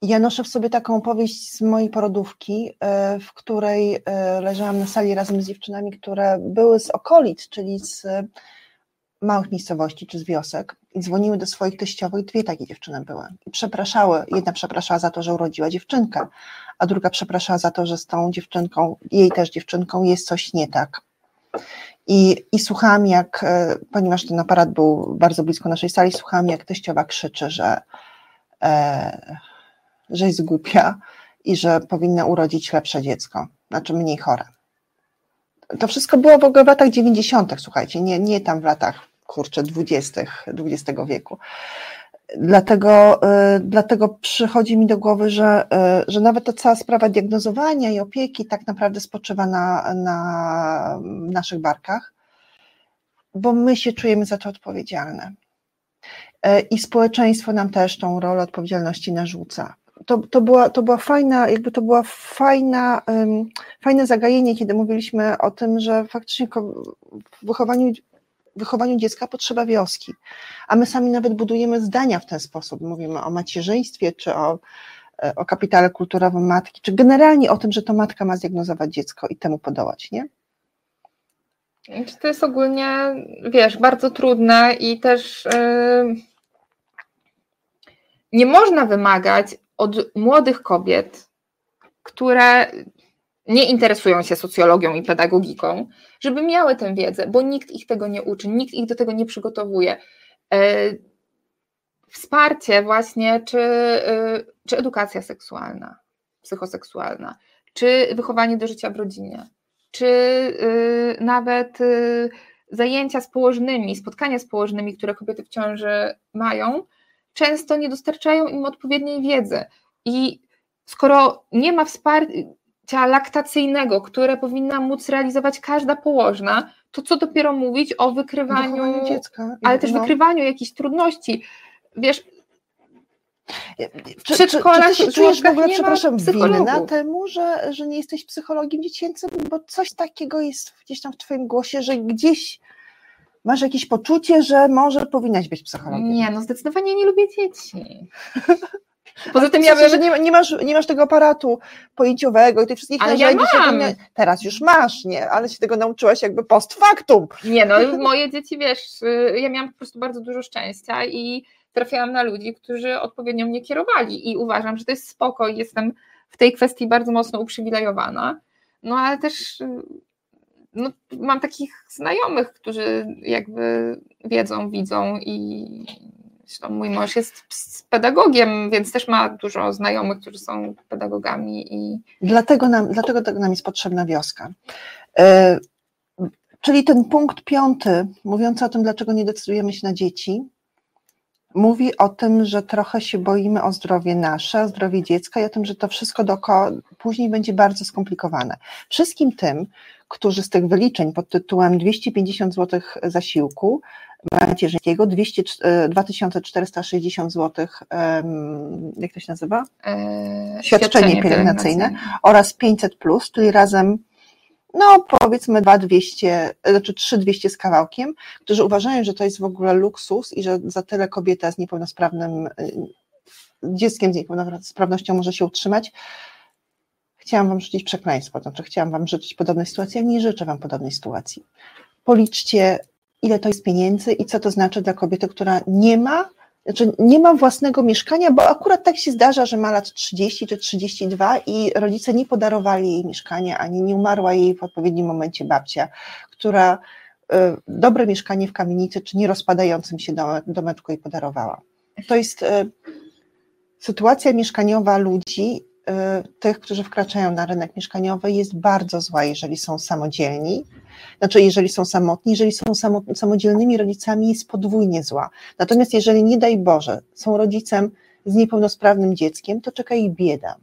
A: ja noszę w sobie taką opowieść z mojej porodówki, y, w której y, leżałam na sali razem z dziewczynami, które były z okolic, czyli z małych miejscowości czy z wiosek i dzwoniły do swoich teściowych, dwie takie dziewczyny były i przepraszały, jedna przepraszała za to, że urodziła dziewczynkę, a druga przepraszała za to, że z tą dziewczynką, jej też dziewczynką jest coś nie tak. I, i słuchałam jak, e, ponieważ ten aparat był bardzo blisko naszej sali, słuchałam jak teściowa krzyczy, że, e, że jest głupia i że powinna urodzić lepsze dziecko, znaczy mniej chore. To wszystko było w ogóle w latach 90., słuchajcie, nie, nie tam w latach kurczę, dwudziestych XX wieku. Dlatego, y, dlatego przychodzi mi do głowy, że, y, że nawet ta cała sprawa diagnozowania i opieki tak naprawdę spoczywa na, na naszych barkach, bo my się czujemy za to odpowiedzialne. Y, I społeczeństwo nam też tą rolę odpowiedzialności narzuca. To, to, była, to była fajna, jakby to była fajna, um, fajne zagajenie, kiedy mówiliśmy o tym, że faktycznie w wychowaniu wychowaniu dziecka potrzeba wioski. A my sami nawet budujemy zdania w ten sposób. Mówimy o macierzyństwie, czy o, e, o kapitale kulturowym matki, czy generalnie o tym, że to matka ma zdiagnozować dziecko i temu podołać, nie?
B: To jest ogólnie, wiesz, bardzo trudne i też yy, nie można wymagać od młodych kobiet, które nie interesują się socjologią i pedagogiką, żeby miały tę wiedzę, bo nikt ich tego nie uczy, nikt ich do tego nie przygotowuje. E, wsparcie właśnie, czy, e, czy edukacja seksualna, psychoseksualna, czy wychowanie do życia w rodzinie, czy e, nawet zajęcia z położnymi, spotkania z położnymi, które kobiety w ciąży mają, często nie dostarczają im odpowiedniej wiedzy. I skoro nie ma wsparcia, ciała laktacyjnego, które powinna móc realizować każda położna, to co dopiero mówić o wykrywaniu dziecka, ale też no. wykrywaniu jakichś trudności. Wiesz,
A: w przedszkolach, czy, czy, czy czujesz w ogóle, przepraszam, winna temu, że, że nie jesteś psychologiem dziecięcym, bo coś takiego jest gdzieś tam w twoim głosie, że gdzieś Masz jakieś poczucie, że może powinnaś być psychologiem?
B: Nie, no zdecydowanie nie lubię dzieci. Poza tym ja bym...
A: że nie, nie, masz, nie masz tego aparatu pojęciowego i tych wszystkich
B: Ale ja
A: narzędzi. się
B: mam.
A: tym- Teraz już masz, nie? Ale się tego nauczyłaś jakby post factum.
B: Nie, no moje dzieci, wiesz, y, ja miałam po prostu bardzo dużo szczęścia i trafiałam na ludzi, którzy odpowiednio mnie kierowali i uważam, że to jest spoko i jestem w tej kwestii bardzo mocno uprzywilejowana. No ale też y, no, mam takich znajomych, którzy jakby wiedzą, widzą i zresztą mój mąż jest pedagogiem, więc też ma dużo znajomych, którzy są pedagogami i
A: Dlatego nam, dlatego nam jest potrzebna wioska. E, czyli ten punkt piąty, mówiący o tym, dlaczego nie decydujemy się na dzieci, mówi o tym, że trochę się boimy o zdrowie nasze, o zdrowie dziecka i o tym, że to wszystko dookoła później będzie bardzo skomplikowane. Wszystkim tym, którzy z tych wyliczeń pod tytułem 250 zł zasiłku macierzyńskiego, 200, e, 2460 zł, jak to się nazywa?
B: e,
A: Świadczenie pielęgnacyjne. oraz 500, plus, czyli razem, no powiedzmy 2200, znaczy 3200 z kawałkiem, którzy uważają, że to jest w ogóle luksus i że za tyle kobieta z niepełnosprawnym y, dzieckiem z niepełnosprawnością może się utrzymać. Chciałam Wam rzucić przekleństwo, znaczy chciałam Wam życzyć podobnej sytuacji, a nie życzę Wam podobnej sytuacji. Policzcie, ile to jest pieniędzy i co to znaczy dla kobiety, która nie ma, znaczy nie ma własnego mieszkania, bo akurat tak się zdarza, że ma lat 30 czy 32 i rodzice nie podarowali jej mieszkania, ani nie umarła jej w odpowiednim momencie babcia, która y, dobre mieszkanie w kamienicy czy nie rozpadającym się dome- domeczku jej podarowała. To jest y, sytuacja mieszkaniowa ludzi, tych, którzy wkraczają na rynek mieszkaniowy, jest bardzo zła, jeżeli są samodzielni. Znaczy, jeżeli są samotni, jeżeli są samo, samodzielnymi rodzicami, jest podwójnie zła. Natomiast jeżeli nie daj Boże, są rodzicem z niepełnosprawnym dzieckiem, to czeka ich bieda.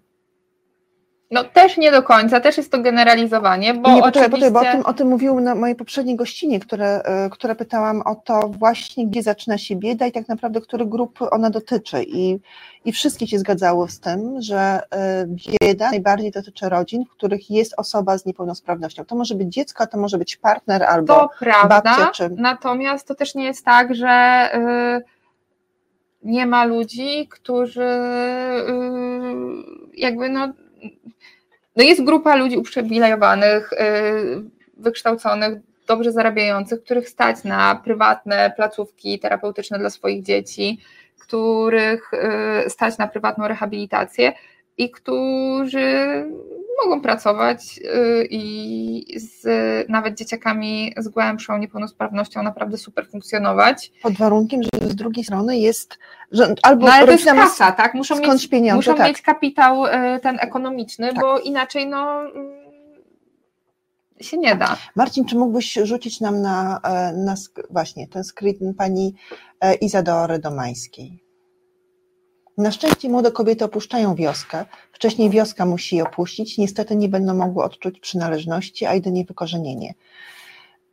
B: No też nie do końca, też jest to generalizowanie, bo
A: nie, poczekaj,
B: oczywiście...
A: poczekaj, bo o tym, o tym mówił na mojej poprzedniej gościnie, które, y, które pytałam o to właśnie, gdzie zaczyna się bieda i tak naprawdę, których grup ona dotyczy. I, I wszystkie się zgadzały z tym, że y, bieda najbardziej dotyczy rodzin, w których jest osoba z niepełnosprawnością. To może być dziecko, to może być partner albo
B: To prawda,
A: babcia, czy...
B: natomiast to też nie jest tak, że y, nie ma ludzi, którzy jakby no, no jest grupa ludzi uprzywilejowanych, y, wykształconych, dobrze zarabiających, których stać na prywatne placówki terapeutyczne dla swoich dzieci, których y, stać na prywatną rehabilitację i którzy mogą pracować y, i z nawet dzieciakami z głębszą niepełnosprawnością naprawdę super funkcjonować.
A: Pod warunkiem, że z drugiej strony jest, że albo
B: No ale to jest kasa, tak? Muszą mieć,
A: pieniądze,
B: muszą
A: tak.
B: mieć kapitał y, ten ekonomiczny,
A: Tak.
B: bo inaczej no mm, się nie da.
A: Marcin, czy mógłbyś rzucić nam na, e, na właśnie ten screen pani e, Izadory Domańskiej? Na szczęście młode kobiety opuszczają wioskę. Wcześniej wioska musi je opuścić. Niestety nie będą mogły odczuć przynależności, a jedynie wykorzenienie.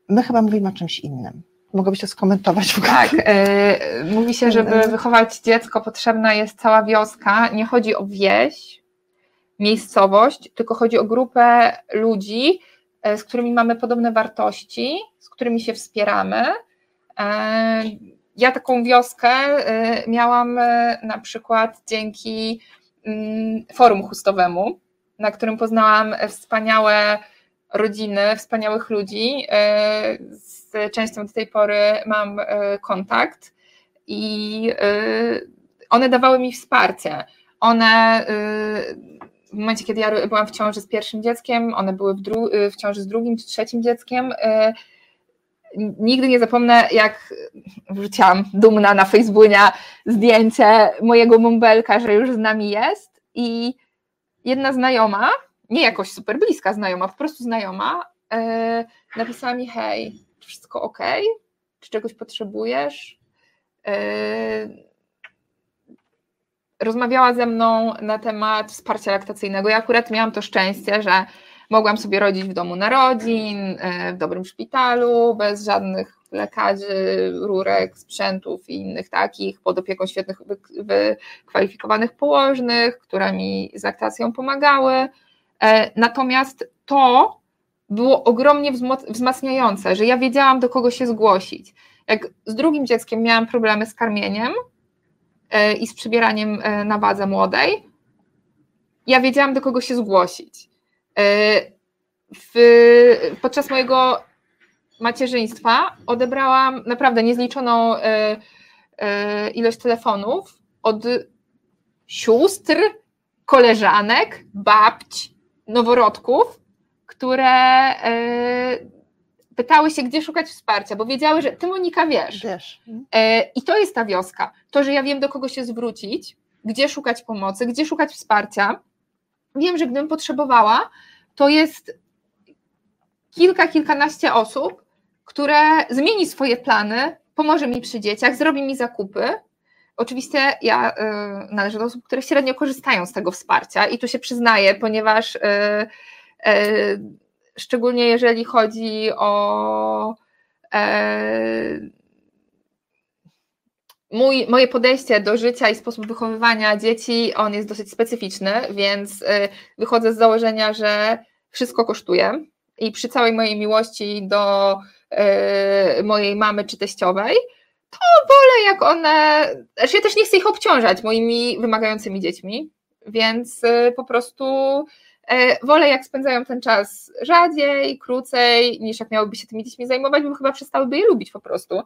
A: My chyba mówimy o czymś innym. Mogłabyś to skomentować w ogóle?
B: Tak, y, mówi się, żeby wychować dziecko potrzebna jest cała wioska. Nie chodzi o wieś, miejscowość, tylko chodzi o grupę ludzi, e, z którymi mamy podobne wartości, z którymi się wspieramy. E, Ja taką wioskę e, miałam e, na przykład dzięki mm, forum chustowemu, na którym poznałam wspaniałe rodziny, wspaniałych ludzi. E, Z częścią do tej pory mam kontakt i one dawały mi wsparcie. One w momencie, kiedy ja byłam w ciąży z pierwszym dzieckiem, one były w, w ciąży z drugim czy trzecim dzieckiem. Nigdy nie zapomnę, jak wrzuciłam dumna na Facebooka zdjęcie mojego bąbelka, że już z nami jest i jedna znajoma, nie jakoś super bliska znajoma, po prostu znajoma, e, napisała mi hej, czy wszystko ok? Czy czegoś potrzebujesz? E, rozmawiała ze mną na temat wsparcia laktacyjnego. Ja akurat miałam to szczęście, że mogłam sobie rodzić w domu narodzin, e, w dobrym szpitalu, bez żadnych lekarzy, rurek, sprzętów i innych takich, pod opieką świetnych wy- wykwalifikowanych położnych, które mi z laktacją pomagały. E, Natomiast to było ogromnie wzmacniające, że ja wiedziałam, do kogo się zgłosić. Jak z drugim dzieckiem miałam problemy z karmieniem e, i z przybieraniem na wadze młodej, ja wiedziałam, do kogo się zgłosić. E, w, podczas mojego macierzyństwa odebrałam naprawdę niezliczoną ilość telefonów od sióstr, koleżanek, babć, noworodków, które e, pytały się, gdzie szukać wsparcia, bo wiedziały, że ty Monika wiesz. wiesz. E, I to jest ta wioska. To, że ja wiem, do kogo się zwrócić, gdzie szukać pomocy, gdzie szukać wsparcia. Wiem, że gdybym potrzebowała, to jest kilka, kilkanaście osób, które zmieni swoje plany, pomoże mi przy dzieciach, zrobi mi zakupy. Oczywiście ja y, należę do osób, które średnio korzystają z tego wsparcia i tu się przyznaję, ponieważ y, E, szczególnie jeżeli chodzi o e, mój, moje podejście do życia i sposób wychowywania dzieci, on jest dosyć specyficzny, więc e, wychodzę z założenia, że wszystko kosztuje. I przy całej mojej miłości do mojej mamy czy teściowej, to wolę jak one, znaczy ja też nie chcę ich obciążać moimi wymagającymi dziećmi, więc po prostu wolę jak spędzają ten czas rzadziej, krócej, niż jak miałyby się tymi dziećmi zajmować, bo chyba przestałyby je lubić po prostu.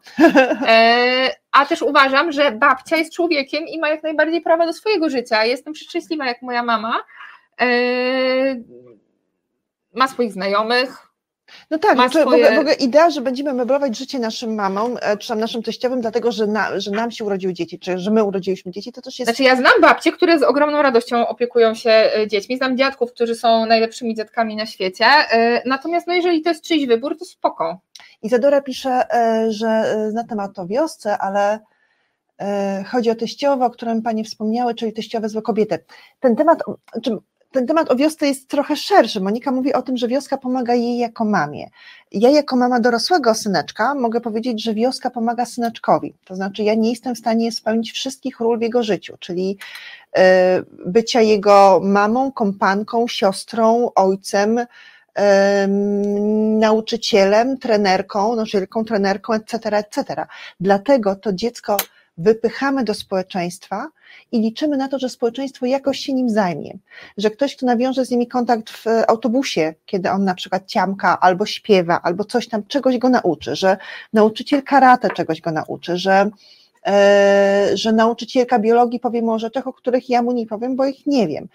B: E, a też uważam, że babcia jest człowiekiem i ma jak najbardziej prawo do swojego życia. Jestem szczęśliwa jak moja mama. E, ma swoich znajomych,
A: no tak, znaczy, swoje... w, ogóle, idea, że będziemy meblować życie naszym mamom, e, czy tam naszym teściowym, dlatego, że, na, że nam się urodziły dzieci, czy że my urodziliśmy dzieci, to też jest...
B: Znaczy ja znam babcie, które z ogromną radością opiekują się e, dziećmi, znam dziadków, którzy są najlepszymi dziadkami na świecie, e, natomiast no jeżeli to jest czyjś wybór, to spoko.
A: Izadora pisze, że na temat o wiosce, ale chodzi o teściowo, o którym Pani wspomniały, czyli teściowe złe kobiety. Ten temat, czy ten temat o wiosce jest trochę szerszy. Monika mówi o tym, że wioska pomaga jej jako mamie. Ja jako mama dorosłego syneczka mogę powiedzieć, że wioska pomaga syneczkowi. To znaczy ja nie jestem w stanie spełnić wszystkich ról w jego życiu, czyli e, bycia jego mamą, kompanką, siostrą, ojcem, nauczycielem, trenerką, nauczycielką, trenerką, etc., etc. Dlatego to dziecko wypychamy do społeczeństwa i liczymy na to, że społeczeństwo jakoś się nim zajmie. Że ktoś, kto nawiąże z nimi kontakt w autobusie, kiedy on na przykład ciamka albo śpiewa, albo coś tam, czegoś go nauczy, że nauczyciel karate czegoś go nauczy, że e, że nauczycielka biologii powie mu o rzeczach, o których ja mu nie powiem, bo ich nie wiem.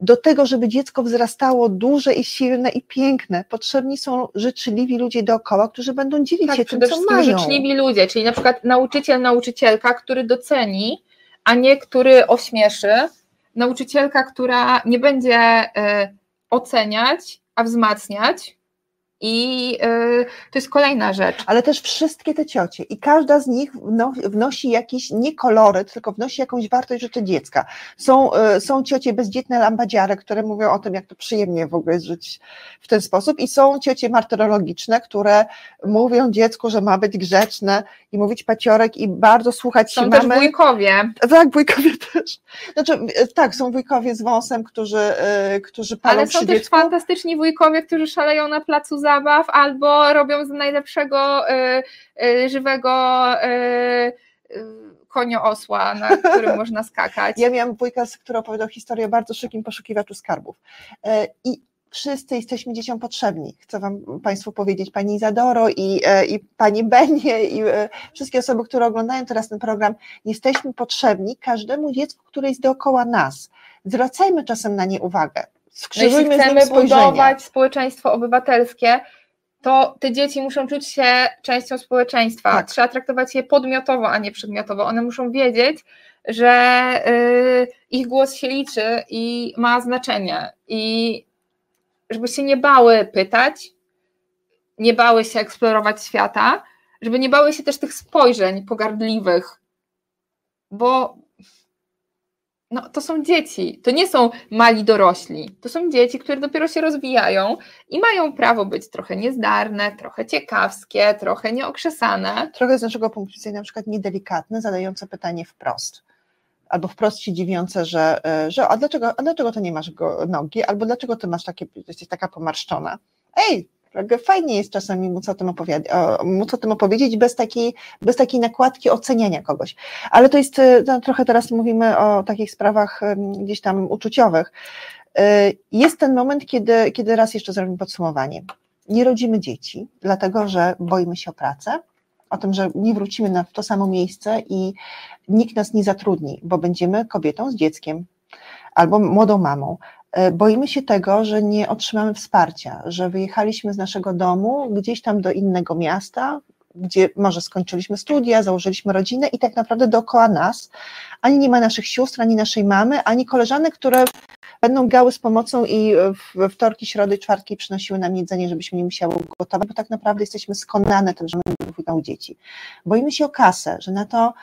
A: Do tego, żeby dziecko wzrastało duże i silne i piękne, potrzebni są życzliwi ludzie dookoła, którzy będą dzielić tak, się tym, co mają.
B: życzliwi ludzie, czyli na przykład nauczyciel, nauczycielka, który doceni, a nie który ośmieszy, nauczycielka, która nie będzie e, oceniać, a wzmacniać, i yy, to jest kolejna rzecz.
A: Ale też wszystkie te ciocie i każda z nich wnosi jakiś nie koloryt, tylko wnosi jakąś wartość życia dziecka. Są, yy, są ciocie bezdzietne lambadziare, które mówią o tym, jak to przyjemnie w ogóle jest żyć w ten sposób i są ciocie martyrologiczne, które mówią dziecku, że ma być grzeczne i mówić paciorek i bardzo słuchać
B: są
A: się
B: mamy. Są też wujkowie.
A: Tak, wujkowie też. Znaczy, tak, są wujkowie z wąsem, którzy, yy, którzy palą
B: Ale są też
A: dziecku.
B: fantastyczni wujkowie, którzy szaleją na placu zabaw albo robią z najlepszego y, y, żywego y, konioosła, na którym można skakać.
A: Ja miałam wujka, który opowiadał historię o bardzo szybkim poszukiwaczu skarbów. I wszyscy jesteśmy dzieciom potrzebni. Chcę Wam Państwu powiedzieć, Pani Izadoro i, i Pani Benie i wszystkie osoby, które oglądają teraz ten program, jesteśmy potrzebni każdemu dziecku, które jest dookoła nas. Zwracajmy czasem na nie uwagę.
B: Skrzyżujmy no jeśli chcemy budować społeczeństwo obywatelskie, to te dzieci muszą czuć się częścią społeczeństwa. Tak. Trzeba traktować je podmiotowo, a nie przedmiotowo. One muszą wiedzieć, że y, ich głos się liczy i ma znaczenie. I żeby się nie bały pytać, nie bały się eksplorować świata, żeby nie bały się też tych spojrzeń pogardliwych, bo no, to są dzieci, to nie są mali dorośli, to są dzieci, które dopiero się rozwijają i mają prawo być trochę niezdarne, trochę ciekawskie, trochę nieokrzesane.
A: Trochę z naszego punktu widzenia na przykład niedelikatne, zadające pytanie wprost. Albo wprost się dziwiące, że, e, że a, dlaczego, a dlaczego to nie masz go, nogi, albo dlaczego ty masz takie, jesteś taka pomarszczona. ej, fajnie jest czasami móc o tym, opowiada- móc o tym opowiedzieć bez takiej, bez takiej nakładki oceniania kogoś. Ale to jest, no, trochę teraz mówimy o takich sprawach gdzieś tam uczuciowych. Jest ten moment, kiedy, kiedy raz jeszcze zrobimy podsumowanie. Nie rodzimy dzieci, dlatego że boimy się o pracę, o tym, że nie wrócimy na to samo miejsce i nikt nas nie zatrudni, bo będziemy kobietą z dzieckiem albo młodą mamą. E, boimy się tego, że nie otrzymamy wsparcia, że wyjechaliśmy z naszego domu gdzieś tam do innego miasta, gdzie może skończyliśmy studia, założyliśmy rodzinę i tak naprawdę dookoła nas ani nie ma naszych sióstr, ani naszej mamy, ani koleżanek, które będą gały z pomocą i w wtorki, środy, czwartki przynosiły nam jedzenie, żebyśmy nie musiały gotować, bo tak naprawdę jesteśmy skonane tym, że my wychowamy dzieci. Boimy się o kasę, że na to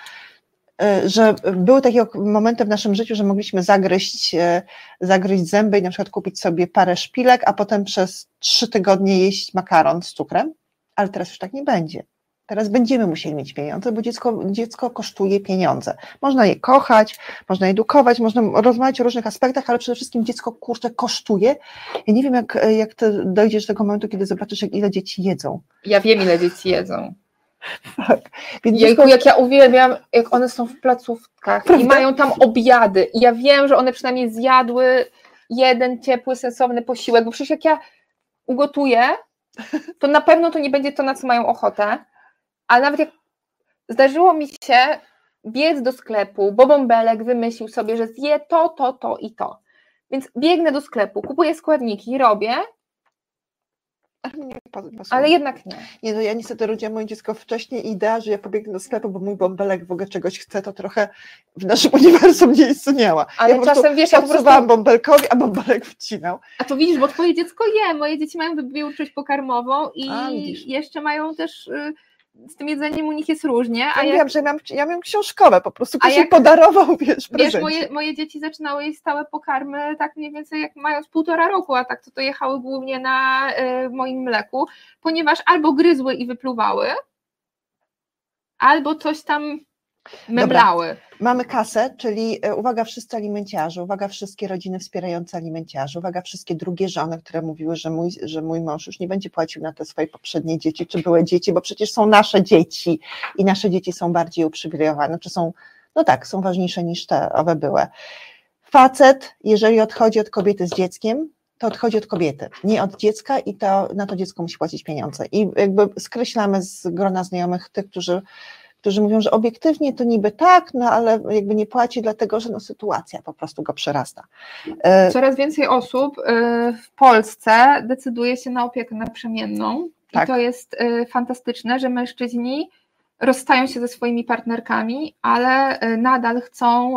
A: że były takie momenty w naszym życiu, że mogliśmy zagryźć, e, zagryźć zęby i na przykład kupić sobie parę szpilek, a potem przez trzy tygodnie jeść makaron z cukrem, ale teraz już tak nie będzie. Teraz będziemy musieli mieć pieniądze, bo dziecko, dziecko kosztuje pieniądze. Można je kochać, można edukować, można rozmawiać o różnych aspektach, ale przede wszystkim dziecko kurczę kosztuje. Ja nie wiem, jak, jak dojdziesz do tego momentu, kiedy zobaczysz, ile dzieci jedzą.
B: Ja wiem, ile dzieci jedzą. Tak. Więc Jejku, jak ja uwielbiam, jak one są w placówkach Prawda? i mają tam obiady. I ja wiem, że one przynajmniej zjadły jeden ciepły, sensowny posiłek, bo przecież jak ja ugotuję, to na pewno to nie będzie to, na co mają ochotę ale nawet jak zdarzyło mi się biec do sklepu, bo bąbelek wymyślił sobie, że zje to, to, to i to. Więc biegnę do sklepu, kupuję składniki, robię, ale jednak nie.
A: Nie, no ja niestety rodziłam moje dziecko wcześniej i idea, że ja pobiegnę do sklepu, bo mój bąbelek w ogóle czegoś chce, to trochę w naszym uniwersum nie istniała.
B: Ale ja czasem wiesz, ja
A: po prostu... bąbelkowi, a bąbelek wcinał.
B: A to widzisz, bo twoje dziecko je, moje dzieci mają wybiórczość pokarmową i a, jeszcze mają też... Z tym jedzeniem u nich jest różnie.
A: A ja jak... wiem, że ja miałam, ja miałam książkowe po prostu, ktoś jak... podarował, wiesz,
B: Wiesz, moje, moje dzieci zaczynały jeść stałe pokarmy tak mniej więcej jak mając półtora roku, a tak to, to jechały głównie na y, moim mleku, ponieważ albo gryzły i wypluwały, albo coś tam Memlały. Dobra.
A: Mamy kasę, czyli e, uwaga wszyscy alimenciarze, uwaga wszystkie rodziny wspierające alimenciarzy, uwaga wszystkie drugie żony, które mówiły, że mój, że mój mąż już nie będzie płacił na te swoje poprzednie dzieci, czy były dzieci, bo przecież są nasze dzieci i nasze dzieci są bardziej uprzywilejowane, czy są, no tak, są ważniejsze niż te owe były. Facet, jeżeli odchodzi od kobiety z dzieckiem, to odchodzi od kobiety, nie od dziecka i to, na to dziecko musi płacić pieniądze. I jakby skreślamy z grona znajomych tych, którzy którzy mówią, że obiektywnie to niby tak, no ale jakby nie płaci, dlatego że no, sytuacja po prostu go przerasta.
B: E, Coraz więcej osób e, w Polsce decyduje się na opiekę naprzemienną tak. i to jest e, fantastyczne, że mężczyźni rozstają się ze swoimi partnerkami, ale nadal chcą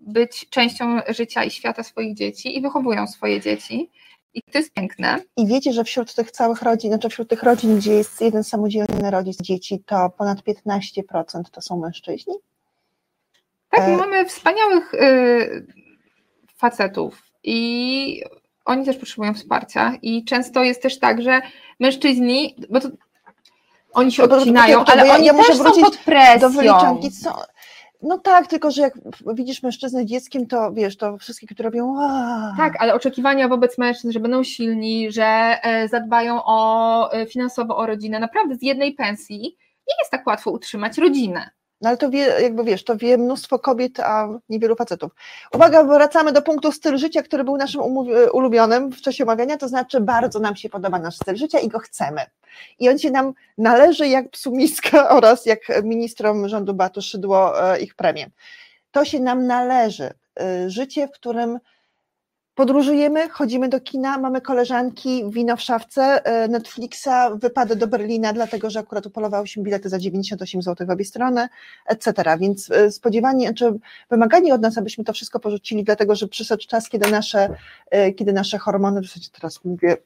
B: być częścią życia i świata swoich dzieci i wychowują swoje dzieci. I to jest piękne.
A: I wiecie, że wśród tych całych rodzin, znaczy wśród tych rodzin, gdzie jest jeden samodzielny rodzic dzieci, to ponad 15% to są mężczyźni?
B: Tak, e... mamy wspaniałych y, facetów i oni też potrzebują wsparcia i często jest też tak, że mężczyźni, bo to oni się odcinają, ale ja, oni ja też są pod presją. Do wyliczanki,
A: no tak, tylko że jak widzisz mężczyznę dzieckiem, to wiesz, to wszystkie, które robią. Aaa.
B: Tak, ale oczekiwania wobec mężczyzn, że będą silni, że e, zadbają o e, finansowo o rodzinę, naprawdę z jednej pensji nie jest tak łatwo utrzymać rodzinę.
A: No ale to wie, jakby wiesz, to wie mnóstwo kobiet, a niewielu facetów. Uwaga, wracamy do punktu styl życia, który był naszym ulubionym w czasie omawiania, to znaczy bardzo nam się podoba nasz styl życia i go chcemy. I on się nam należy jak psu miska oraz jak ministrom rządu Batu Szydło e, ich premię. To się nam należy. E, życie, w którym Podróżujemy, chodzimy do kina, mamy koleżanki, wino w szafce, e, Netflixa, wypady do Berlina, dlatego że akurat upolowałyśmy bilety za 98 zł w obie strony, etc. Więc e, spodziewanie, czy wymaganie od nas, abyśmy to wszystko porzucili, dlatego że przyszedł czas, kiedy nasze, e, kiedy nasze hormony, w zasadzie teraz mówię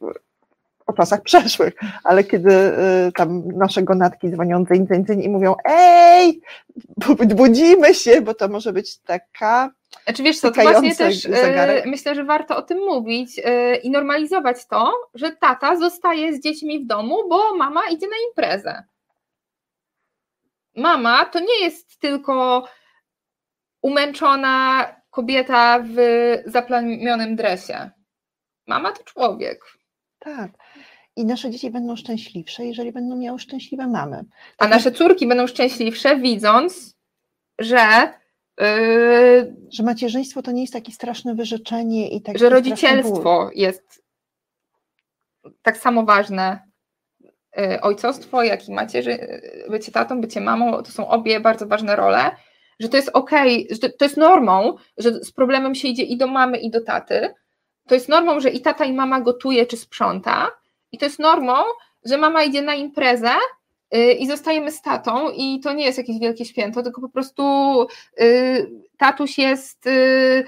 A: o czasach przeszłych, ale kiedy tam nasze gonatki dzwonią intensywnie i mówią ej, budzimy się, bo to może być taka
B: znaczy wiesz co, to właśnie też zegarek. myślę, że warto o tym mówić yy, i normalizować to, że tata zostaje z dziećmi w domu, bo mama idzie na imprezę. Mama to nie jest tylko umęczona kobieta w zaplamionym dresie. Mama to człowiek.
A: Tak. I nasze dzieci będą szczęśliwsze, jeżeli będą miały szczęśliwe mamy.
B: A
A: Tak
B: nasze córki będą szczęśliwsze, widząc, że, yy,
A: Że macierzyństwo to nie jest takie straszne wyrzeczenie i takie
B: że rodzicielstwo jest tak samo ważne. Yy, Ojcostwo, jak i macierzy, yy, bycie tatą, bycie mamą, to są obie bardzo ważne role. Że to jest okej, że to- to jest normą, że z problemem się idzie i do mamy, i do taty. To jest normą, że i tata, i mama gotuje czy sprząta. I to jest normą, że mama idzie na imprezę y, i zostajemy z tatą i to nie jest jakieś wielkie święto, tylko po prostu y, tatuś jest y,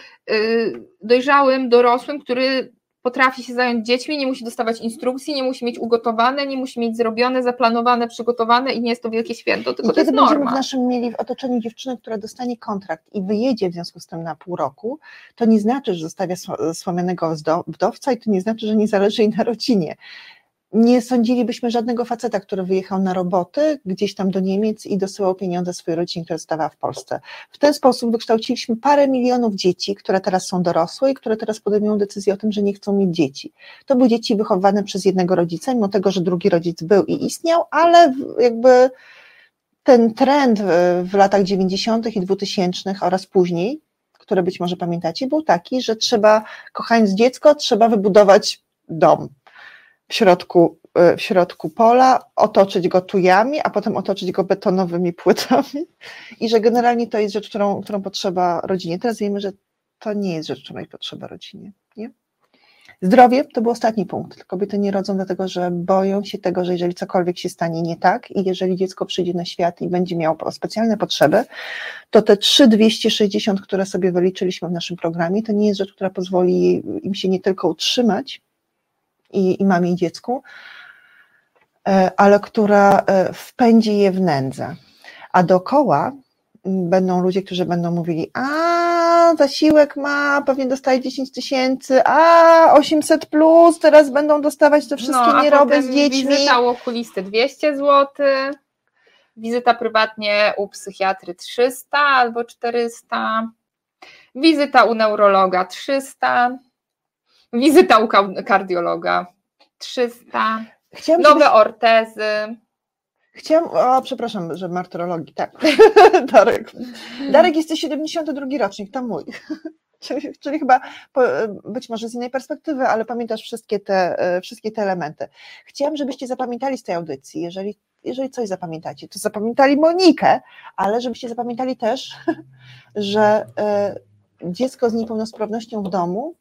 B: dojrzałym, dorosłym, który potrafi się zająć dziećmi, nie musi dostawać instrukcji, nie musi mieć ugotowane, nie musi mieć zrobione, zaplanowane, przygotowane i nie jest to wielkie święto, tylko
A: I
B: to jest
A: będziemy w
B: norma.
A: naszym mieli w otoczeniu dziewczynę, która dostanie kontrakt i wyjedzie w związku z tym na pół roku, to nie znaczy, że zostawia sło- słomianego wdowca i to nie znaczy, że nie zależy jej na rodzinie. Nie sądzilibyśmy żadnego faceta, który wyjechał na roboty gdzieś tam do Niemiec i dosyłał pieniądze swojej rodzinie, która zostawała w Polsce. W ten sposób wykształciliśmy parę milionów dzieci, które teraz są dorosłe i które teraz podejmują decyzję o tym, że nie chcą mieć dzieci. To były dzieci wychowane przez jednego rodzica, mimo tego, że drugi rodzic był i istniał, ale jakby ten trend w latach 90. i 2000 oraz później, które być może pamiętacie, był taki, że trzeba, kochając dziecko, trzeba wybudować dom w środku, e, w środku pola, otoczyć go tujami, a potem otoczyć go betonowymi płytami i że generalnie to jest rzecz, którą, którą potrzeba rodzinie. Teraz wiemy, że to nie jest rzecz, której potrzeba rodzinie. Nie? Zdrowie to był ostatni punkt. Kobiety nie rodzą dlatego, że boją się tego, że jeżeli cokolwiek się stanie nie tak i jeżeli dziecko przyjdzie na świat i będzie miało specjalne potrzeby, to te 3260, które sobie wyliczyliśmy w naszym programie, to nie jest rzecz, która pozwoli im się nie tylko utrzymać i, i mamie i dziecku, e, ale która e, wpędzi je w nędzę. A dookoła będą ludzie, którzy będą mówili, a zasiłek ma, pewnie dostaje 10 tysięcy, a 800 plus, teraz będą dostawać te wszystkie
B: No,
A: nieroby z dziećmi.
B: Wizyta u okulisty 200 zł, wizyta prywatnie u psychiatry 300 albo 400, wizyta u neurologa 300, wizyta u ka- kardiologa 300,
A: Chciałam,
B: nowe
A: żebyś-
B: ortezy.
A: Chciałam, o przepraszam, że martyrologii, tak. Darek. Darek jesteś 72 rocznik, to mój. Czyli, czyli chyba po, być może z innej perspektywy, ale pamiętasz wszystkie te, e, wszystkie te elementy. Chciałam, żebyście zapamiętali z tej audycji, jeżeli, jeżeli coś zapamiętacie, to zapamiętali Monikę, ale żebyście zapamiętali też, że e, dziecko z niepełnosprawnością w domu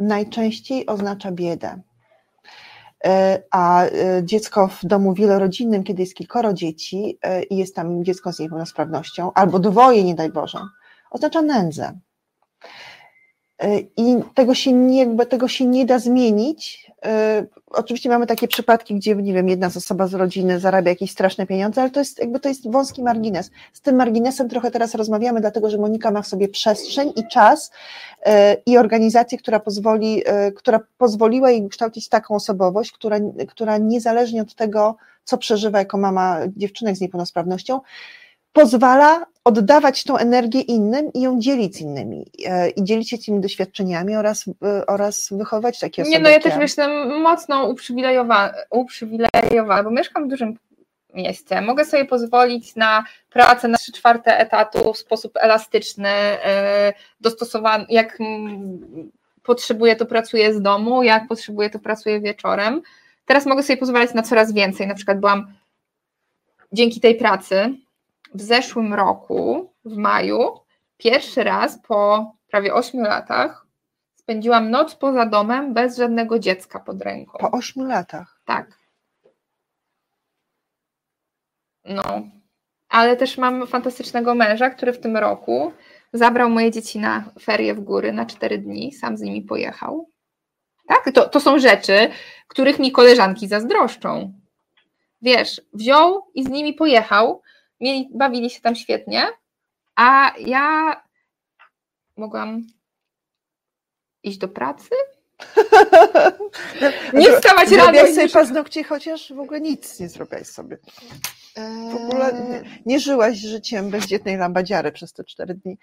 A: najczęściej oznacza biedę. E, A e, dziecko w domu wielorodzinnym, kiedy jest kilkoro dzieci e, i jest tam dziecko z niepełnosprawnością, albo dwoje, nie daj Boże, oznacza nędzę. E, I tego się nie, tego się nie da zmienić. E, Oczywiście mamy takie przypadki, gdzie, nie wiem, jedna z osoba z rodziny zarabia jakieś straszne pieniądze, ale to jest jakby to jest wąski margines. Z tym marginesem trochę teraz rozmawiamy, dlatego że Monika ma w sobie przestrzeń i czas e, i organizację, która pozwoli, która pozwoliła jej kształcić taką osobowość, która, która niezależnie od tego, co przeżywa jako mama dziewczynek z niepełnosprawnością, pozwala oddawać tą energię innym i ją dzielić z innymi e, i dzielić się tymi doświadczeniami oraz, e, oraz wychowywać takie osoby.
B: Nie, no ja też jestem mocno uprzywilejowana, uprzywilejowana, bo mieszkam w dużym mieście. Mogę sobie pozwolić na pracę na 3 czwarte etatu w sposób elastyczny, e, dostosowany, jak potrzebuję, to pracuję z domu, jak potrzebuję, to pracuję wieczorem. Teraz mogę sobie pozwalać na coraz więcej. Na przykład byłam dzięki tej pracy w zeszłym roku, w maju, pierwszy raz po prawie 8 latach spędziłam noc poza domem bez żadnego dziecka pod ręką.
A: Po ośmiu latach.
B: Tak. No. Ale też mam fantastycznego męża, który w tym roku zabrał moje dzieci na ferie w góry na cztery dni, sam z nimi pojechał. Tak, to, to są rzeczy, których mi koleżanki zazdroszczą. Wiesz, wziął i z nimi pojechał, mieli, bawili się tam świetnie, a ja mogłam ić do pracy, nie wstawać rano.
A: Zrobiłaś sobie paznokcie, chociaż w ogóle nic nie zrobiłaś sobie. W ogóle nie, nie żyłaś życiem bezdzietnej lambadziary przez te cztery dni.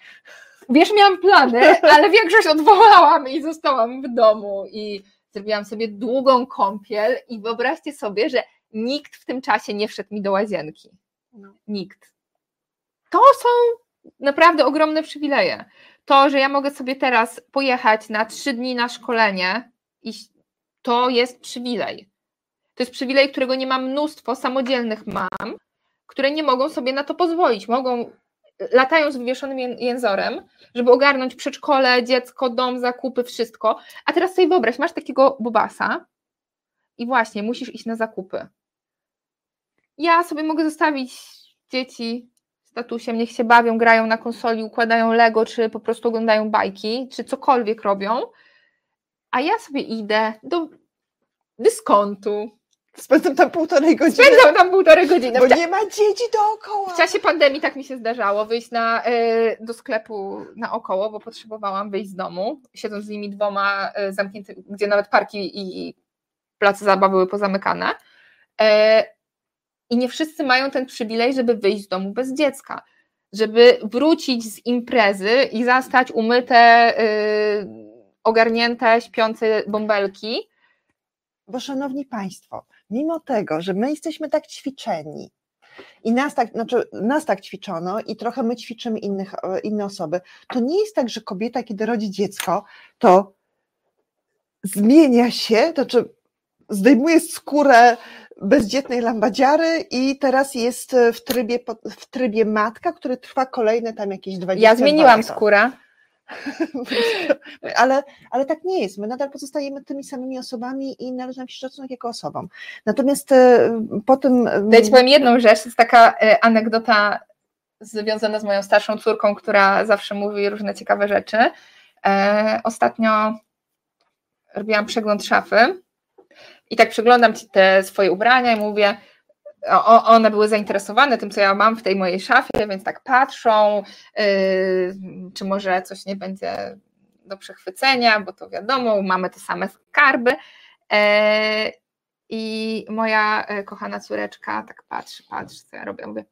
B: Wiesz, miałam plany, ale większość odwołałam i zostałam w domu i zrobiłam sobie długą kąpiel i wyobraźcie sobie, że nikt w tym czasie nie wszedł mi do łazienki.
A: No.
B: Nikt. To są naprawdę ogromne przywileje. To, że ja mogę sobie teraz pojechać na trzy dni na szkolenie to jest przywilej. To jest przywilej, którego nie ma mnóstwo samodzielnych mam, które nie mogą sobie na to pozwolić. Mogą, latają z wywieszonym jęzorem, żeby ogarnąć przedszkole, dziecko, dom, zakupy, wszystko. A teraz sobie wyobraź, masz takiego bobasa i właśnie musisz iść na zakupy. Ja sobie mogę zostawić dzieci statusem, niech się bawią, grają na konsoli, układają Lego, czy po prostu oglądają bajki, czy cokolwiek robią, a ja sobie idę do dyskontu.
A: Spędzam tam półtorej godziny.
B: Spędzam tam półtorej godziny.
A: Bo nie ma dzieci dookoła.
B: W czasie pandemii tak mi się zdarzało wyjść na, y, do sklepu naokoło, bo potrzebowałam wyjść z domu, siedząc z nimi dwoma y, zamkniętymi, gdzie nawet parki i place zabaw były pozamykane. E, I nie wszyscy mają ten przywilej, żeby wyjść z domu bez dziecka, żeby wrócić z imprezy i zastać umyte, y, ogarnięte, śpiące bąbelki.
A: Bo szanowni Państwo, mimo tego, że my jesteśmy tak ćwiczeni i nas tak, znaczy nas tak ćwiczono i trochę my ćwiczymy innych, inne osoby, to nie jest tak, że kobieta, kiedy rodzi dziecko, to zmienia się, to znaczy zdejmuje skórę bezdzietnej lambadziary i teraz jest w trybie, w trybie matka, który trwa kolejne tam jakieś 20
B: Ja zmieniłam lata. skórę.
A: ale, ale tak nie jest. My nadal pozostajemy tymi samymi osobami i należy nam się szacunek jako osobom. Natomiast e, po tym.
B: Ja ci powiem jedną rzecz, to jest taka e, anegdota związana z moją starszą córką, która zawsze mówi różne ciekawe rzeczy. E, ostatnio robiłam przegląd szafy i tak przeglądam te swoje ubrania i mówię, o, one były zainteresowane tym, co ja mam w tej mojej szafie, więc tak patrzą, yy, czy może coś nie będzie do przechwycenia, bo to wiadomo, mamy te same skarby. Yy, I moja yy, kochana córeczka tak patrzy, patrzy, co ja robię. Mówię,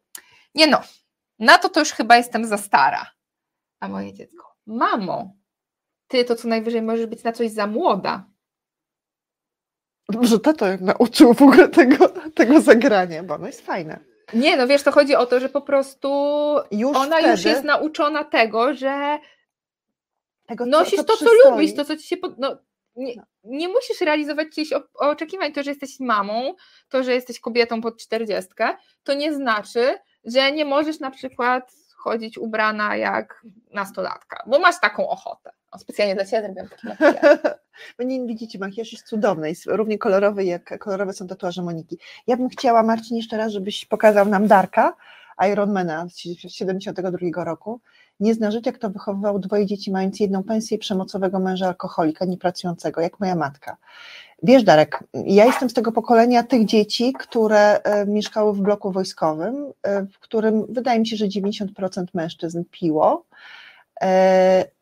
B: nie no, na to to już chyba jestem za stara. A moje dziecko, mamo, ty to co najwyżej możesz być na coś za młoda.
A: Może tato jak nauczył w ogóle tego, tego zagrania, bo ono jest fajne.
B: Nie, no wiesz, to chodzi o to, że po prostu już ona wtedy... już jest nauczona tego, że tego, co, nosisz co to, co lubisz, to, co ci się. Pod... No, nie, no. nie, musisz realizować czyichś oczekiwań. To, że jesteś mamą, to, że jesteś kobietą pod czterdziestkę, to nie znaczy, że nie możesz na przykład chodzić ubrana jak nastolatka, bo masz taką ochotę. O, specjalnie dla Ciebie zrobiłam taki makijaż.
A: Nie widzicie, makijaż jest cudowny, jest równie kolorowy, jak kolorowe są tatuaże Moniki. Ja bym chciała, Marcin, jeszcze raz, żebyś pokazał nam Darka, Ironmana z 72 roku. Nie zna życia, kto wychowywał dwoje dzieci, mając jedną pensję przemocowego męża alkoholika, niepracującego, jak moja matka. Wiesz, Darek, ja jestem z tego pokolenia tych dzieci, które e, mieszkały w bloku wojskowym, e, w którym wydaje mi się, że 90% mężczyzn piło.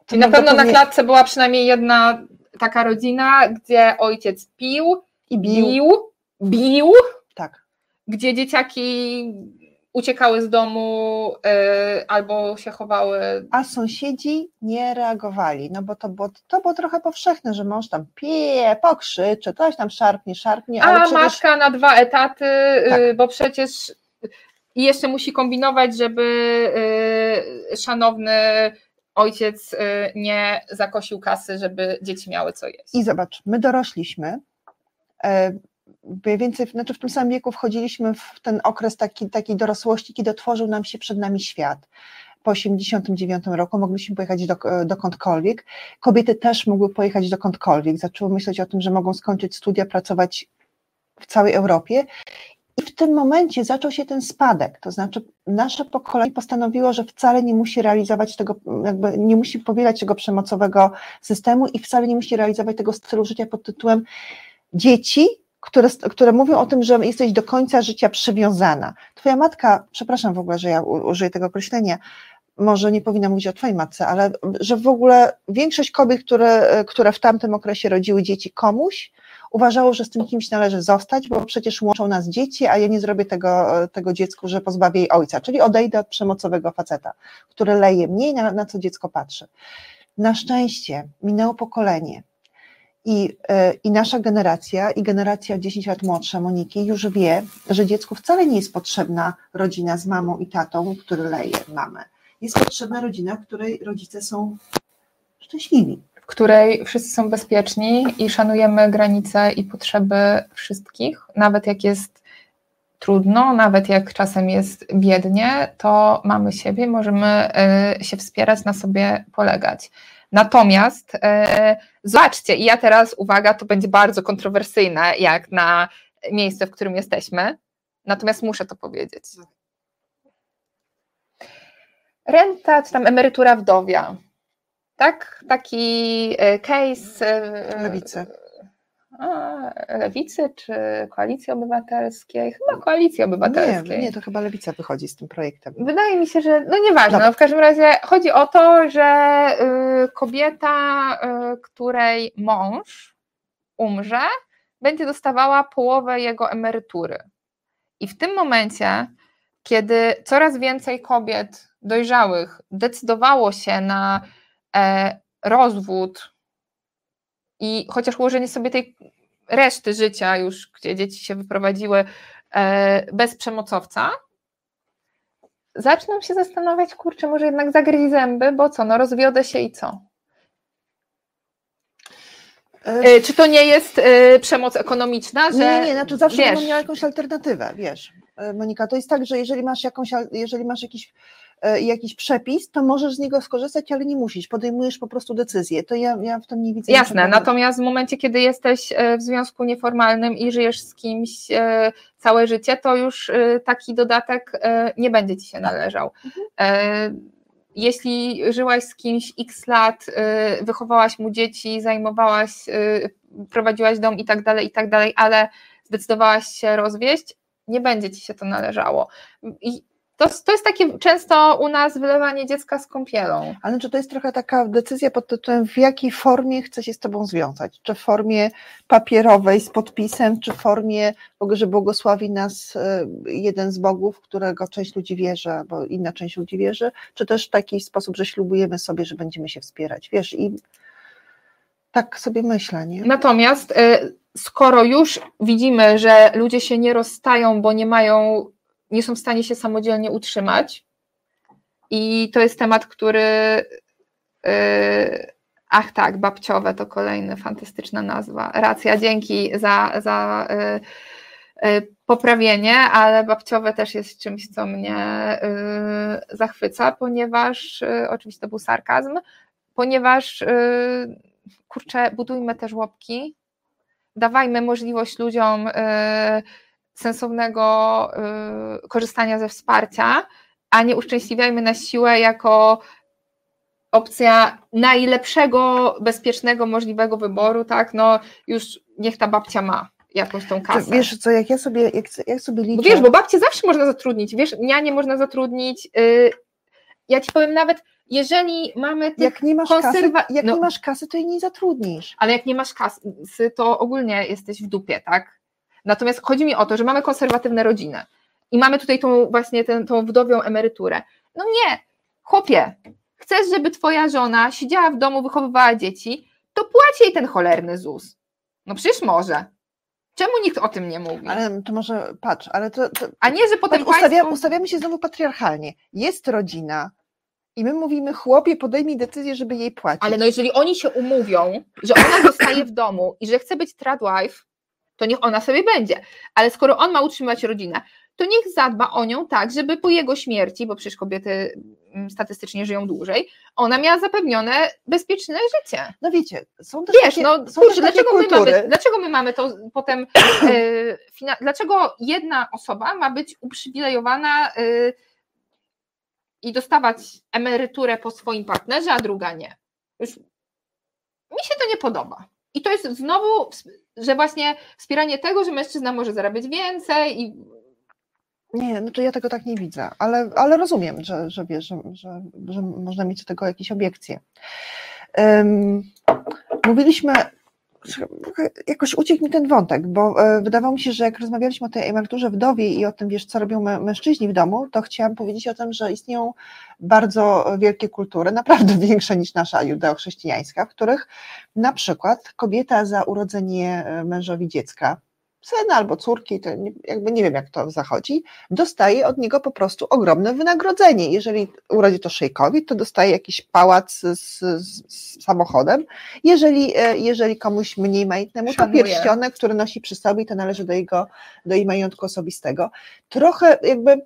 B: Czyli na pewno na klatce była przynajmniej jedna taka rodzina, gdzie ojciec pił i bił, bił, bił
A: tak.
B: gdzie dzieciaki uciekały z domu yy, albo się chowały.
A: A sąsiedzi nie reagowali, no bo to było, to było trochę powszechne, że mąż tam pije, pokrzycze, coś tam szarpnie, szarpnie.
B: A przecież... matka na dwa etaty, y, tak. bo przecież i jeszcze musi kombinować, żeby yy, szanowny ojciec y, nie zakosił kasy, żeby dzieci miały co jeść.
A: I zobacz, my dorośliśmy, e, mniej więcej, znaczy w tym samym wieku wchodziliśmy w ten okres taki, takiej dorosłości, kiedy otworzył nam się przed nami świat. Po 89 roku mogliśmy pojechać do, dokądkolwiek. Kobiety też mogły pojechać dokądkolwiek. Zaczęły myśleć o tym, że mogą skończyć studia, pracować w całej Europie i w tym momencie zaczął się ten spadek, to znaczy nasze pokolenie postanowiło, że wcale nie musi realizować tego, jakby nie musi powielać tego przemocowego systemu i wcale nie musi realizować tego stylu życia pod tytułem dzieci, które, które mówią o tym, że jesteś do końca życia przywiązana. Twoja matka, przepraszam w ogóle, że ja użyję tego określenia, może nie powinna mówić o twojej matce, ale że w ogóle większość kobiet, które, które w tamtym okresie rodziły dzieci komuś, uważało, że z tym kimś należy zostać, bo przecież łączą nas dzieci, a ja nie zrobię tego, tego dziecku, że pozbawię jej ojca, czyli odejdę od przemocowego faceta, który leje mniej, na, na co dziecko patrzy. Na szczęście minęło pokolenie I, e, I nasza generacja, i generacja 10 lat młodsza Moniki już wie, że dziecku wcale nie jest potrzebna rodzina z mamą i tatą, który leje mamę. Jest potrzebna rodzina, w której rodzice są szczęśliwi.
B: W której wszyscy są bezpieczni i szanujemy granice i potrzeby wszystkich, nawet jak jest trudno, nawet jak czasem jest biednie, to mamy siebie, możemy y, się wspierać, na sobie polegać. Natomiast e, zobaczcie, i ja teraz, uwaga, to będzie bardzo kontrowersyjne, jak na miejsce, w którym jesteśmy, natomiast muszę to powiedzieć. Renta, czy tam emerytura wdowia, tak? Taki e, case.
A: E, Lewicy
B: lewicy czy koalicji obywatelskiej? Chyba koalicji obywatelskiej.
A: Nie, nie, to chyba lewica wychodzi z tym projektem.
B: Wydaje mi się, że no nieważne. No, w każdym razie chodzi o to, że y, kobieta, y, której mąż umrze, będzie dostawała połowę jego emerytury. I w tym momencie, kiedy coraz więcej kobiet dojrzałych decydowało się na e, rozwód i chociaż ułożenie sobie tej reszty życia, już gdzie dzieci się wyprowadziły e, bez przemocowca, zaczną się zastanawiać, kurczę, może jednak zagryź zęby, bo co, no rozwiodę się i co? E, czy to nie jest przemoc ekonomiczna? Że,
A: nie, nie, znaczy zawsze wiesz, będą miała jakąś alternatywę, wiesz. Monika, to jest tak, że jeżeli masz jakąś, jeżeli masz jakiś E, jakiś przepis, to możesz z niego skorzystać, ale nie musisz, podejmujesz po prostu decyzję. To ja, ja w tym nie widzę.
B: Jasne, natomiast w momencie, kiedy jesteś e, w związku nieformalnym i żyjesz z kimś e, całe życie, to już taki dodatek nie będzie ci się należał. Mhm. Jeśli żyłaś z kimś x lat, wychowałaś mu dzieci, zajmowałaś, prowadziłaś dom i tak dalej, i tak dalej, ale zdecydowałaś się rozwieść, nie będzie ci się to należało. I to, to jest takie często u nas wylewanie dziecka z kąpielą.
A: Ale czy to jest trochę taka decyzja pod tytułem, w jakiej formie chce się z Tobą związać? Czy w formie papierowej z podpisem, czy w formie, że błogosławi nas e, jeden z bogów, którego część ludzi wierzy, albo inna część ludzi wierzy, czy też w taki sposób, że ślubujemy sobie, że będziemy się wspierać? Wiesz, i tak sobie myślę, nie?
B: Natomiast e, skoro już widzimy, że ludzie się nie rozstają, bo nie mają nie są w stanie się samodzielnie utrzymać. I to jest temat, który. Yy, ach tak, babciowe to kolejna fantastyczna nazwa. Racja, dzięki za, za yy, yy, poprawienie, ale babciowe też jest czymś, co mnie yy, zachwyca, ponieważ, yy, oczywiście to był sarkazm, ponieważ yy, kurczę, budujmy te żłobki, dawajmy możliwość ludziom sensownego y, korzystania ze wsparcia, a nie uszczęśliwiajmy na siłę jako opcja najlepszego, bezpiecznego, możliwego wyboru, tak, no już niech ta babcia ma jakąś tą kasę.
A: Wiesz co, jak ja sobie, jak, jak sobie liczę...
B: Bo wiesz, bo babcie zawsze można zatrudnić, wiesz, nie można zatrudnić, yy, ja ci powiem nawet, jeżeli mamy tych
A: jak nie masz konserwa... kasy, jak no, nie masz kasy, to jej nie zatrudnisz.
B: Ale jak nie masz kasy, to ogólnie jesteś w dupie, tak? Natomiast chodzi mi o to, że mamy konserwatywne rodziny i mamy tutaj tą właśnie tę, tą wdowią emeryturę. No nie, chłopie, chcesz, żeby twoja żona siedziała w domu, wychowywała dzieci, to płaci jej ten cholerny ZUS. No przecież może. Czemu nikt o tym nie mówi?
A: Ale to może, patrz, ale to... to
B: A nie, że potem
A: patrz, państwo... ustawiamy się znowu patriarchalnie. Jest rodzina, i my mówimy, chłopie, podejmij decyzję, żeby jej płacić.
B: Ale no jeżeli oni się umówią, że ona zostaje w domu i że chce być tradwife, to niech ona sobie będzie. Ale skoro on ma utrzymywać rodzinę, to niech zadba o nią tak, żeby po jego śmierci, bo przecież kobiety mm, statystycznie żyją dłużej, ona miała zapewnione bezpieczne życie.
A: No wiecie, są też
B: Wiesz,
A: takie,
B: no są kurczę, dlaczego, my mamy, dlaczego my mamy to potem, fina, dlaczego jedna osoba ma być uprzywilejowana e, i dostawać emeryturę po swoim partnerze, a druga nie? Już mi się to nie podoba. I to jest znowu, że właśnie wspieranie tego, że mężczyzna może zarabiać więcej i
A: nie, no to ja tego tak nie widzę, ale, ale rozumiem, że, że wiesz, że, że, że można mieć do tego jakieś obiekcje. Um, mówiliśmy jakoś uciekł mi ten wątek, bo e, wydawało mi się, że jak rozmawialiśmy o tej emeryturze wdowie i o tym, wiesz, co robią mężczyźni w domu, to chciałam powiedzieć o tym, że istnieją bardzo wielkie kultury, naprawdę większe niż nasza judeo-chrześcijańska, w których na przykład kobieta za urodzenie e, mężowi dziecka syna albo córki, to jakby nie wiem jak to zachodzi, dostaje od niego po prostu ogromne wynagrodzenie. Jeżeli urodzi to szejkowi, to dostaje jakiś pałac z, z, z samochodem. Jeżeli, e, jeżeli komuś mniej majętnemu, to pierścionek, który nosi przy sobie to należy do jego, do jej majątku osobistego. Trochę jakby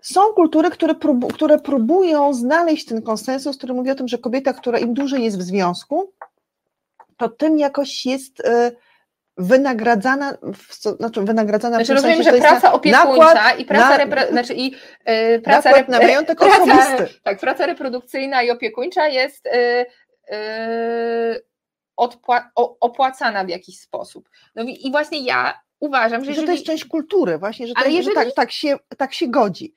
A: są kultury, które, które próbują znaleźć ten konsensus, który mówi o tym, że kobieta, która im dłużej jest w związku, to tym jakoś jest e, wynagradzana, w, znaczy wynagradzana
B: znaczy, w rozumiem, sensie, że praca opiekuńcza i praca, na, repre, znaczy i,
A: yy, praca na majątek praca, osobisty.
B: Tak, praca reprodukcyjna i opiekuńcza jest yy, yy, odpła, opłacana w jakiś sposób. No i, i właśnie ja uważam, że,
A: że jeżeli, to jest część kultury właśnie, że, to, jeżeli... że tak, tak, się, tak się godzi.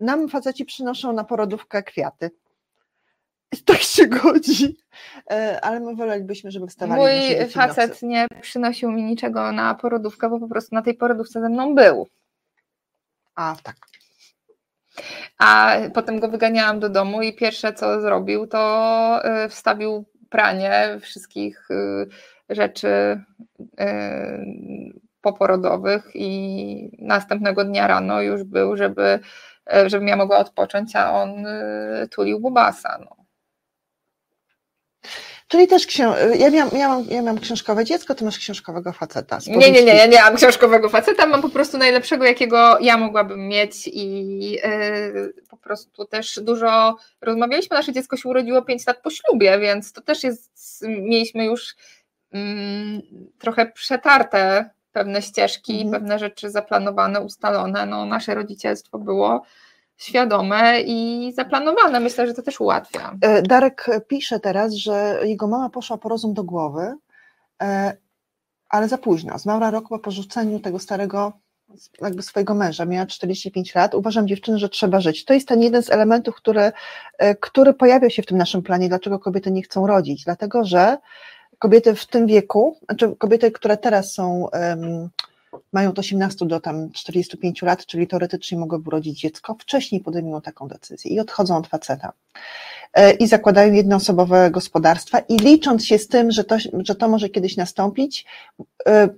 A: Nam faceci przynoszą na porodówkę kwiaty tak się godzi. E, ale my wolelibyśmy, żeby wstawali
B: Mój facet nie przynosił mi niczego na porodówkę, bo po prostu na tej porodówce ze mną był.
A: A, tak.
B: A potem go wyganiałam do domu i pierwsze co zrobił, to e, wstawił pranie wszystkich e, rzeczy poporodowych i następnego dnia rano już był, żeby, żebym ja mogła odpocząć, a on tulił bubasa. No.
A: Czyli też ksią... ja, miałam, ja, mam, ja mam książkowe dziecko, ty masz książkowego faceta.
B: Nie, nie, nie, ja nie mam książkowego faceta, mam po prostu najlepszego, jakiego ja mogłabym mieć i yy, po prostu też dużo rozmawialiśmy. Nasze dziecko się urodziło 5 lat po ślubie, więc to też jest, mieliśmy już yy, trochę przetarte pewne ścieżki, mhm. pewne rzeczy zaplanowane, ustalone. No, nasze rodzicielstwo było świadome i zaplanowane. Myślę, że to też ułatwia.
A: E, Darek pisze teraz, że jego mama poszła po rozum do głowy, e, ale za późno. Zmarła rok po porzuceniu tego starego jakby swojego męża, miała 45 lat. Uważam dziewczyny, że trzeba żyć. To jest ten jeden z elementów, który, e, który pojawia się w tym naszym planie, dlaczego kobiety nie chcą rodzić. Dlatego, że kobiety w tym wieku, znaczy kobiety, które teraz są um, mają od 18 do tam 45 lat, czyli teoretycznie mogą urodzić dziecko, wcześniej podejmują taką decyzję i odchodzą od faceta. E, I zakładają jednoosobowe gospodarstwa i licząc się z tym, że to, że to może kiedyś nastąpić, e,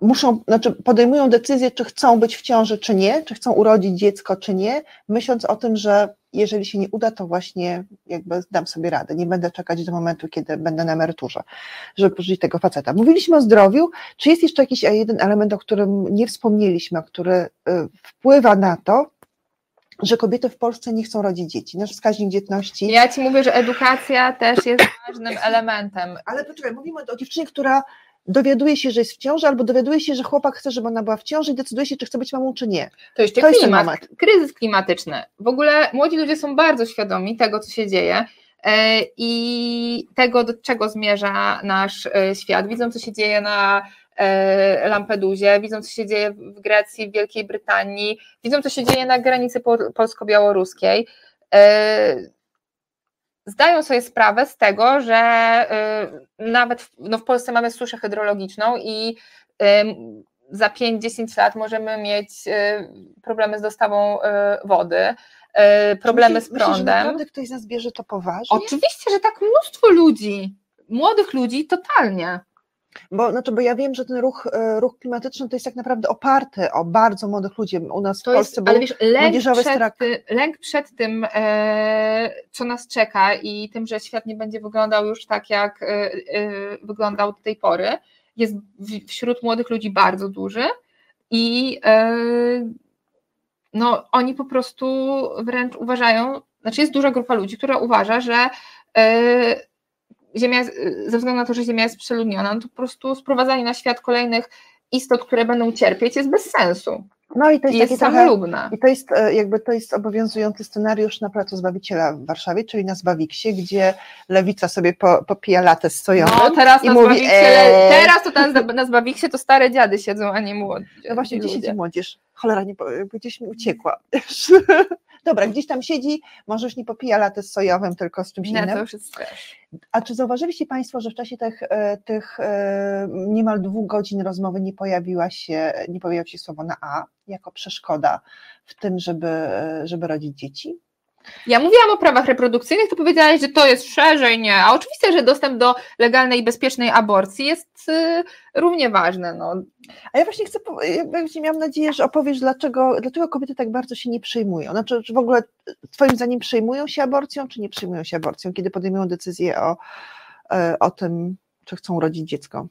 A: muszą, znaczy podejmują decyzję, czy chcą być w ciąży, czy nie, czy chcą urodzić dziecko, czy nie, myśląc o tym, że jeżeli się nie uda, to właśnie jakby dam sobie radę. Nie będę czekać do momentu, kiedy będę na emeryturze, żeby pożyć tego faceta. Mówiliśmy o zdrowiu. Czy jest jeszcze jakiś jeden element, o którym nie wspomnieliśmy, który y, wpływa na to, że kobiety w Polsce nie chcą rodzić dzieci. Nasz wskaźnik dzietności.
B: Ja ci mówię, że edukacja też jest ważnym elementem.
A: Ale poczekaj, mówimy o dziewczynie, która dowiaduje się, że jest w ciąży, albo dowiaduje się, że chłopak chce, żeby ona była w ciąży i decyduje się, czy chce być mamą, czy nie.
B: To jeszcze to klimat, jest kryzys klimatyczny. W ogóle młodzi ludzie są bardzo świadomi tego, co się dzieje e, i tego, do czego zmierza nasz e, świat. Widzą, co się dzieje na e, Lampedusie, widzą, co się dzieje w Grecji, w Wielkiej Brytanii, widzą, co się dzieje na granicy polsko-białoruskiej zdają sobie sprawę z tego, że y, nawet w, no w Polsce mamy suszę hydrologiczną i za 5-10 lat możemy mieć y, problemy z dostawą y, wody, problemy myślisz, z prądem. Myślisz, że
A: naprawdę ktoś z nas bierze to poważnie?
B: Oczywiście, że tak mnóstwo ludzi, młodych ludzi totalnie.
A: Bo, znaczy, bo ja wiem, że ten ruch, e, ruch klimatyczny to jest tak naprawdę oparty o bardzo młodych ludzi. U nas to w Polsce jest, ale wiesz, lęk przed,
B: lęk przed tym, e, co nas czeka i tym, że świat nie będzie wyglądał już tak, jak e, wyglądał do tej pory, jest wśród młodych ludzi bardzo duży i no, oni po prostu wręcz uważają, znaczy jest duża grupa ludzi, która uważa, że Ziemia, ze względu na to, że Ziemia jest przeludniona, no to po prostu sprowadzanie na świat kolejnych istot, które będą cierpieć, jest bez sensu.
A: No i to jest, I jest samolubne. I to jest e, jakby to jest obowiązujący scenariusz na Placu Zbawiciela w Warszawie, czyli na Zbawiksie, gdzie lewica sobie po, popija latę z sojonem
B: no, teraz i na mówi, teraz to tam na Zbawiksie to stare dziady siedzą, a nie młodzi.
A: No właśnie, gdzie siedzi młodzież? Cholera, nie, gdzieś mi uciekła. dobra, gdzieś tam siedzi, może już nie popija laty z sojowym, tylko z czymś
B: Nie,
A: innym.
B: to już jest.
A: A czy zauważyliście Państwo, że w czasie tych, e, tych e, niemal dwóch godzin rozmowy nie pojawiła się, nie pojawiło się słowo na A jako przeszkoda w tym, żeby, e, żeby rodzić dzieci?
B: Ja mówiłam o prawach reprodukcyjnych, to powiedziałaś, że to jest szerzej, nie. A oczywiście, że dostęp do legalnej i bezpiecznej aborcji jest y, równie ważny. No.
A: A ja właśnie chcę, ja właśnie miałam nadzieję, że opowiesz, dlaczego, dlaczego kobiety tak bardzo się nie przejmują. Znaczy, czy w ogóle Twoim zdaniem przejmują się aborcją, czy nie przejmują się aborcją, kiedy podejmują decyzję o, e, o tym, czy chcą rodzić dziecko?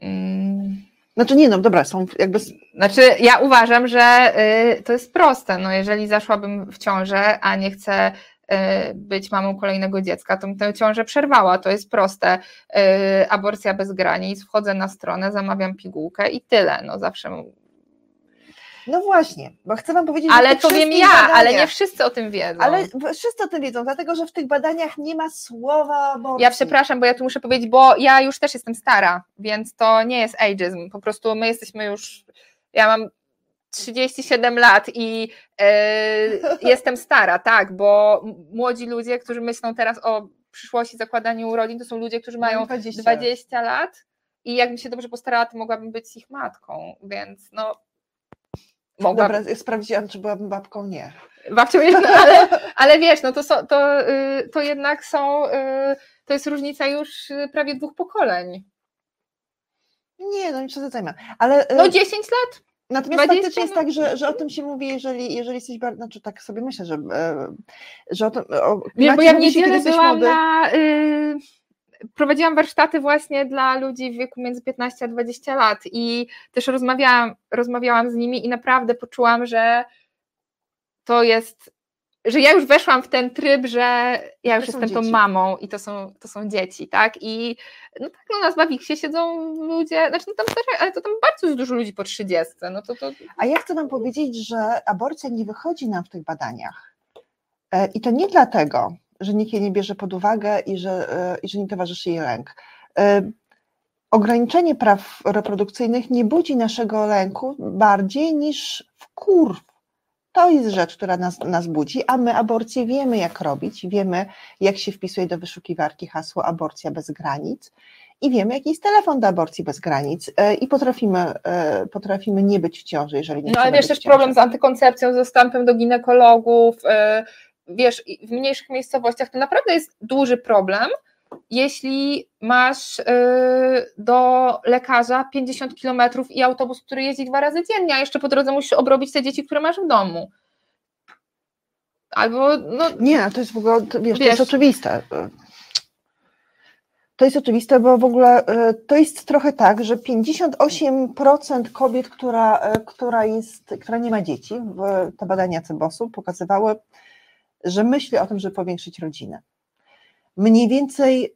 B: Mm.
A: Znaczy nie, no dobra, są jakby
B: Znaczy, ja uważam, że y, to jest proste. No, jeżeli zaszłabym w ciążę, a nie chcę y, być mamą kolejnego dziecka, to bym tę ciążę przerwała. To jest proste. Y, aborcja bez granic, wchodzę na stronę, zamawiam pigułkę i tyle. No, zawsze.
A: No właśnie, bo chcę Wam powiedzieć, że
B: Ale
A: w tych
B: to wiem ja, ale
A: badaniach-
B: nie wszyscy o tym wiedzą.
A: Ale wszyscy o tym wiedzą, dlatego że w tych badaniach nie ma słowa aborcji.
B: Ja przepraszam, bo ja tu muszę powiedzieć, bo ja już też jestem stara, więc to nie jest ageism. Po prostu my jesteśmy już. Ja mam 37 lat i e, jestem stara, tak, bo młodzi ludzie, którzy myślą teraz o przyszłości zakładaniu rodzin, to są ludzie, którzy mają
A: 20.
B: 20 lat i jakbym się dobrze postarała, to mogłabym być ich matką, więc no.
A: Dobra, sprawdziłam, czy byłabym babką, nie.
B: Babcią jest, no, ale, ale wiesz, no to, to, y, to jednak są, y, to jest różnica już y, prawie dwóch pokoleń.
A: Nie, no nie przesadzajmy. Ale
B: No
A: e,
B: 10 lat?
A: natomiast
B: 20
A: faktycznie jest tak, że, że o tym się mówi, jeżeli, jeżeli jesteś bardzo, znaczy tak sobie myślę, że, że o tym, o
B: Wiesz, bo ja w
A: się,
B: niedzielę byłam
A: młody.
B: na, y, prowadziłam warsztaty właśnie dla ludzi w wieku między 15 a 20 lat i też rozmawiałam, rozmawiałam z nimi i naprawdę poczułam, że to jest, że ja już weszłam w ten tryb, że ja już jestem tą
A: dzieci.
B: mamą i to są, to są dzieci, tak? I no tak, no na siedzą ludzie, znaczy no tam też, ale to tam bardzo dużo ludzi po 30, no to, to
A: A ja chcę Wam powiedzieć, że aborcja nie wychodzi nam w tych badaniach. E, I to nie dlatego, że nikt jej nie bierze pod uwagę i że, e, i że nie towarzyszy jej lęk. E, Ograniczenie praw reprodukcyjnych nie budzi naszego lęku bardziej niż wkurw. To jest rzecz, która nas, nas budzi, a my aborcję wiemy, jak robić, wiemy, jak się wpisuje do wyszukiwarki hasło aborcja bez granic i wiemy, jaki jest telefon do aborcji bez granic e, i potrafimy, potrafimy nie być w ciąży, jeżeli nie
B: No ale wiesz, też problem z antykoncepcją, z dostępem do ginekologów, wiesz, w mniejszych miejscowościach to naprawdę jest duży problem, jeśli masz yy, do lekarza 50 kilometrów i autobus, który jeździ dwa razy dziennie, a jeszcze po drodze musisz obrobić te dzieci, które masz w domu. Albo, no,
A: Nie, to jest w ogóle, to, wiesz, to
B: Wiesz.
A: jest oczywiste. To jest oczywiste, bo w ogóle e, to jest trochę tak, że 58% kobiet, która, e, która, jest, która nie ma dzieci, te badania CEBOS-u pokazywały, że myśli o tym, żeby powiększyć rodzinę. Mniej więcej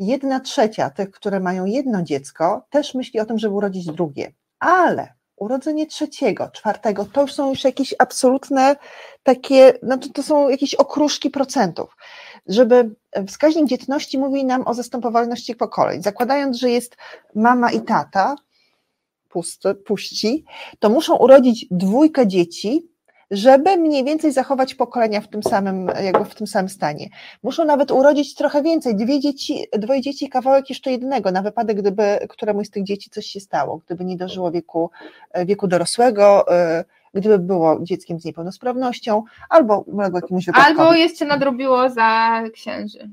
A: jedna trzecia tych, które mają jedno dziecko, też myśli o tym, żeby urodzić drugie. Ale urodzenie trzeciego, czwartego, to już są już jakieś absolutne takie, znaczy to są jakieś okruszki procentów. Żeby wskaźnik dzietności mówi nam o zastępowalności pokoleń. Zakładając, że jest mama i tata, pusty, puści, to muszą urodzić dwójkę dzieci, żeby mniej więcej zachować pokolenia w tym samym, jakby w tym samym stanie. Muszą nawet urodzić trochę więcej, dwie dzieci, dwoje dzieci i kawałek jeszcze jednego, na wypadek, gdyby któremuś z tych dzieci coś się stało, gdyby nie dożyło wieku, wieku dorosłego, e, gdyby było dzieckiem z niepełnosprawnością, albo uległo jakiemuś wypadkowi.
B: albo jeszcze nadrobiło za księży.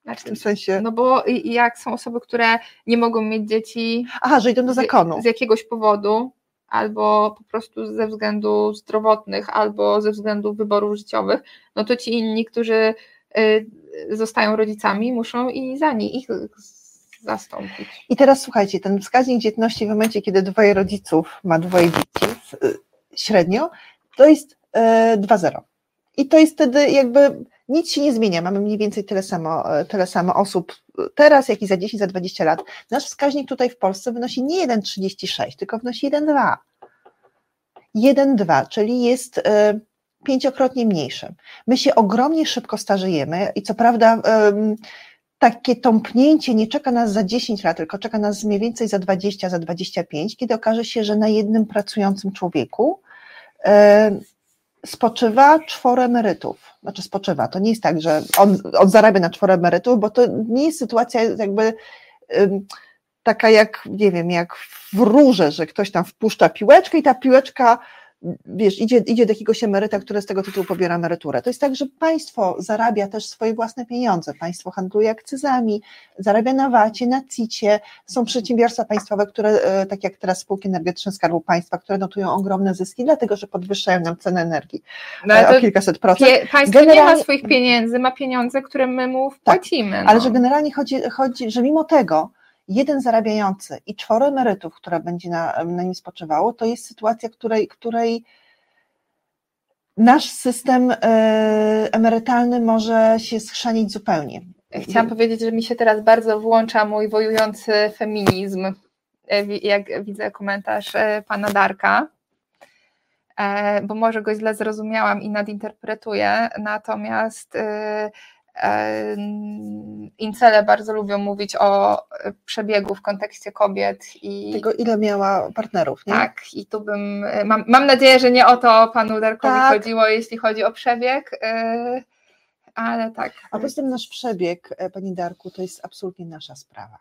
A: w
B: Znaczy,
A: tym sensie.
B: no bo jak są osoby, które nie mogą mieć dzieci
A: Aha, że idą do zakonu.
B: z, z jakiegoś powodu, albo po prostu ze względów zdrowotnych, albo ze względów wyborów życiowych, no to ci inni, którzy y, zostają rodzicami, muszą i za nich ich zastąpić.
A: I teraz słuchajcie, ten wskaźnik dzietności w momencie, kiedy dwoje rodziców ma dwoje dzieci y, średnio, to jest e, 2,0. I to jest wtedy jakby nic się nie zmienia. Mamy mniej więcej tyle samo, e, tyle samo osób teraz, jak i za 10, za 20 lat. Nasz wskaźnik tutaj w Polsce wynosi nie 1,36, tylko wynosi 1,2. 1,2, czyli jest e, pięciokrotnie mniejszy. My się ogromnie szybko starzejemy i co prawda em, takie tąpnięcie nie czeka nas za 10 lat, tylko czeka nas mniej więcej za 20, za 25, kiedy okaże się, że na jednym pracującym człowieku spoczywa czworo emerytów. Znaczy spoczywa, to nie jest tak, że on, on zarabia na czworo emerytów, bo to nie jest sytuacja jakby taka jak, nie wiem, jak w rurze, że ktoś tam wpuszcza piłeczkę i ta piłeczka wiesz, idzie, idzie do jakiegoś emeryta, który z tego tytułu pobiera emeryturę. To jest tak, że państwo zarabia też swoje własne pieniądze. Państwo handluje akcyzami, zarabia na VAT-ie, na CIT-ie. Są przedsiębiorstwa państwowe, które, e, tak jak teraz spółki energetyczne Skarbu Państwa, które notują ogromne zyski, dlatego że podwyższają nam cenę energii no, e, o kilkaset procent.
B: państwo generalnie, nie ma swoich pieniędzy, ma pieniądze, które my mu wpłacimy. Tak,
A: no. Ale że generalnie chodzi, chodzi, że mimo tego, jeden zarabiający i czworo emerytów, które będzie na, na nim spoczywało, to jest sytuacja, której, której nasz system e, emerytalny może się schrzanić zupełnie.
B: Chciałam powiedzieć, że mi się teraz bardzo włącza mój wojujący feminizm, e, jak widzę komentarz e, pana Darka, bo może go źle zrozumiałam i nadinterpretuję, natomiast Incele bardzo lubią mówić o przebiegu w kontekście kobiet i
A: tego, ile miała partnerów. Nie?
B: Tak, i tu bym. Mam, mam nadzieję, że nie o to panu Darkowi tak. chodziło, jeśli chodzi o przebieg. Y, ale tak.
A: A poza tym nasz przebieg, e, pani Darku, to jest absolutnie nasza sprawa.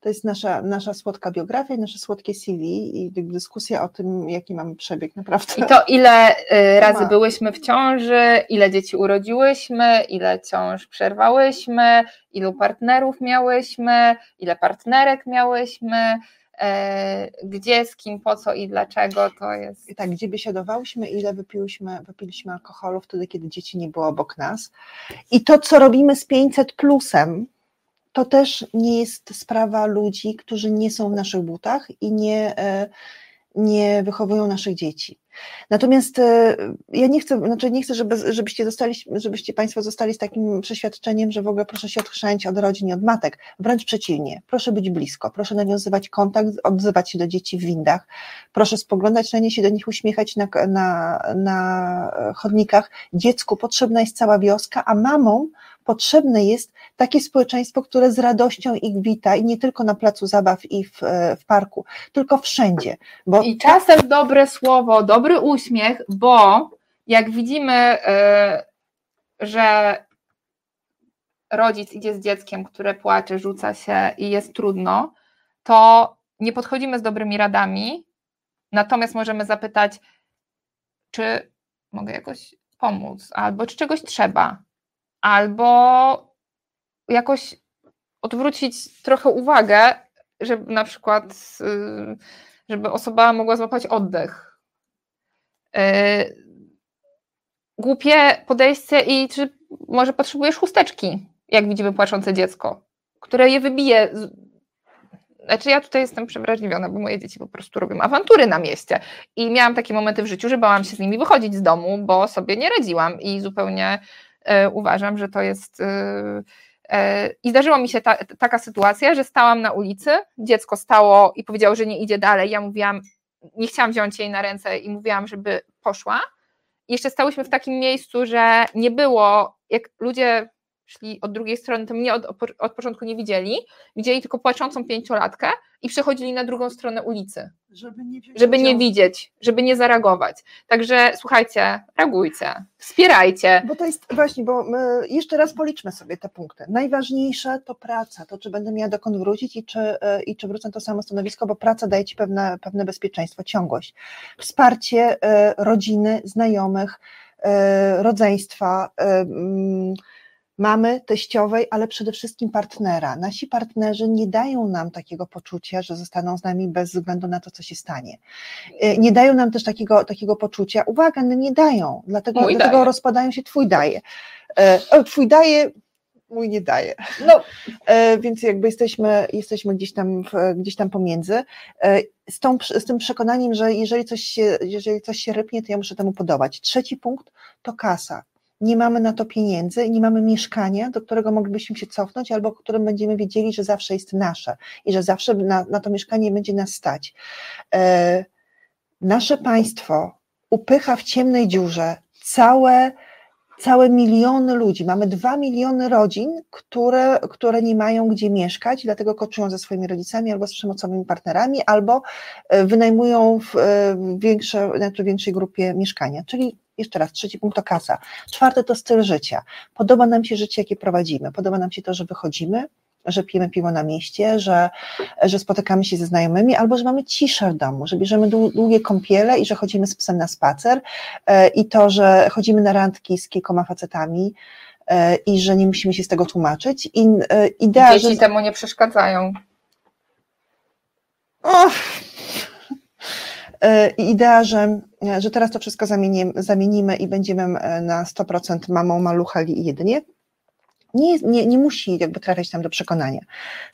A: To jest nasza, nasza słodka biografia, nasze słodkie CV i dyskusja o tym, jaki mamy przebieg, naprawdę.
B: I to ile y, razy byłyśmy w ciąży, ile dzieci urodziłyśmy, ile ciąż przerwałyśmy, ilu partnerów miałyśmy, ile partnerek miałyśmy, e, gdzie, z kim, po co i dlaczego to jest.
A: I tak, gdzie biesiadowałyśmy, ile wypiłyśmy, wypiliśmy alkoholu wtedy, kiedy dzieci nie było obok nas. I to, co robimy z 500 plusem, to też nie jest sprawa ludzi, którzy nie są w naszych butach i nie, e, nie wychowują naszych dzieci. Natomiast e, ja nie chcę, znaczy nie chcę, żeby, żebyście, zostali, żebyście Państwo zostali z takim przeświadczeniem, że w ogóle proszę się odchrzanić od rodzin od matek. Wręcz przeciwnie, proszę być blisko, proszę nawiązywać kontakt, odzywać się do dzieci w windach, proszę spoglądać na nie, się do nich uśmiechać na, na, na chodnikach. Dziecku potrzebna jest cała wioska, a mamom potrzebne jest takie społeczeństwo, które z radością ich wita i nie tylko na placu zabaw i w, e, w parku, tylko wszędzie.
B: Bo... I czasem dobre słowo, dobry uśmiech, bo jak widzimy, e, że rodzic idzie z dzieckiem, które płacze, rzuca się i jest trudno, to nie podchodzimy z dobrymi radami, natomiast możemy zapytać, czy mogę jakoś pomóc, albo czy czegoś trzeba, albo jakoś odwrócić trochę uwagę, żeby na przykład, y, żeby osoba mogła złapać oddech. Y, głupie podejście i czy może potrzebujesz chusteczki, jak widzimy płaczące dziecko, które je wybije. Znaczy ja tutaj jestem przewrażliwiona, bo moje dzieci po prostu robią awantury na mieście i miałam takie momenty w życiu, że bałam się z nimi wychodzić z domu, bo sobie nie radziłam i zupełnie uważam, że to jest. E, e, I zdarzyła mi się ta, taka sytuacja, że stałam na ulicy, dziecko stało i powiedziało, że nie idzie dalej. Ja mówiłam, nie chciałam wziąć jej na ręce i mówiłam, żeby poszła. I jeszcze stałyśmy w takim miejscu, że nie było, jak ludzie szli od drugiej strony, to mnie od, od początku nie widzieli, widzieli tylko płaczącą pięciolatkę i przechodzili na drugą stronę ulicy. Żeby nie, żeby nie widzieć, żeby nie zareagować. Także słuchajcie, reagujcie, wspierajcie.
A: Bo to jest właśnie, bo jeszcze raz policzmy sobie te punkty. Najważniejsze to praca, to czy będę miała dokąd wrócić i czy, e, i czy wrócę na to samo stanowisko, bo praca daje ci pewne, pewne bezpieczeństwo, ciągłość. Wsparcie e, rodziny, znajomych, e, rodzeństwa, mamy teściowej, ale przede wszystkim partnera. Nasi partnerzy nie dają nam takiego poczucia, że zostaną z nami bez względu na to, co się stanie. E, nie dają nam też takiego, takiego poczucia, uwaga, no nie dają, dlatego, dlatego daje. rozpadają się, twój daje. E, twój daje, mój nie daje. No, e, więc jakby jesteśmy, jesteśmy gdzieś, tam, gdzieś tam pomiędzy. Z, tą, z tym przekonaniem, że jeżeli coś, się, jeżeli coś się rypnie, to ja muszę temu podobać. Trzeci punkt to kasa nie mamy na to pieniędzy, nie mamy mieszkania, do którego moglibyśmy się cofnąć, albo którym będziemy wiedzieli, że zawsze jest nasze i że zawsze na, na to mieszkanie będzie nas stać. E, nasze państwo upycha w ciemnej dziurze całe całe miliony ludzi. Mamy dwa miliony rodzin, które, które nie mają gdzie mieszkać, dlatego koczują ze swoimi rodzicami albo z przemocowymi partnerami, albo e, wynajmują w, e, większe, znaczy większej grupie mieszkania. Czyli jeszcze raz, trzeci punkt to kasa. Czwarty to styl życia. Podoba nam się życie, jakie prowadzimy. Podoba nam się to, że wychodzimy, że pijemy piwo na mieście, że, że spotykamy się ze znajomymi, albo że mamy ciszę w domu, że bierzemy długie kąpiele i że chodzimy z psem na spacer e, i to, że chodzimy na randki z kilkoma facetami e, i że nie musimy się z tego tłumaczyć. I,
B: e, idea, Dzieci że... temu nie przeszkadzają.
A: Och. idea, że, że teraz to wszystko zamienimy, zamienimy i będziemy na 100% mamą maluchali jedynie, nie, nie, nie musi jakby trafiać tam do przekonania.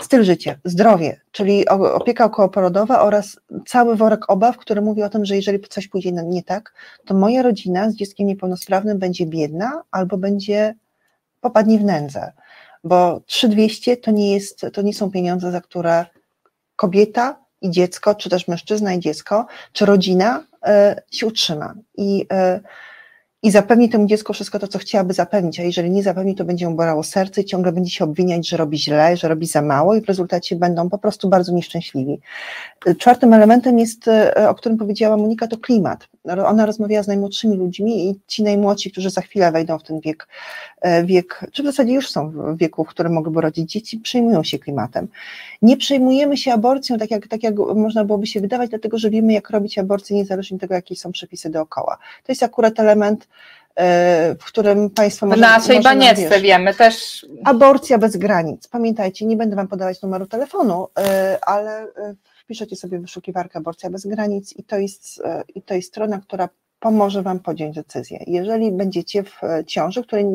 A: Styl życia, zdrowie, czyli opieka okołoporodowa oraz cały worek obaw, który mówi o tym, że jeżeli coś pójdzie nie tak, to moja rodzina z dzieckiem niepełnosprawnym będzie biedna albo będzie popadnie w nędzę, bo 3200 to nie, jest, to nie są pieniądze, za które kobieta i dziecko, czy też mężczyzna i dziecko, czy rodzina y, się utrzyma. I y, i zapewni temu dziecku wszystko to, co chciałaby zapewnić, a jeżeli nie zapewni, to będzie mu borało serce i ciągle będzie się obwiniać, że robi źle, że robi za mało i w rezultacie będą po prostu bardzo nieszczęśliwi. Czwartym elementem jest, e, o którym powiedziała Monika, to klimat. Ona rozmawiała z najmłodszymi ludźmi i ci najmłodsi, którzy za chwilę wejdą w ten wiek, e, wiek czy w zasadzie już są w wieku, w którym mogłyby rodzić dzieci, przejmują się klimatem. Nie przejmujemy się aborcją tak jak, tak jak można byłoby się wydawać, dlatego że wiemy, jak robić aborcję, niezależnie od tego, jakie są przepisy dookoła. To jest akurat element, e, w którym Państwo
B: może. W naszej banieczce wiemy też.
A: Aborcja bez granic. Pamiętajcie, nie będę Wam podawać numeru telefonu, e, ale wpiszecie sobie wyszukiwarkę aborcja bez granic i to jest, e, i to jest strona, która pomoże Wam podjąć decyzję. Jeżeli będziecie w e, ciąży, której,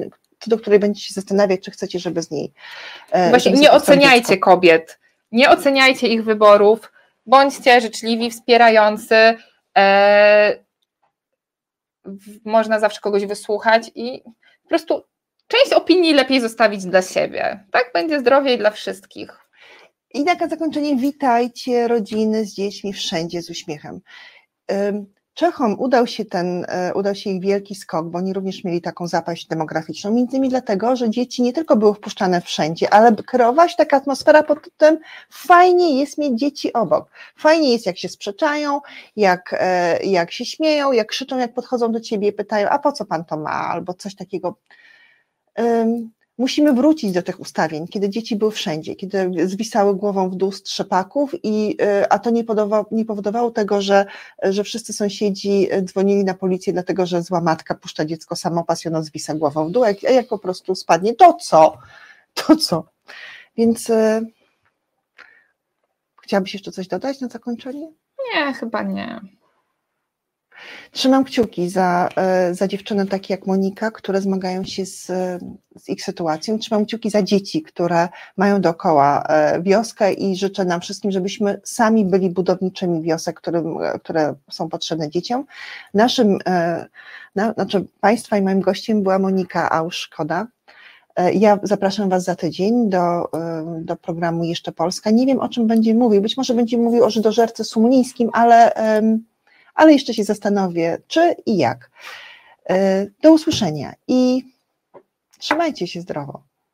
A: do której będziecie się zastanawiać, czy chcecie, żeby z niej.
B: E, Właśnie nie oceniajcie kobiet, nie oceniajcie ich wyborów, bądźcie życzliwi, wspierający. E, można zawsze kogoś wysłuchać i po prostu część opinii lepiej zostawić dla siebie. Tak będzie zdrowiej dla wszystkich.
A: I na zakończenie witajcie rodziny z dziećmi wszędzie z uśmiechem. Czechom udał się ten, e, udał się ich wielki skok, bo oni również mieli taką zapaść demograficzną, między innymi dlatego, że dzieci nie tylko były wpuszczane wszędzie, ale kreowała się taka atmosfera pod tym, fajnie jest mieć dzieci obok, fajnie jest jak się sprzeczają, jak, e, jak się śmieją, jak krzyczą, jak podchodzą do ciebie i pytają, a po co pan to ma, albo coś takiego. Musimy wrócić do tych ustawień, kiedy dzieci były wszędzie, kiedy zwisały głową w dół z trzepaków, i, e, a to nie, nie powodowało tego, że, że wszyscy sąsiedzi dzwonili na policję, dlatego że zła matka puszcza dziecko samopas i ono zwisa głową w dół, a jak po prostu spadnie, to co? To co? Więc e, chciałabyś jeszcze coś dodać na zakończenie?
B: Nie, chyba nie.
A: Trzymam kciuki za, e, za dziewczyny takie jak Monika, które zmagają się z, z ich sytuacją. Trzymam kciuki za dzieci, które mają dookoła e, wioskę i życzę nam wszystkim, żebyśmy sami byli budowniczymi wiosek, którym, które są potrzebne dzieciom. Naszym, e, na, znaczy Państwa i moim gościem była Monika Ausz-Koda. Ja zapraszam Was za tydzień do, do programu Jeszcze Polska. Nie wiem, o czym będzie mówił. Być może będzie mówił o żydożerce sumulińskim, ale ale jeszcze się zastanowię, czy i jak. E, do usłyszenia i trzymajcie się zdrowo.